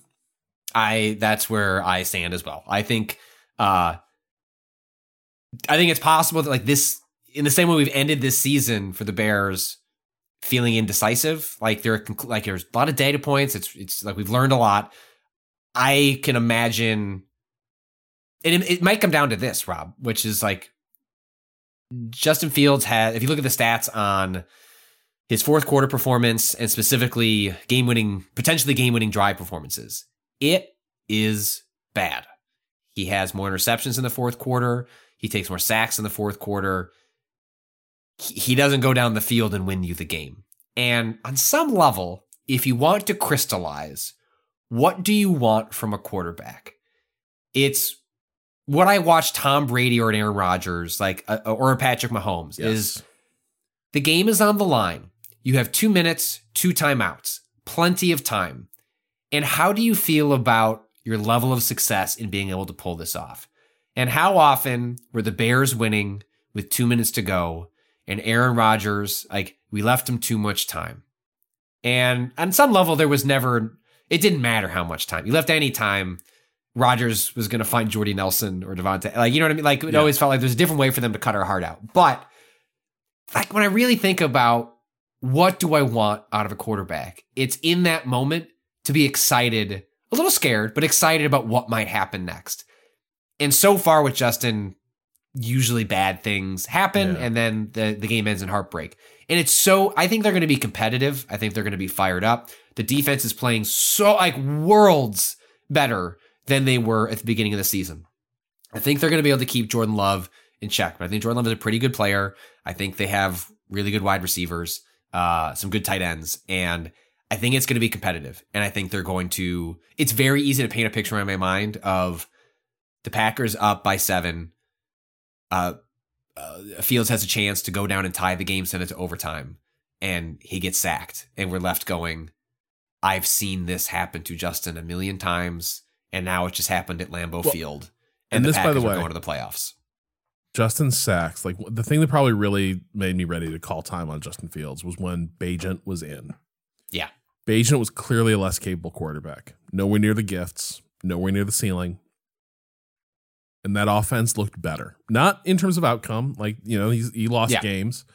I that's where I stand as well. I think uh I think it's possible that like this in the same way we've ended this season for the Bears feeling indecisive, like there are like there's a lot of data points, it's it's like we've learned a lot. I can imagine and it, it might come down to this, Rob, which is like Justin Fields had if you look at the stats on his fourth quarter performance and specifically game winning potentially game winning drive performances it is bad. He has more interceptions in the fourth quarter. He takes more sacks in the fourth quarter. He doesn't go down the field and win you the game. And on some level, if you want to crystallize, what do you want from a quarterback? It's what I watch Tom Brady or an Aaron Rodgers, like uh, or a Patrick Mahomes, is the game is on the line. You have two minutes, two timeouts, plenty of time. And how do you feel about your level of success in being able to pull this off? And how often were the Bears winning with two minutes to go and Aaron Rodgers, like, we left him too much time? And on some level, there was never, it didn't matter how much time. You left any time, Rodgers was going to find Jordy Nelson or Davante. Like, you know what I mean? Like, it Yeah. always felt like there's a different way for them to cut our heart out. But, like, when I really think about what do I want out of a quarterback, it's in that moment to be excited, a little scared, but excited about what might happen next. And so far with Justin, usually bad things happen Yeah. and then the, the game ends in heartbreak. And it's so, I think they're going to be competitive. I think they're going to be fired up. The defense is playing so, like, worlds better than they were at the beginning of the season. I think they're going to be able to keep Jordan Love in check. But I think Jordan Love is a pretty good player. I think they have really good wide receivers, uh, some good tight ends, and I think it's going to be competitive. And I think they're going to. It's very easy to paint a picture in my mind of the Packers up by seven. Uh, uh, Fields has a chance to go down and tie the game, send it to overtime, and he gets sacked, and we're left going. I've seen this happen to Justin a million times, and now it just happened at Lambeau Well, Field, and and, the this, by Packers the are way- going to the playoffs. Justin Sacks, like the thing that probably really made me ready to call time on Justin Fields was when Bagent was in. Yeah. Bagent was clearly a less capable quarterback. Nowhere near the gifts, nowhere near the ceiling. And that offense looked better. Not in terms of outcome, like, you know, he's, he lost Yeah. games,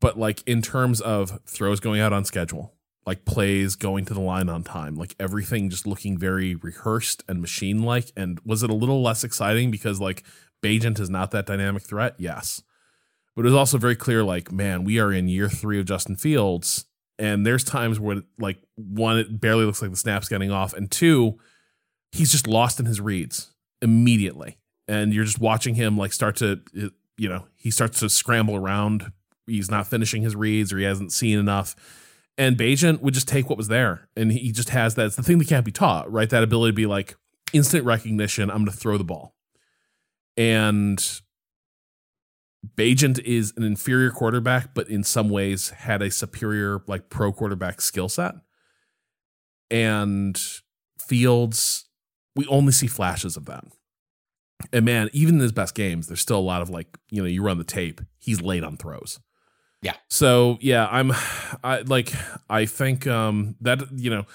but like in terms of throws going out on schedule, like plays going to the line on time, like everything just looking very rehearsed and machine like. And was it a little less exciting because like Bagent is not that dynamic threat? Yes. But it was also very clear, like, man, we are in year three of Justin Fields. And there's times where, like, one, it barely looks like the snap's getting off. And two, he's just lost in his reads immediately. And you're just watching him, like, start to, uh, you know, he starts to scramble around. He's not finishing his reads or he hasn't seen enough. And Bagent would just take what was there. And he just has that. It's the thing that can't be taught, right? That ability to be like, instant recognition, I'm going to throw the ball. And Bagent is an inferior quarterback, but in some ways had a superior, like pro quarterback skill set. And Fields, we only see flashes of that. And man, even in his best games, there's still a lot of like, you know, you run the tape, he's late on throws. Yeah. So yeah, I'm *sighs* I like I think um that you know,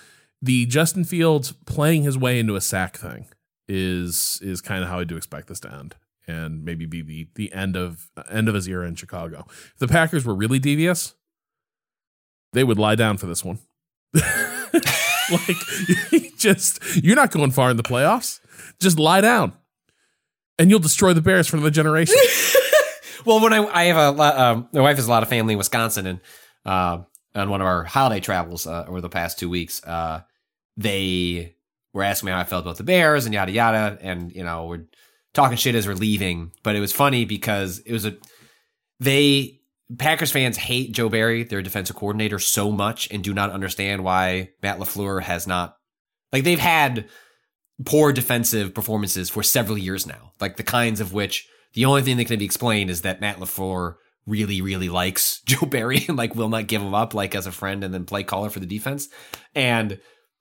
the Justin Fields playing his way into a sack thing is is kind of how I do expect this to end and maybe be the the end of end of his era in Chicago. If the Packers were really devious, they would lie down for this one. *laughs* like *laughs* just you're not going far in the playoffs. Just lie down, and you'll destroy the Bears for the generation. *laughs* well, when I I have a um, my wife has a lot of family in Wisconsin, and uh, on one of our holiday travels uh, over the past two weeks, uh, they were asking me how I felt about the Bears and yada yada, and you know we're talking shit as we're leaving. But it was funny because it was a they Packers fans hate Joe Barry, their defensive coordinator, so much and do not understand why Matt LaFleur has not like they've had poor defensive performances for several years now. Like the kinds of which the only thing that can be explained is that Matt LaFleur really, really likes *laughs* Joe Barry and like will not give him up like as a friend and then play caller for the defense. And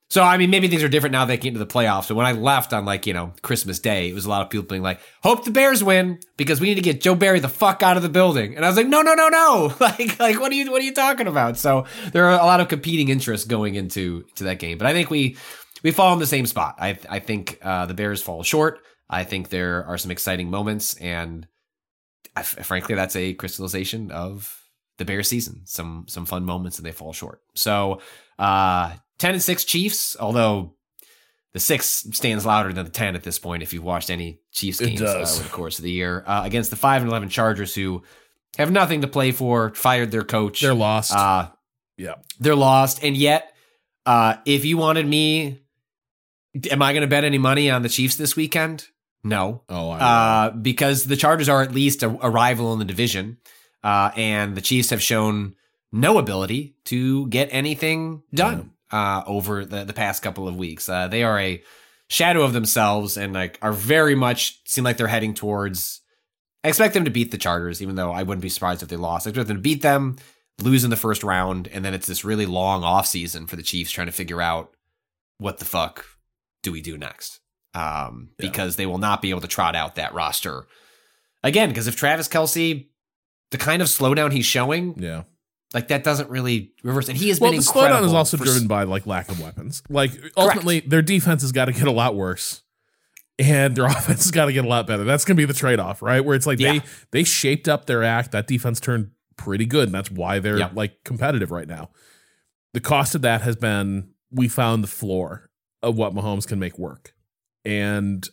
so, I mean, maybe things are different now they get into the playoffs. But when I left on like, you know, Christmas Day, it was a lot of people being like, hope the Bears win because we need to get Joe Barry the fuck out of the building. And I was like, no, no, no, no. *laughs* Like, like, what are you, what are you talking about? So there are a lot of competing interests going into, to that game. But I think we, we fall in the same spot. I, I think, uh, the Bears fall short. I think there are some exciting moments. And I, frankly, that's a crystallization of the Bears season. Some, some fun moments and they fall short. So, uh, 10 and 6 Chiefs, although the 6 stands louder than the 10 at this point if you've watched any Chiefs games uh, over the course of the year. Uh, against the 5 and 11 Chargers who have nothing to play for, fired their coach. They're lost. Uh, yeah. They're lost. And yet, uh, if you wanted me, am I going to bet any money on the Chiefs this weekend? No. Oh, uh, because the Chargers are at least a, a rival in the division. Uh, and the Chiefs have shown no ability to get anything done uh, over the, the past couple of weeks. Uh, they are a shadow of themselves and like are very much seem like they're heading towards. I expect them to beat the Chargers, even though I wouldn't be surprised if they lost. I expect them to beat them, lose in the first round, and then it's this really long off season for the Chiefs trying to figure out what the fuck do we do next. Um, yeah. because they will not be able to trot out that roster again. Because if Travis Kelce, the kind of slowdown he's showing, yeah, like that doesn't really reverse. And he has well, been the slowdown is also driven by like lack of weapons. Like ultimately, Correct. their defense has got to get a lot worse, and their *laughs* offense has got to get a lot better. That's going to be the trade off, right? Where it's like yeah. they they shaped up their act. That defense turned pretty good, and that's why they're yeah. like competitive right now. The cost of that has been we found the floor of what Mahomes can make work, and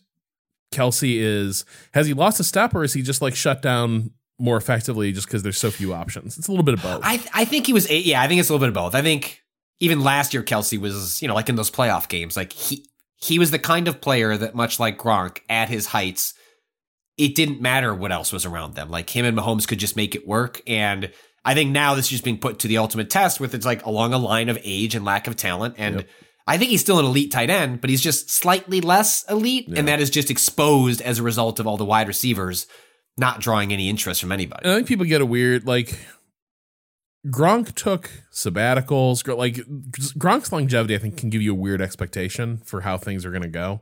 Kelce is has he lost a step or is he just like shut down more effectively just because there's so few options. It's a little bit of both. I I think he was eight, yeah, I think it's a little bit of both. I think even last year Kelce was, you know, like in those playoff games, like he he was the kind of player that much like Gronk at his heights, it didn't matter what else was around them. Like him and Mahomes could just make it work. And I think now this is just being put to the ultimate test with it's like along a line of age and lack of talent. And yep. I think he's still an elite tight end, but he's just slightly less elite. Yeah. And that is just exposed as a result of all the wide receivers not drawing any interest from anybody. I think people get a weird like Gronk took sabbaticals. Like Gronk's longevity, I think, can give you a weird expectation for how things are going to go.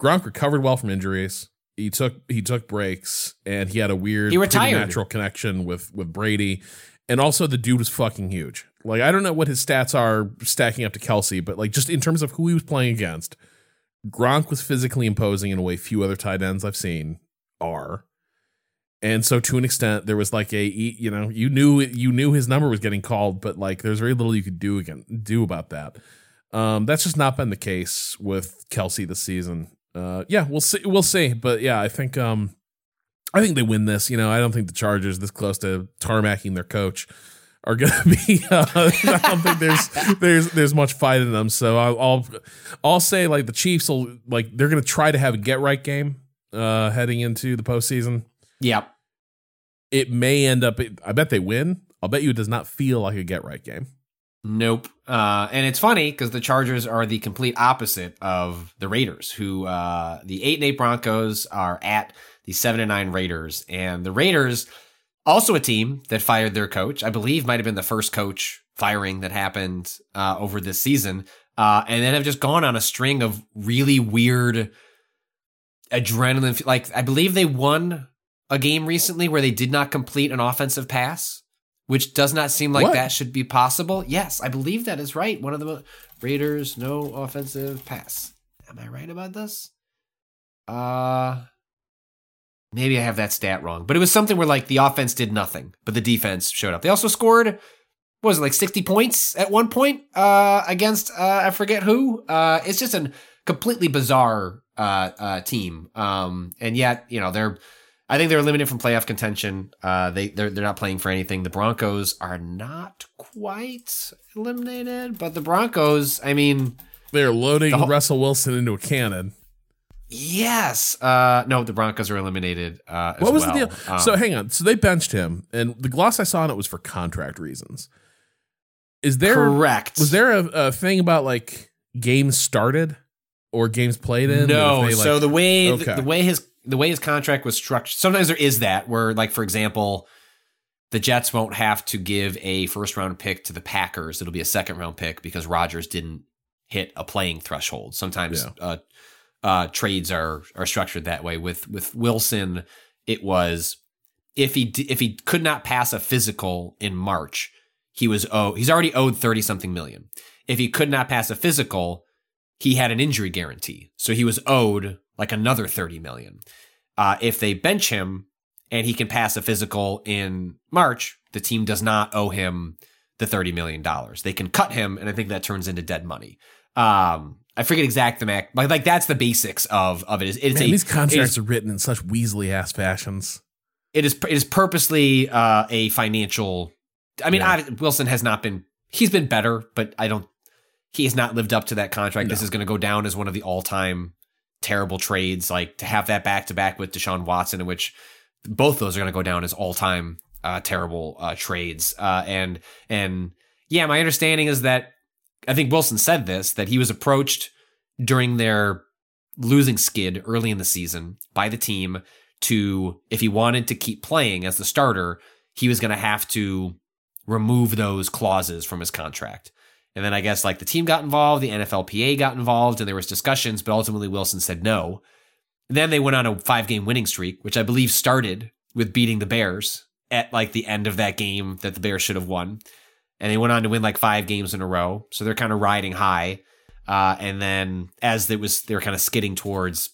Gronk recovered well from injuries. He took he took breaks, and he had a weird, he retired. natural connection with with Brady. And also, the dude was fucking huge. Like I don't know what his stats are stacking up to Kelce, but like just in terms of who he was playing against, Gronk was physically imposing in a way few other tight ends I've seen are And so to an extent, there was like a you know you knew you knew his number was getting called, but like there's very little you could do again do about that. Um, that's just not been the case with Kelce this season. Uh, yeah, we'll see. We'll see. But yeah, I think um, I think they win this. You know, I don't think the Chargers this close to tarmacking their coach are going *laughs* to be. Uh, I don't think there's *laughs* there's there's much fight in them. So I'll I'll, I'll say like the Chiefs will like they're going to try to have a get right game uh, heading into the postseason. Yep. It may end up. I bet they win. I'll bet you it does not feel like a get right game. Nope. Uh, and it's funny because the Chargers are the complete opposite of the Raiders, who uh, the eight and eight Broncos are at the seven and nine Raiders, and the Raiders also a team that fired their coach. I believe might have been the first coach firing that happened uh, over this season, uh, and then have just gone on a string of really weird adrenaline. Like I believe they won a game recently where they did not complete an offensive pass which does not seem like What? that should be possible. Yes, I believe that is right. One of the Raiders no offensive pass. Am I right about this? Uh maybe I have that stat wrong, but it was something where like the offense did nothing, but the defense showed up. They also scored what was it like 60 points at one point uh against uh I forget who. Uh it's just a completely bizarre uh uh team. Um and yet, you know, they're I think they're eliminated from playoff contention. Uh, they they're they're not playing for anything. The Broncos are not quite eliminated, but the Broncos, I mean, They're loading The whole- Russell Wilson into a cannon. Yes, uh, no, the Broncos are eliminated. Uh, as What was well. the deal? Um, so hang on. So they benched him, and the gloss I saw on it was for contract reasons. Is there correct? was there a, a thing about like games started or games played in? no? They, like- so the way Okay. the way his the way his contract was structured, sometimes there is that where, like, for example. The Jets won't have to give a first round pick to the Packers. It'll be a second round pick because Rodgers didn't hit a playing threshold. Sometimes Yeah. uh, uh, trades are are structured that way. With with Wilson, it was if he if he could not pass a physical in March, he was oh he's already owed thirty something million. If he could not pass a physical, he had an injury guarantee, so he was owed like another thirty million. Uh, if they bench him and he can pass a physical in March, the team does not owe him the thirty million dollars. They can cut him, and I think that turns into dead money. Um, I forget exact the mac, like like that's the basics of of it. Is it's Man, a, these contracts is- are written in such Weasley ass fashions. it is it is purposely uh, a financial. I mean, Yeah. I, Wilson has not been. He's been better, but I don't. He has not lived up to that contract. This is going to go down as one of the all time terrible trades. Like to have that back to back with Deshaun Watson, in which both those are going to go down as all time uh, terrible uh, trades. Uh, and and yeah, my understanding is that I think Wilson said this that he was approached during their losing skid early in the season by the team to if he wanted to keep playing as the starter, he was going to have to remove those clauses from his contract. And then I guess like the team got involved, the NFLPA got involved, and there was discussions, but ultimately Wilson said no. And Then they went on a five game winning streak, which I believe started with beating the Bears at like the end of that game that the Bears should have won. And they went on to win like five games in a row. So they're kind of riding high. Uh, and then as it was, they were kind of skidding towards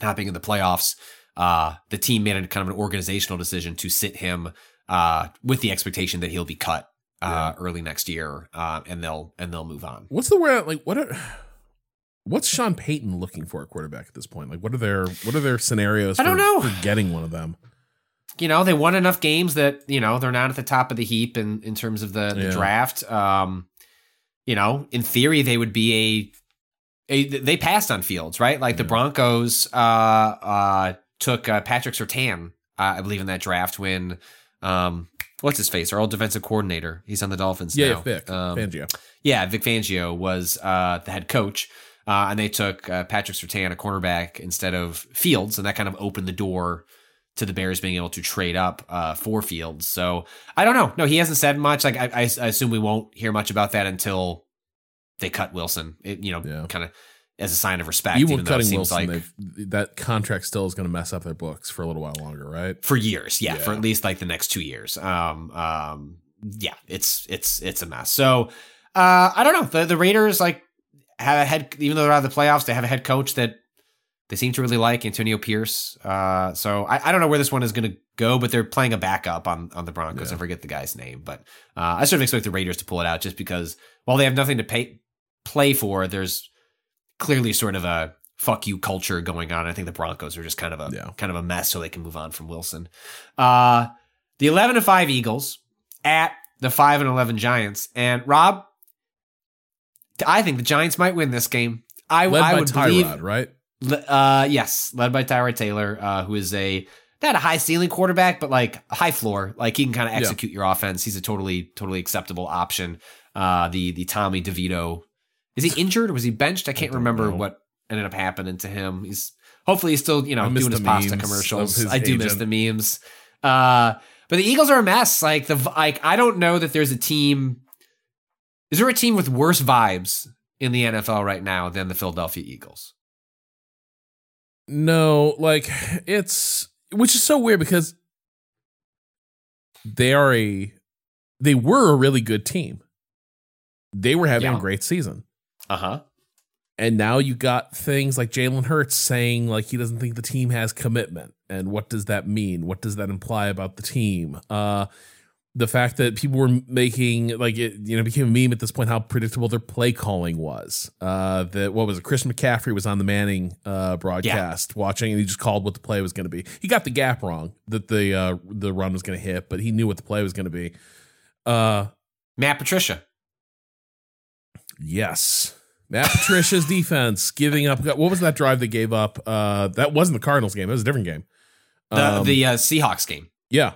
not being in the playoffs. Uh, the team made a kind of an organizational decision to sit him uh, with the expectation that he'll be cut uh, early next year, uh, and they'll and they'll move on. What's the word? Like what? Are, what's Sean Payton looking for a quarterback at this point? Like what are their what are their scenarios? I don't for- know. for getting one of them. You know they won enough games that you know they're not at the top of the heap in in terms of the, the Yeah. draft. Um, you know, in theory, they would be a, a they passed on Fields, right? Like the Broncos uh, uh, took uh, Patrick Surtain, uh, I believe, in that draft when um, what's his face, our old defensive coordinator, he's on the Dolphins now. Yeah, now. Vic Um, Fangio. yeah, Vic Fangio was uh, the head coach, uh, and they took uh, Patrick Surtain, a cornerback, instead of Fields, and that kind of opened the door to the Bears being able to trade up uh, for Fields. So I don't know. No, he hasn't said much. Like I, I, I assume we won't hear much about that until they cut Wilson. It, you know, Yeah. kind of as a sign of respect. Even even cutting seems Wilson, like that contract still is going to mess up their books for a little while longer, right? for years yeah, for at least like the next two years um um yeah it's it's it's a mess so uh i don't know the the raiders like have a head even though they're out of the playoffs they have a head coach that They seem to really like Antonio Pierce. Uh, so I, I don't know where this one is going to go, but they're playing a backup on on the Broncos. Yeah. I forget the guy's name, but uh, I sort of expect the Raiders to pull it out just because while they have nothing to pay play for, there's clearly sort of a fuck you culture going on. I think the Broncos are just kind of a Yeah. kind of a mess, so they can move on from Wilson. Uh, the eleven and five Eagles at the five and eleven Giants, and Rob, I think the Giants might win this game. I, Led I would Tyrod, believe right? Uh, yes, led by Tyrod Taylor, uh, who is a not a high ceiling quarterback, but like a high floor. Like he can kind of Yeah. execute your offense. He's a totally totally acceptable option. Uh, the the Tommy DeVito is he *laughs* injured or was he benched? I can't don't remember know. what ended up happening to him. He's hopefully he's still you know doing his pasta commercials. I do miss the memes. Uh, but the Eagles are a mess. Like the like I don't know that there's a team. Is there a team with worse vibes in the NFL right now than the Philadelphia Eagles? No, like it's which is so weird because they are a they were a really good team. They were having Yeah. a great season. Uh huh. And now you got things like Jalen Hurts saying like he doesn't think the team has commitment. And what does that mean? What does that imply about the team? Uh the fact that people were making like it you know became a meme at this point how predictable their play calling was. Uh that what was it? Chris McCaffrey was on the Manning uh broadcast watching and he just called what the play was going to be. He got the gap wrong that the uh the run was going to hit, but he knew what the play was going to be. Uh Matt Patricia. Yes. Matt Patricia's defense giving up. What was that drive they gave up? Uh, that wasn't the Cardinals game. It was a different game. The Um, the uh, Seahawks game. yeah,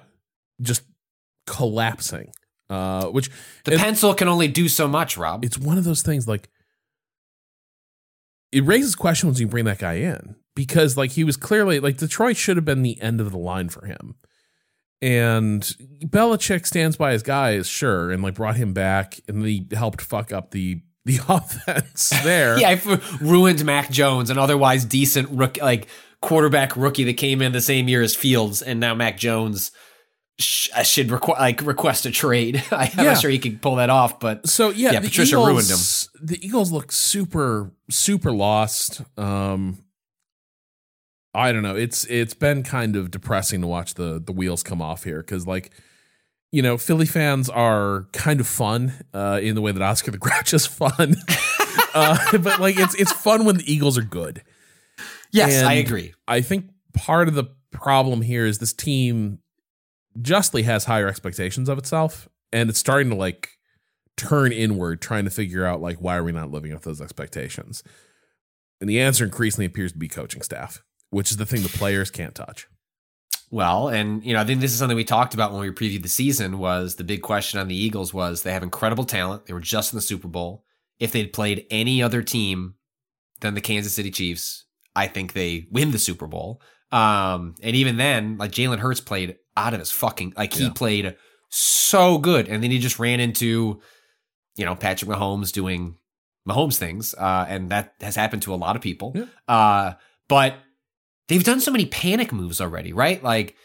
just collapsing. Uh, which The it- pencil can only do so much, Rob. it's one of those things like it raises questions when you bring that guy in because like he was clearly like Detroit should have been the end of the line for him. And Belichick stands by his guys, sure, and like brought him back and he helped fuck up the the *laughs* offense there. *laughs* yeah, I f- ruined Mac Jones, an otherwise decent rook, like quarterback rookie that came in the same year as Fields, and now Mac Jones sh- uh, should requ- like request a trade. *laughs* I'm Yeah. not sure he could pull that off, but So yeah, Yeah, Patricia Eagles, ruined him. The Eagles look super, super lost. Um, I don't know. It's it's been kind of depressing to watch the the wheels come off here because like. You know, Philly fans are kind of fun uh, in the way that Oscar the Grouch is fun, *laughs* uh, but like it's it's fun when the Eagles are good. yes, I agree. I think part of the problem here is this team justly has higher expectations of itself, and it's starting to like turn inward, trying to figure out like why are we not living up those expectations? And the answer increasingly appears to be coaching staff, which is the thing the players can't touch. Well, and you know, I think this is something we talked about when we previewed the season. Was the big question on the Eagles was they have incredible talent. They were just in the Super Bowl. If they'd played any other team than the Kansas City Chiefs, I think they win the Super Bowl. Um, and even then, like Jalen Hurts played out of his fucking like he played so good, and then he just ran into, you know, Patrick Mahomes doing Mahomes things, uh, and that has happened to a lot of people. Yeah. Uh, but they've done so many panic moves already, right? Like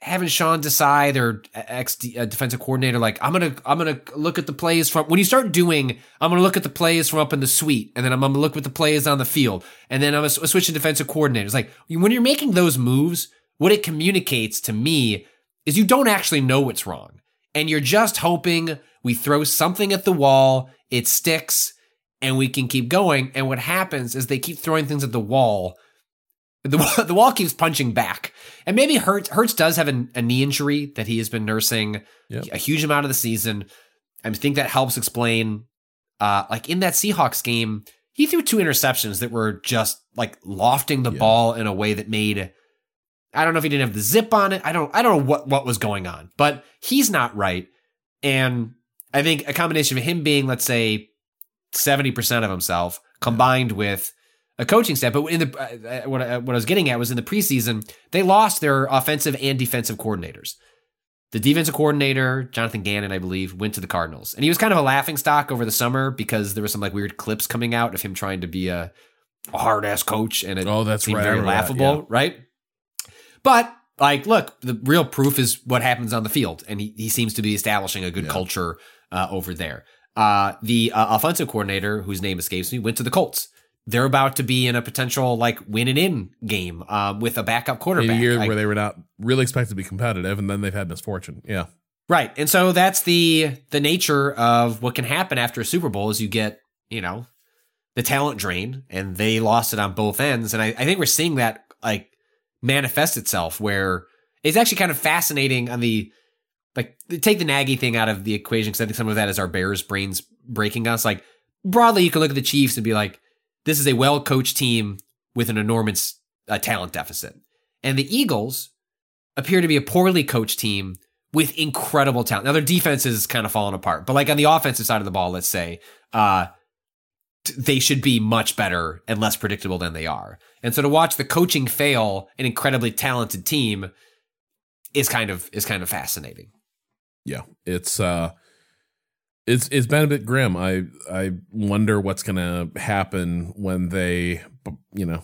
having Sean Desai, their ex uh, defensive coordinator, like I'm gonna I'm gonna look at the plays from when you start doing I'm gonna look at the plays from up in the suite, and then I'm gonna look at the plays on the field, and then I'm gonna switch to defensive coordinators. Like when you're making those moves, what it communicates to me is you don't actually know what's wrong, and you're just hoping we throw something at the wall, it sticks, and we can keep going. And what happens is they keep throwing things at the wall the, *laughs* the wall keeps punching back. And maybe Hurts, Hurts does have a, a knee injury that he has been nursing Yep. a huge amount of the season. I think that helps explain, uh, like in that Seahawks game, he threw two interceptions that were just like lofting the Yeah. ball in a way that made, I don't know if he didn't have the zip on it. I don't, I don't know what, what was going on, but he's not right. And I think a combination of him being, let's say, 70% of himself combined with a coaching staff. But in the uh, what, I, what I was getting at was in the preseason, they lost their offensive and defensive coordinators. The defensive coordinator, Jonathan Gannon, I believe, went to the Cardinals. And he was kind of a laughing stock over the summer because there were some like weird clips coming out of him trying to be a, a hard ass coach and it Oh, that's seemed right. Very remember that, laughable, yeah. right? But like, look, the real proof is what happens on the field, and he, he seems to be establishing a good Yeah. culture uh, over there. Uh, the uh, offensive coordinator, whose name escapes me, went to the Colts. they're about to be in a potential like win and in game um, with a backup In quarterback. a year Like, where they were not really expected to be competitive, and then they've had misfortune. Yeah. Right. And so that's the the nature of what can happen after a Super Bowl is you get, you know, the talent drain and they lost it on both ends. And I, I think we're seeing that like manifest itself where it's actually kind of fascinating on the like take the Nagy thing out of the equation because I think some of that is our Bears brains breaking us. Like broadly, you can look at the Chiefs and be like, this is a well coached team with an enormous uh, talent deficit. And the Eagles appear to be a poorly coached team with incredible talent. Now their defense is kind of falling apart, but like on the offensive side of the ball, let's say, uh, they should be much better and less predictable than they are. And so to watch the coaching fail an incredibly talented team is kind of is kind of fascinating. Yeah. It's uh it's it's been a bit grim. I I wonder what's gonna happen when they you know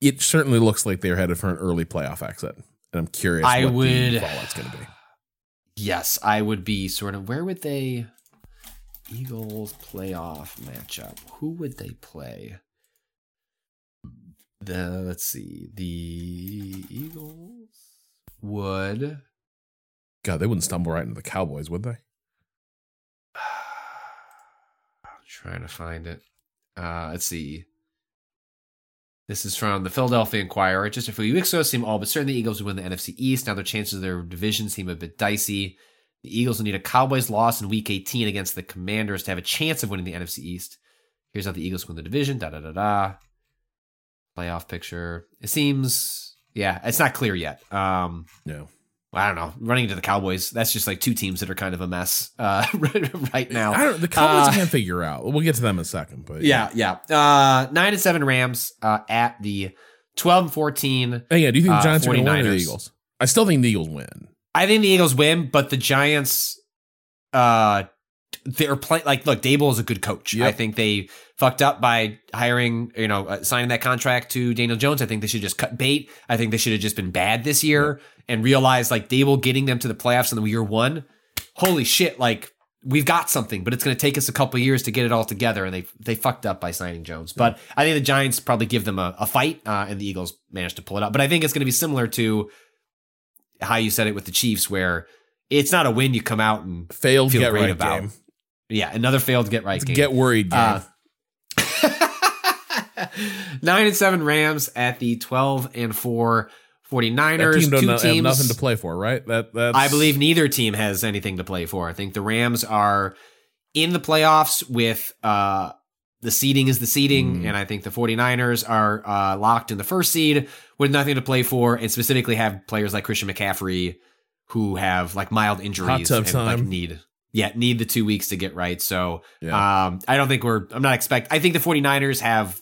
it certainly looks like they're headed for an early playoff exit. And I'm curious I what the would- fallout's gonna be. Yes, I would be sort of where would they Eagles playoff matchup? Who would they play? The let's see. The Eagles would God, they wouldn't stumble right into the Cowboys, would they? *sighs* I'm trying to find it. Uh, let's see. This is from the Philadelphia Inquirer. Just a few weeks ago, it seemed all but certain the Eagles would win the NFC East. Now their chances of their division seem a bit dicey. The Eagles will need a Cowboys loss in Week 18 against the Commanders to have a chance of winning the NFC East. Here's how the Eagles win the division. Da da da da. Playoff picture. It seems, yeah, it's not clear yet. Um, No. I don't know. Running into the Cowboys, that's just like two teams that are kind of a mess uh, *laughs* right now. I don't the Cowboys Uh, can't figure out. We'll get to them in a second, but Yeah, yeah. Uh, nine and seven Rams uh, at the twelve and fourteen. Hey, yeah, do you think the Uh, Giants are gonna win or the Eagles? I still think the Eagles win. I think the Eagles win, but the Giants, uh, they're playing. Like, look, Daboll is a good coach. Yep. I think they fucked up by hiring, you know, uh, signing that contract to Daniel Jones. I think they should just cut bait. I think they should have just been bad this year and realized like Daboll getting them to the playoffs in the year one. Holy shit! Like. We've got something, but it's going to take us a couple years to get it all together, and they they fucked up by signing Jones. But I think the Giants probably give them a, a fight, uh, and the Eagles managed to pull it out. But I think it's going to be similar to how you said it with the Chiefs, where it's not a win you come out and Failed feel get great right about. game. Yeah, another failed get right game. get worried game. Uh, *laughs* Nine and seven Rams at the twelve and four 49ers. that team two don't have teams. nothing to play for, right? That that's I believe neither team has anything to play for. I think the Rams are in the playoffs with uh the seeding is the seeding, Mm. and I think the 49ers are uh, locked in the first seed with nothing to play for, and specifically have players like Christian McCaffrey who have like mild injuries and like need yeah, need the two weeks to get right. So Yeah. um I don't think we're I'm not expect I think the 49ers have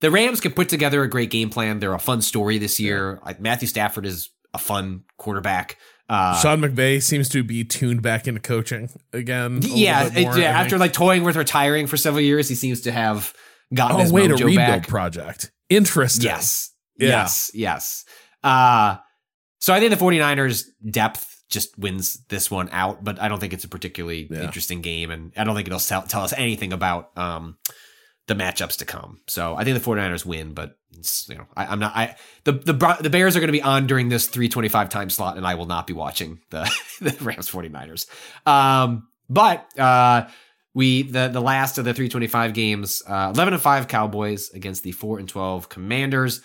the Rams can put together a great game plan. They're a fun story this year. Like Matthew Stafford is a fun quarterback. Uh, Sean McVay seems to be tuned back into coaching again. yeah, little bit it- more, yeah. I After think. like toying with retiring for several years, he seems to have gotten oh his a mojo rebuild back. project. Interesting. Yes, Yeah. yes, yes. Uh, so I think the 49ers depth just wins this one out, but I don't think it's a particularly Yeah. interesting game, and I don't think it'll tell, tell us anything about um the matchups to come. So I think the 49ers win, but you know, I, I'm not. I the the the Bears are going to be on during this 325 time slot, and I will not be watching the *laughs* the Rams 49ers. Um, but uh, we the the last of the 325 games, uh, 11 and five Cowboys against the four and 12 Commanders.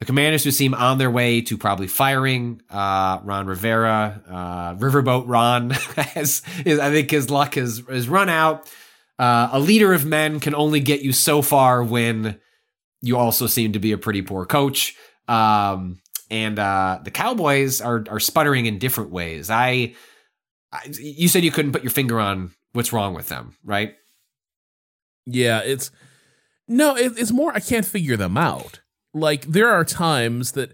The Commanders who seem on their way to probably firing uh, Ron Rivera, uh, Riverboat Ron, *laughs* has, is, I think his luck has, has run out. Uh, a leader of men can only get you so far when you also seem to be a pretty poor coach. Um, and uh, the Cowboys are are sputtering in different ways. I, I, you said you couldn't put your finger on what's wrong with them, right? Yeah, it's no, it, it's more. I can't figure them out. Like there are times that,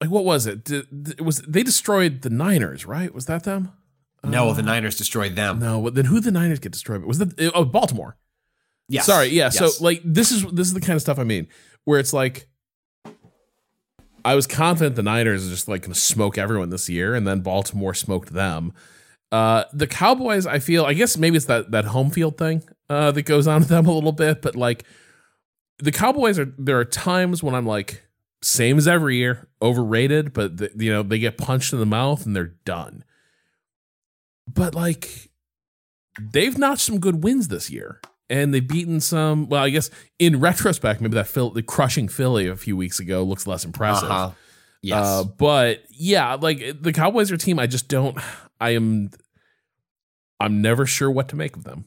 like, what was it? It was they destroyed the Niners? Right? Was that them? No, Uh, the Niners destroyed them. No, then who the Niners get destroyed? Was that oh Baltimore? Yes. Sorry, yeah. Yes. So like this is this is the kind of stuff I mean, where it's like I was confident the Niners are just like going to smoke everyone this year, and then Baltimore smoked them. Uh, the Cowboys, I feel, I guess maybe it's that that home field thing uh, that goes on with them a little bit, but like the Cowboys are there are times when I'm like same as every year, overrated, but the, you know, they get punched in the mouth and they're done. But like they've notched some good wins this year. And they've beaten some. Well, I guess in retrospect, maybe that Phil, the crushing Philly a few weeks ago looks less impressive. Uh-huh. Yes. Uh, but yeah, like the Cowboys are a team I just don't. I am. I'm never sure what to make of them.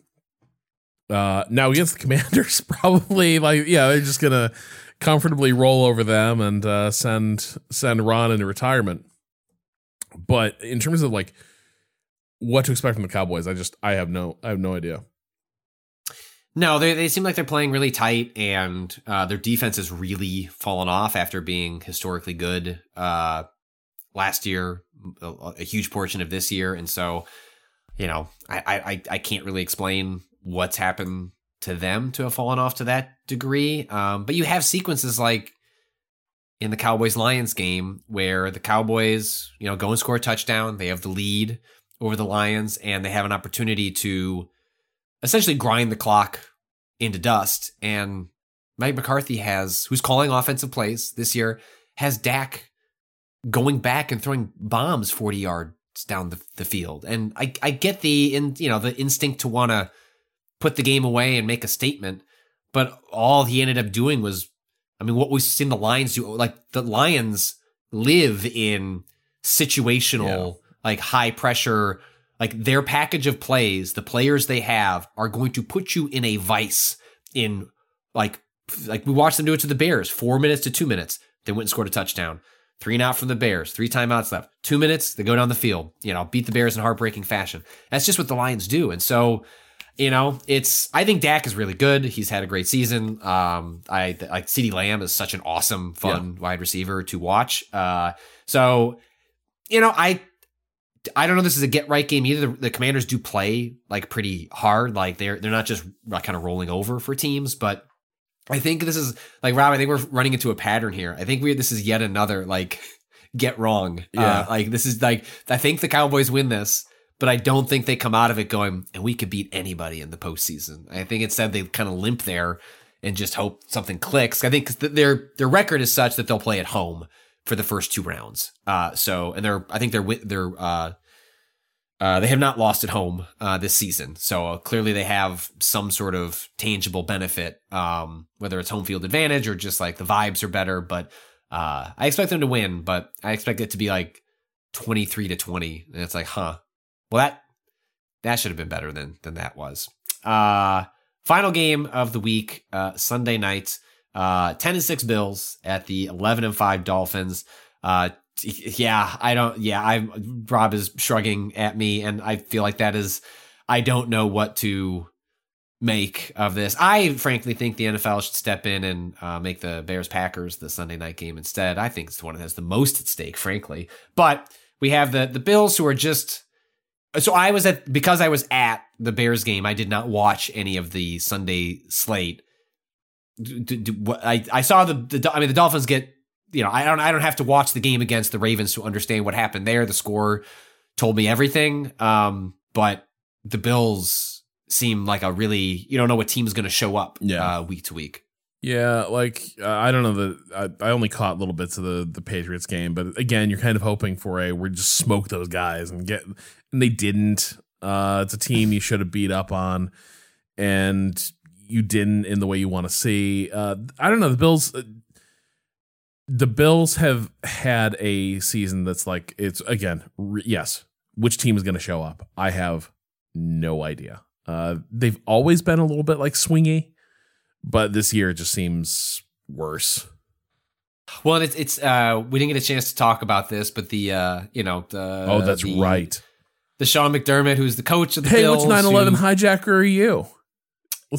Uh, now against the *laughs* Commanders, probably like yeah, they're just gonna comfortably roll over them and uh, send send Ron into retirement. But in terms of like what to expect from the Cowboys, I just I have no I have no idea. No, they they seem like they're playing really tight, and uh, their defense has really fallen off after being historically good uh, last year, a, a, huge portion of this year, and so you know I, I I can't really explain what's happened to them to have fallen off to that degree. Um, but you have sequences like in the Cowboys Lions game where the Cowboys you know go and score a touchdown, they have the lead over the Lions, and they have an opportunity to essentially grind the clock into dust. And Mike McCarthy has, who's calling offensive plays this year, has Dak going back and throwing bombs 40 yards down the, the field. And I, I get the, in, you know, the instinct to want to put the game away and make a statement. But all he ended up doing was, I mean, what we've seen the Lions do, like the Lions live in situational. Like high pressure, like their package of plays, the players they have are going to put you in a vice in like like we watched them do it to the Bears, four minutes to two minutes. They went and scored a touchdown. Three and out from the Bears, three timeouts left. Two minutes, they go down the field, you know, beat the Bears in heartbreaking fashion. That's just what the Lions do. And so, you know, it's I think Dak is really good. He's had a great season. Um, I like CeeDee Lamb is such an awesome, fun yeah. wide receiver to watch. Uh, so, you know, I I don't know. This is a get right game either. The, the, Commanders do play like pretty hard. Like they're they're not just kind of rolling over for teams, but I think this is like Rob. I think we're running into a pattern here. I think we this is yet another like get wrong. Uh, yeah, uh, like this is like I think the Cowboys win this, but I don't think they come out of it going and we could beat anybody in the postseason. I think instead they kind of limp there and just hope something clicks. I think their their record is such that they'll play at home for the first two rounds. Uh, so and they're I think they're they're uh, uh, they have not lost at home uh, this season, so uh, clearly they have some sort of tangible benefit, um, whether it's home field advantage or just like the vibes are better. But uh, I expect them to win, but I expect it to be like twenty three to twenty, and it's like, huh, well that that should have been better than than that was. Uh, final game of the week, uh, Sunday night. Uh, 10 and 6 Bills at the 11 and 5 Dolphins. Uh, yeah, I don't, yeah, I, Rob is shrugging at me and I feel like that is, I don't know what to make of this. I frankly think the NFL should step in and uh, make the Bears Packers the Sunday night game instead. I think it's the one that has the most at stake, frankly. But we have the the Bills who are just so I was at because I was at the Bears game. I did not watch any of the Sunday slate. I I saw the, the I mean the Dolphins get you know I don't I don't have to watch the game against the Ravens to understand what happened there. The score told me everything. Um, but the Bills seem like a really you don't know what team is going to show up yeah. uh, week to week. Yeah, like uh, I don't know that I, I, only caught little bits of the the Patriots game, but again, you're kind of hoping for a we just smoke those guys and get and they didn't. Uh, it's a team you should have beat up on, and you didn't in the way you want to see. Uh, I don't know the Bills. Uh, the Bills have had a season that's like it's again re- yes. Which team is going to show up? I have no idea. Uh, they've always been a little bit like swingy, but this year it just seems worse. Well, it's it's uh, we didn't get a chance to talk about this, but the uh, you know the oh that's the, right the Sean McDermott who's the coach of the hey Bills. which 9/11 who, hijacker are you?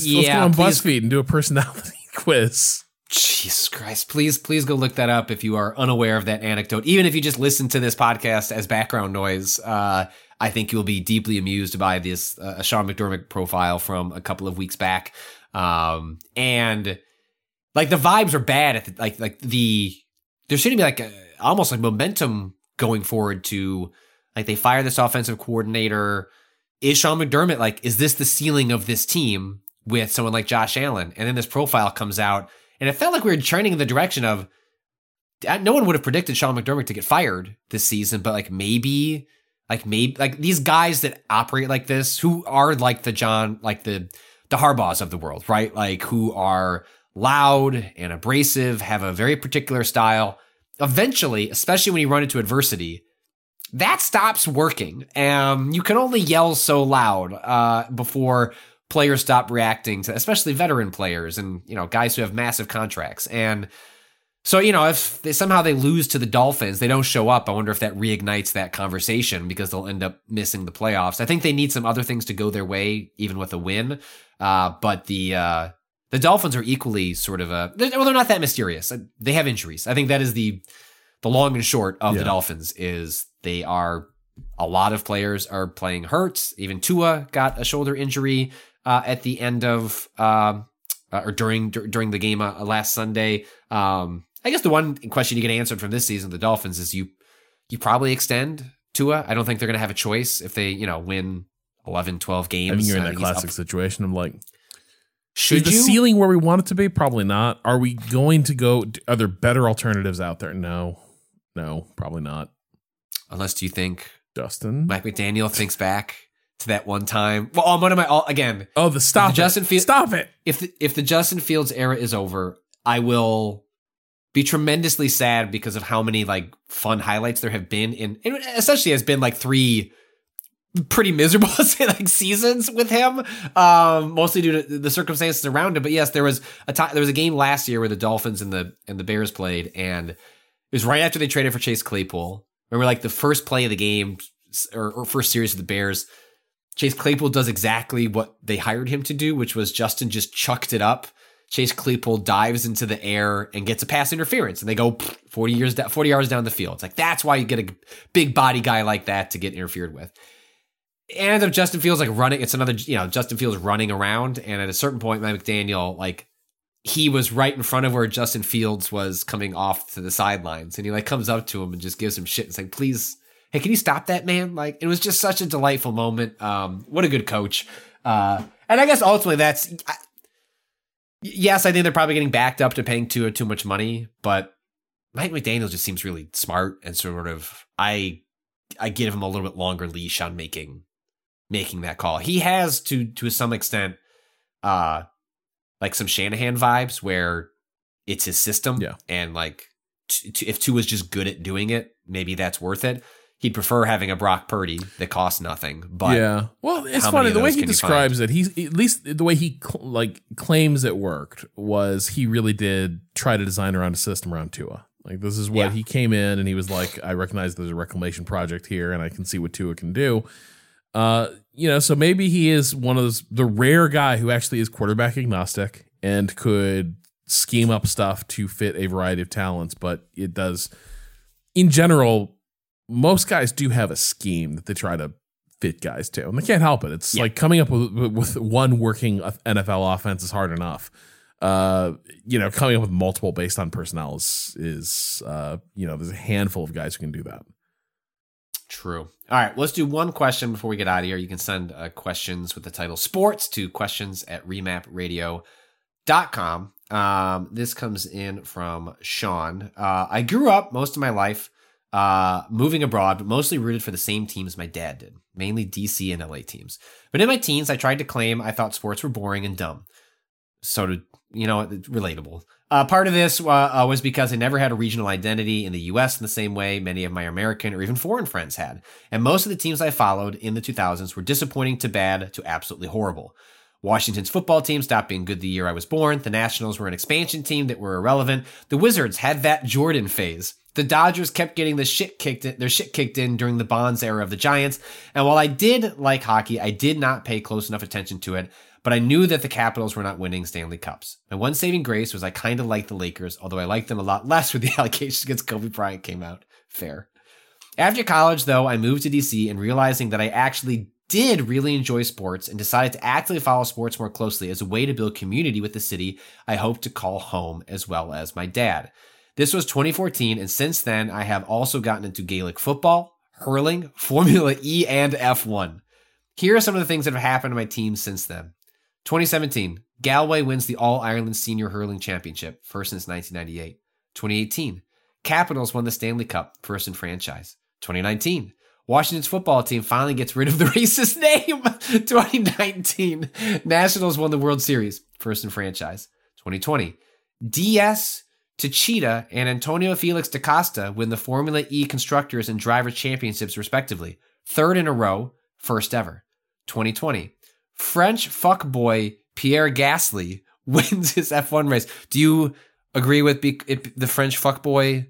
Let's, yeah, let's go on please, BuzzFeed and do a personality *laughs* quiz. Jesus Christ. Please, please go look that up if you are unaware of that anecdote. Even if you just listen to this podcast as background noise, uh, I think you'll be deeply amused by this uh, Sean McDermott profile from a couple of weeks back. Um, and like the vibes are bad at the, like, like the, there shouldn't be like a, almost like momentum going forward to like they fire this offensive coordinator. Is Sean McDermott like, is this the ceiling of this team with someone like Josh Allen? And then this profile comes out And it felt like we were trending in the direction of no one would have predicted Sean McDermott to get fired this season, but like maybe, like maybe, like these guys that operate like this, who are like the John, like the the Harbaughs of the world, right? Like who are loud and abrasive, have a very particular style. Eventually, especially when you run into adversity, that stops working. Um, you can only yell so loud uh, before players stop reacting to, especially veteran players and you know guys who have massive contracts. And so you know if they, somehow they lose to the Dolphins, they don't show up. I wonder if that reignites that conversation because they'll end up missing the playoffs. I think they need some other things to go their way, even with a win. Uh, but the uh, the Dolphins are equally sort of a well, they're not that mysterious. They have injuries. I think that is the the long and short of yeah. the Dolphins is they are a lot of players are playing hurt. Even Tua got a shoulder injury uh, at the end of uh, uh, or during d- during the game uh, last Sunday. Um, I guess the one question you get answered from this season, the Dolphins, is you you probably extend Tua. I don't think they're going to have a choice if they you know win 11, 12 games. I think you're in that classic situation. I'm like, should is the ceiling where we want it to be? Probably not. Are we going to go? Are there better alternatives out there? No, no, probably not. Unless do you think Dustin Mike McDaniel thinks back to that one time. Well, on one of my all again. Oh, the stop the Justin Fields. Stop it. If the, if the Justin Fields era is over, I will be tremendously sad because of how many like fun highlights there have been in. It essentially has been like three pretty miserable *laughs* like seasons with him, um, mostly due to the circumstances around him. But yes, there was a t- there was a game last year where the Dolphins and the and the Bears played, and it was right after they traded for Chase Claypool. Remember, like the first play of the game or, or first series of the Bears Chase Claypool does exactly what they hired him to do, which was Justin just chucked it up. Chase Claypool dives into the air and gets a pass interference, and they go 40 years, 40 yards down the field. It's like that's why you get a big body guy like that to get interfered with. And if Justin Fields like running, it's another, you know, Justin Fields running around, and at a certain point, Mike McDaniel like he was right in front of where Justin Fields was coming off to the sidelines, and he like comes up to him and just gives him shit and saying, "Please, hey, can you stop that man? Like it was just such a delightful moment. Um, what a good coach. Uh, and I guess ultimately that's I, yes, I think they're probably getting backed up to paying too too much money, but Mike McDaniel just seems really smart and sort of I I give him a little bit longer leash on making making that call. He has to to some extent uh like some Shanahan vibes where it's his system yeah. and like t- t- if Tua was just good at doing it, maybe that's worth it he'd prefer having a Brock Purdy that costs nothing. But yeah, well, it's funny the way he describes it. He's at least the way he cl- like claims it worked was he really did try to design around a system around Tua. Like this is what yeah. he came in and he was like, I recognize there's a reclamation project here and I can see what Tua can do. Uh, you know, so maybe he is one of those the rare guy who actually is quarterback agnostic and could scheme up stuff to fit a variety of talents, but it does in general most guys do have a scheme that they try to fit guys to, and they can't help it. It's yeah. like coming up with, with one working NFL offense is hard enough. Uh, you know, coming up with multiple based on personnel is, is uh, you know, there's a handful of guys who can do that. True. All right, let's do one question before we get out of here. You can send uh, questions with the title sports to questions at remapradio.com. Um, this comes in from Sean. Uh, I grew up most of my life uh, moving abroad, but mostly rooted for the same teams my dad did, mainly DC and LA teams. But in my teens, I tried to claim I thought sports were boring and dumb. So, to, you know, relatable. Uh, part of this uh, uh, was because I never had a regional identity in the US in the same way many of my American or even foreign friends had. And most of the teams I followed in the 2000s were disappointing to bad to absolutely horrible. Washington's football team stopped being good the year I was born. The Nationals were an expansion team that were irrelevant. The Wizards had that Jordan phase. The Dodgers kept getting the shit kicked in, their shit kicked in during the Bonds era of the Giants. And while I did like hockey, I did not pay close enough attention to it. But I knew that the Capitals were not winning Stanley Cups. My one saving grace was I kind of liked the Lakers, although I liked them a lot less when the *laughs* allegations against Kobe Bryant came out. Fair. After college, though, I moved to DC and realizing that I actually did really enjoy sports and decided to actively follow sports more closely as a way to build community with the city I hope to call home as well as my dad. This was 2014, and since then, I have also gotten into Gaelic football, hurling, *laughs* Formula E, and F1. Here are some of the things that have happened to my team since then. 2017, Galway wins the All Ireland Senior Hurling Championship, first since 1998. 2018, Capitals won the Stanley Cup, first in franchise. 2019, Washington's football team finally gets rid of the *laughs* racist name. *laughs* 2019, Nationals won the World Series, first in franchise. 2020, DS Techeetah and Antonio Felix da Costa win the Formula E Constructors and Drivers Championships, respectively, third in a row, first ever. 2020, French fuckboy Pierre Gasly *laughs* wins his F1 race. Do you agree with be- it, the French fuckboy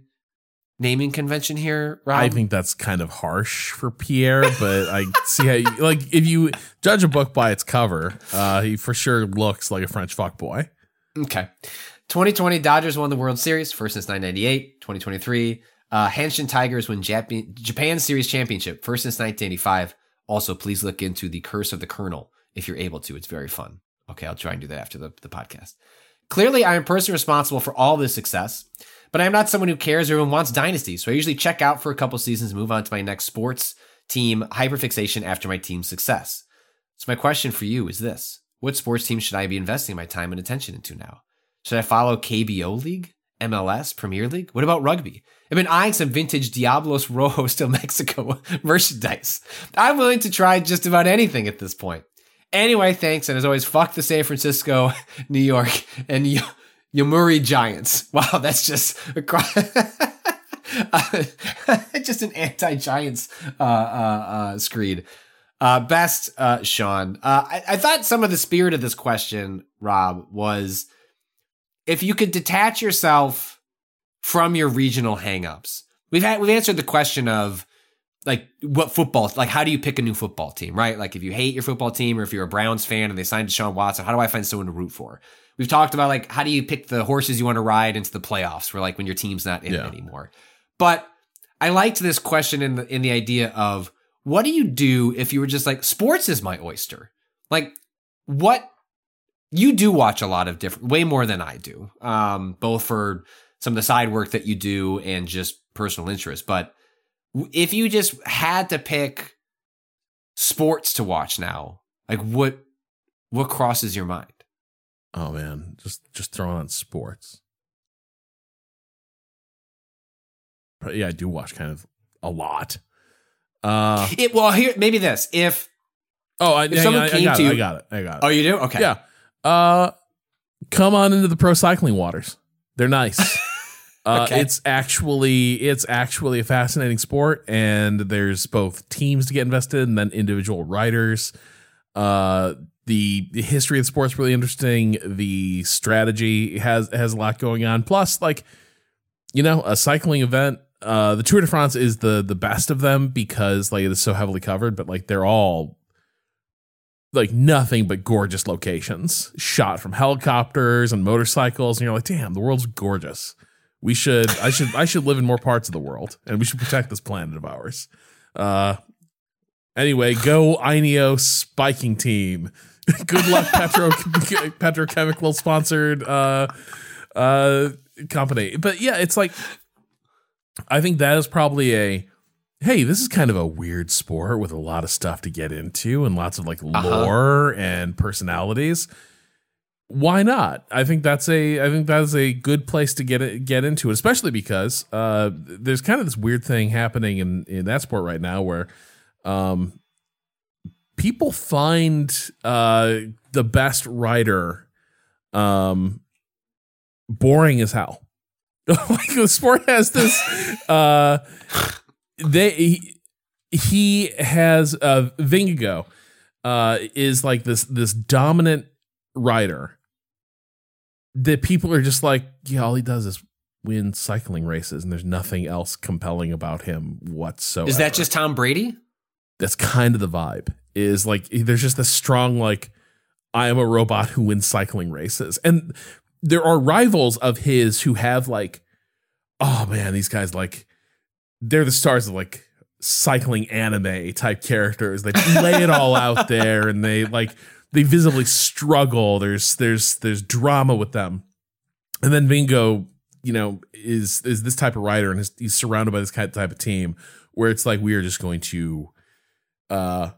naming convention here, Rob? I think that's kind of harsh for Pierre, but I *laughs* see how you, like if you judge a book by its cover, uh, he for sure looks like a French fuckboy. Okay. 2020 Dodgers won the World Series, first since 1998. 2023 uh, Hanshin Tigers win Japan, Japan Series Championship, first since 1985. Also, please look into The Curse of the Colonel if you're able to. It's very fun. Okay, I'll try and do that after the, the podcast. Clearly, I am personally responsible for all this success, but I am not someone who cares or even wants dynasty. So I usually check out for a couple seasons, move on to my next sports team hyperfixation after my team's success. So my question for you is this: What sports team should I be investing my time and attention into now? Should I follow KBO League, MLS, Premier League? What about rugby? I've been eyeing some vintage Diablos *laughs* Rojos del Mexico *laughs* merchandise. I'm willing to try just about anything at this point. Anyway, thanks. And as always, fuck the San Francisco, *laughs* New York, and y- Yomiuri Giants. Wow, that's just uh, just an anti-Giants uh, uh, uh, screed. Uh, best, uh, Sean. Uh, I, I thought some of the spirit of this question, Rob, was if you could detach yourself from your regional hangups. We've had we've answered the question of like what football like how do you pick a new football team, right? Like if you hate your football team or if you're a Browns fan and they signed Deshaun Watson, how do I find someone to root for? We've talked about like how do you pick the horses you want to ride into the playoffs where like when your team's not in Yeah. anymore. But I liked this question in the in the idea of what do you do if you were just like sports is my oyster? Like what you do watch a lot of different way more than I do. Um both for some of the side work that you do and just personal interest, but if you just had to pick sports to watch now, like what what crosses your mind? Oh man, just just throwing on sports. But yeah, I do watch kind of a lot. Uh It well here maybe this. If oh, I, If someone I, I came got to it, you- I got it. I got it. oh you do? Okay. Yeah. Uh come on into the pro cycling waters. They're nice. *laughs* Uh, Okay. it's actually it's actually a fascinating sport and there's both teams to get invested in and then individual riders. Uh the, the history of the sport's really interesting. The strategy has has a lot going on. Plus, like, you know, a cycling event, uh, the Tour de France is the the best of them because like it is so heavily covered, but like they're all like nothing but gorgeous locations shot from helicopters and motorcycles and you're like damn the world's gorgeous. We should i should i should live in more parts of the world and we should protect this planet of ours. Uh anyway go ineos spiking team. *laughs* Good luck petro *laughs* petrochemical sponsored uh uh company. But yeah it's like i think that is probably a hey, this is kind of a weird sport with a lot of stuff to get into and lots of like lore and personalities. Why not? I think that's a I think that's a good place to get it, get into it, especially because uh, there's kind of this weird thing happening in in that sport right now where um, people find uh, the best rider um, boring as hell. *laughs* like the sport has this uh they he, he has uh Vingegaard uh is like this this dominant rider that people are just like yeah all he does is win cycling races and there's nothing else compelling about him whatsoever Is that just Tom Brady? that's kind of the vibe is like there's just this strong like i am a robot who wins cycling races and there are rivals of his who have like oh man these guys like they're the stars of like cycling anime type characters. They lay it all out there and they like they visibly struggle. There's there's there's drama with them. And then Vingo, you know, is is this type of writer and is, he's surrounded by this kind of type of team where it's like we are just going to, uh,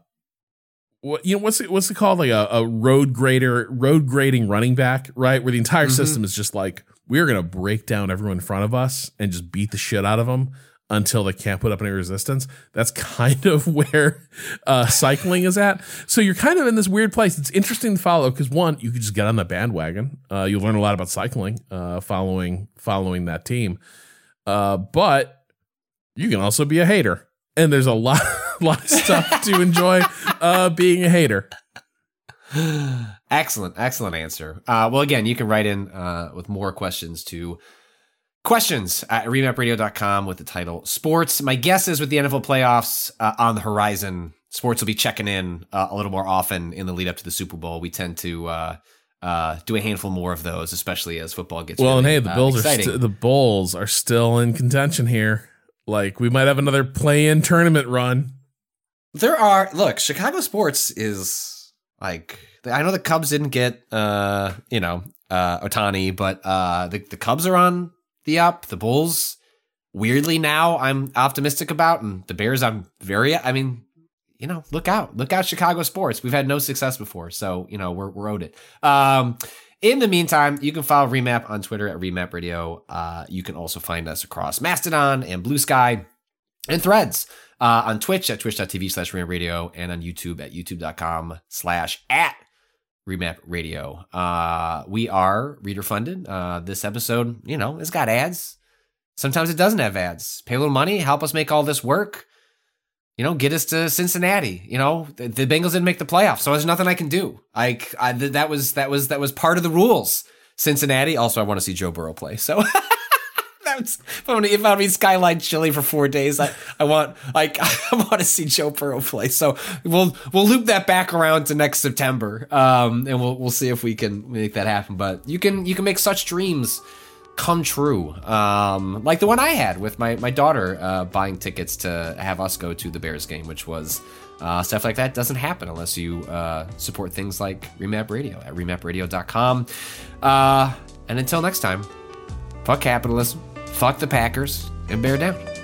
what you know what's it what's it called? Like a, a road grader road grading running back right? Where the entire Mm-hmm. system is just like we're gonna break down everyone in front of us and just beat the shit out of them until they can't put up any resistance. That's kind of *laughs* where uh, cycling is at. So you're kind of in this weird place. It's interesting to follow because one you could just get on the bandwagon. Uh, you'll learn a lot about cycling uh, following following that team. Uh, but you can also be a hater. And there's a *laughs* lot lot of stuff to enjoy uh, being a hater. *sighs* Excellent, excellent answer. Uh, well, again, you can write in with more questions to questions at remapradio.com with the title Sports. My guess is with the NFL playoffs uh, on the horizon, sports will be checking in uh, a little more often in the lead up to the Super Bowl. We tend to uh, uh, do a handful more of those, especially as football gets well and hey the uh, bills are st- the bulls are still in contention here like we might have another play-in tournament run There are look, Chicago sports is like I know the Cubs didn't get uh, you know, uh Ohtani, but uh the, the Cubs are on the up. The Bulls weirdly now I'm optimistic about and the Bears I'm very I mean, you know, look out. Look out Chicago sports. We've had no success before, so you know, we're we're owed it. Um in the meantime, you can follow Remap on Twitter at Remap Radio. Uh, you can also find us across Mastodon and Blue Sky and threads uh, on Twitch at twitch.tv slash radio and on YouTube at youtube.com slash at remap radio. Uh, we are reader funded. Uh, this episode, you know, it's got ads. Sometimes it doesn't have ads. Pay a little money, help us make all this work. You know, get us to Cincinnati. You know, the, the Bengals didn't make the playoffs, so there's nothing I can do. Like that was that was that was part of the rules. Cincinnati. Also, I want to see Joe Burrow play. So *laughs* if I'm gonna if I'm be skyline chili for four days, I, I want like *laughs* I want to see Joe Burrow play. So we'll we'll loop that back around to next September, um, and we'll we'll see if we can make that happen. But you can you can make such dreams come true, um, like the one I had with my my daughter uh, buying tickets to have us go to the Bears game, which was. Uh, stuff like that doesn't happen unless you uh, support things like Remap Radio at remapradio.com. Uh, and until next time, fuck capitalism, fuck the Packers, and bear down.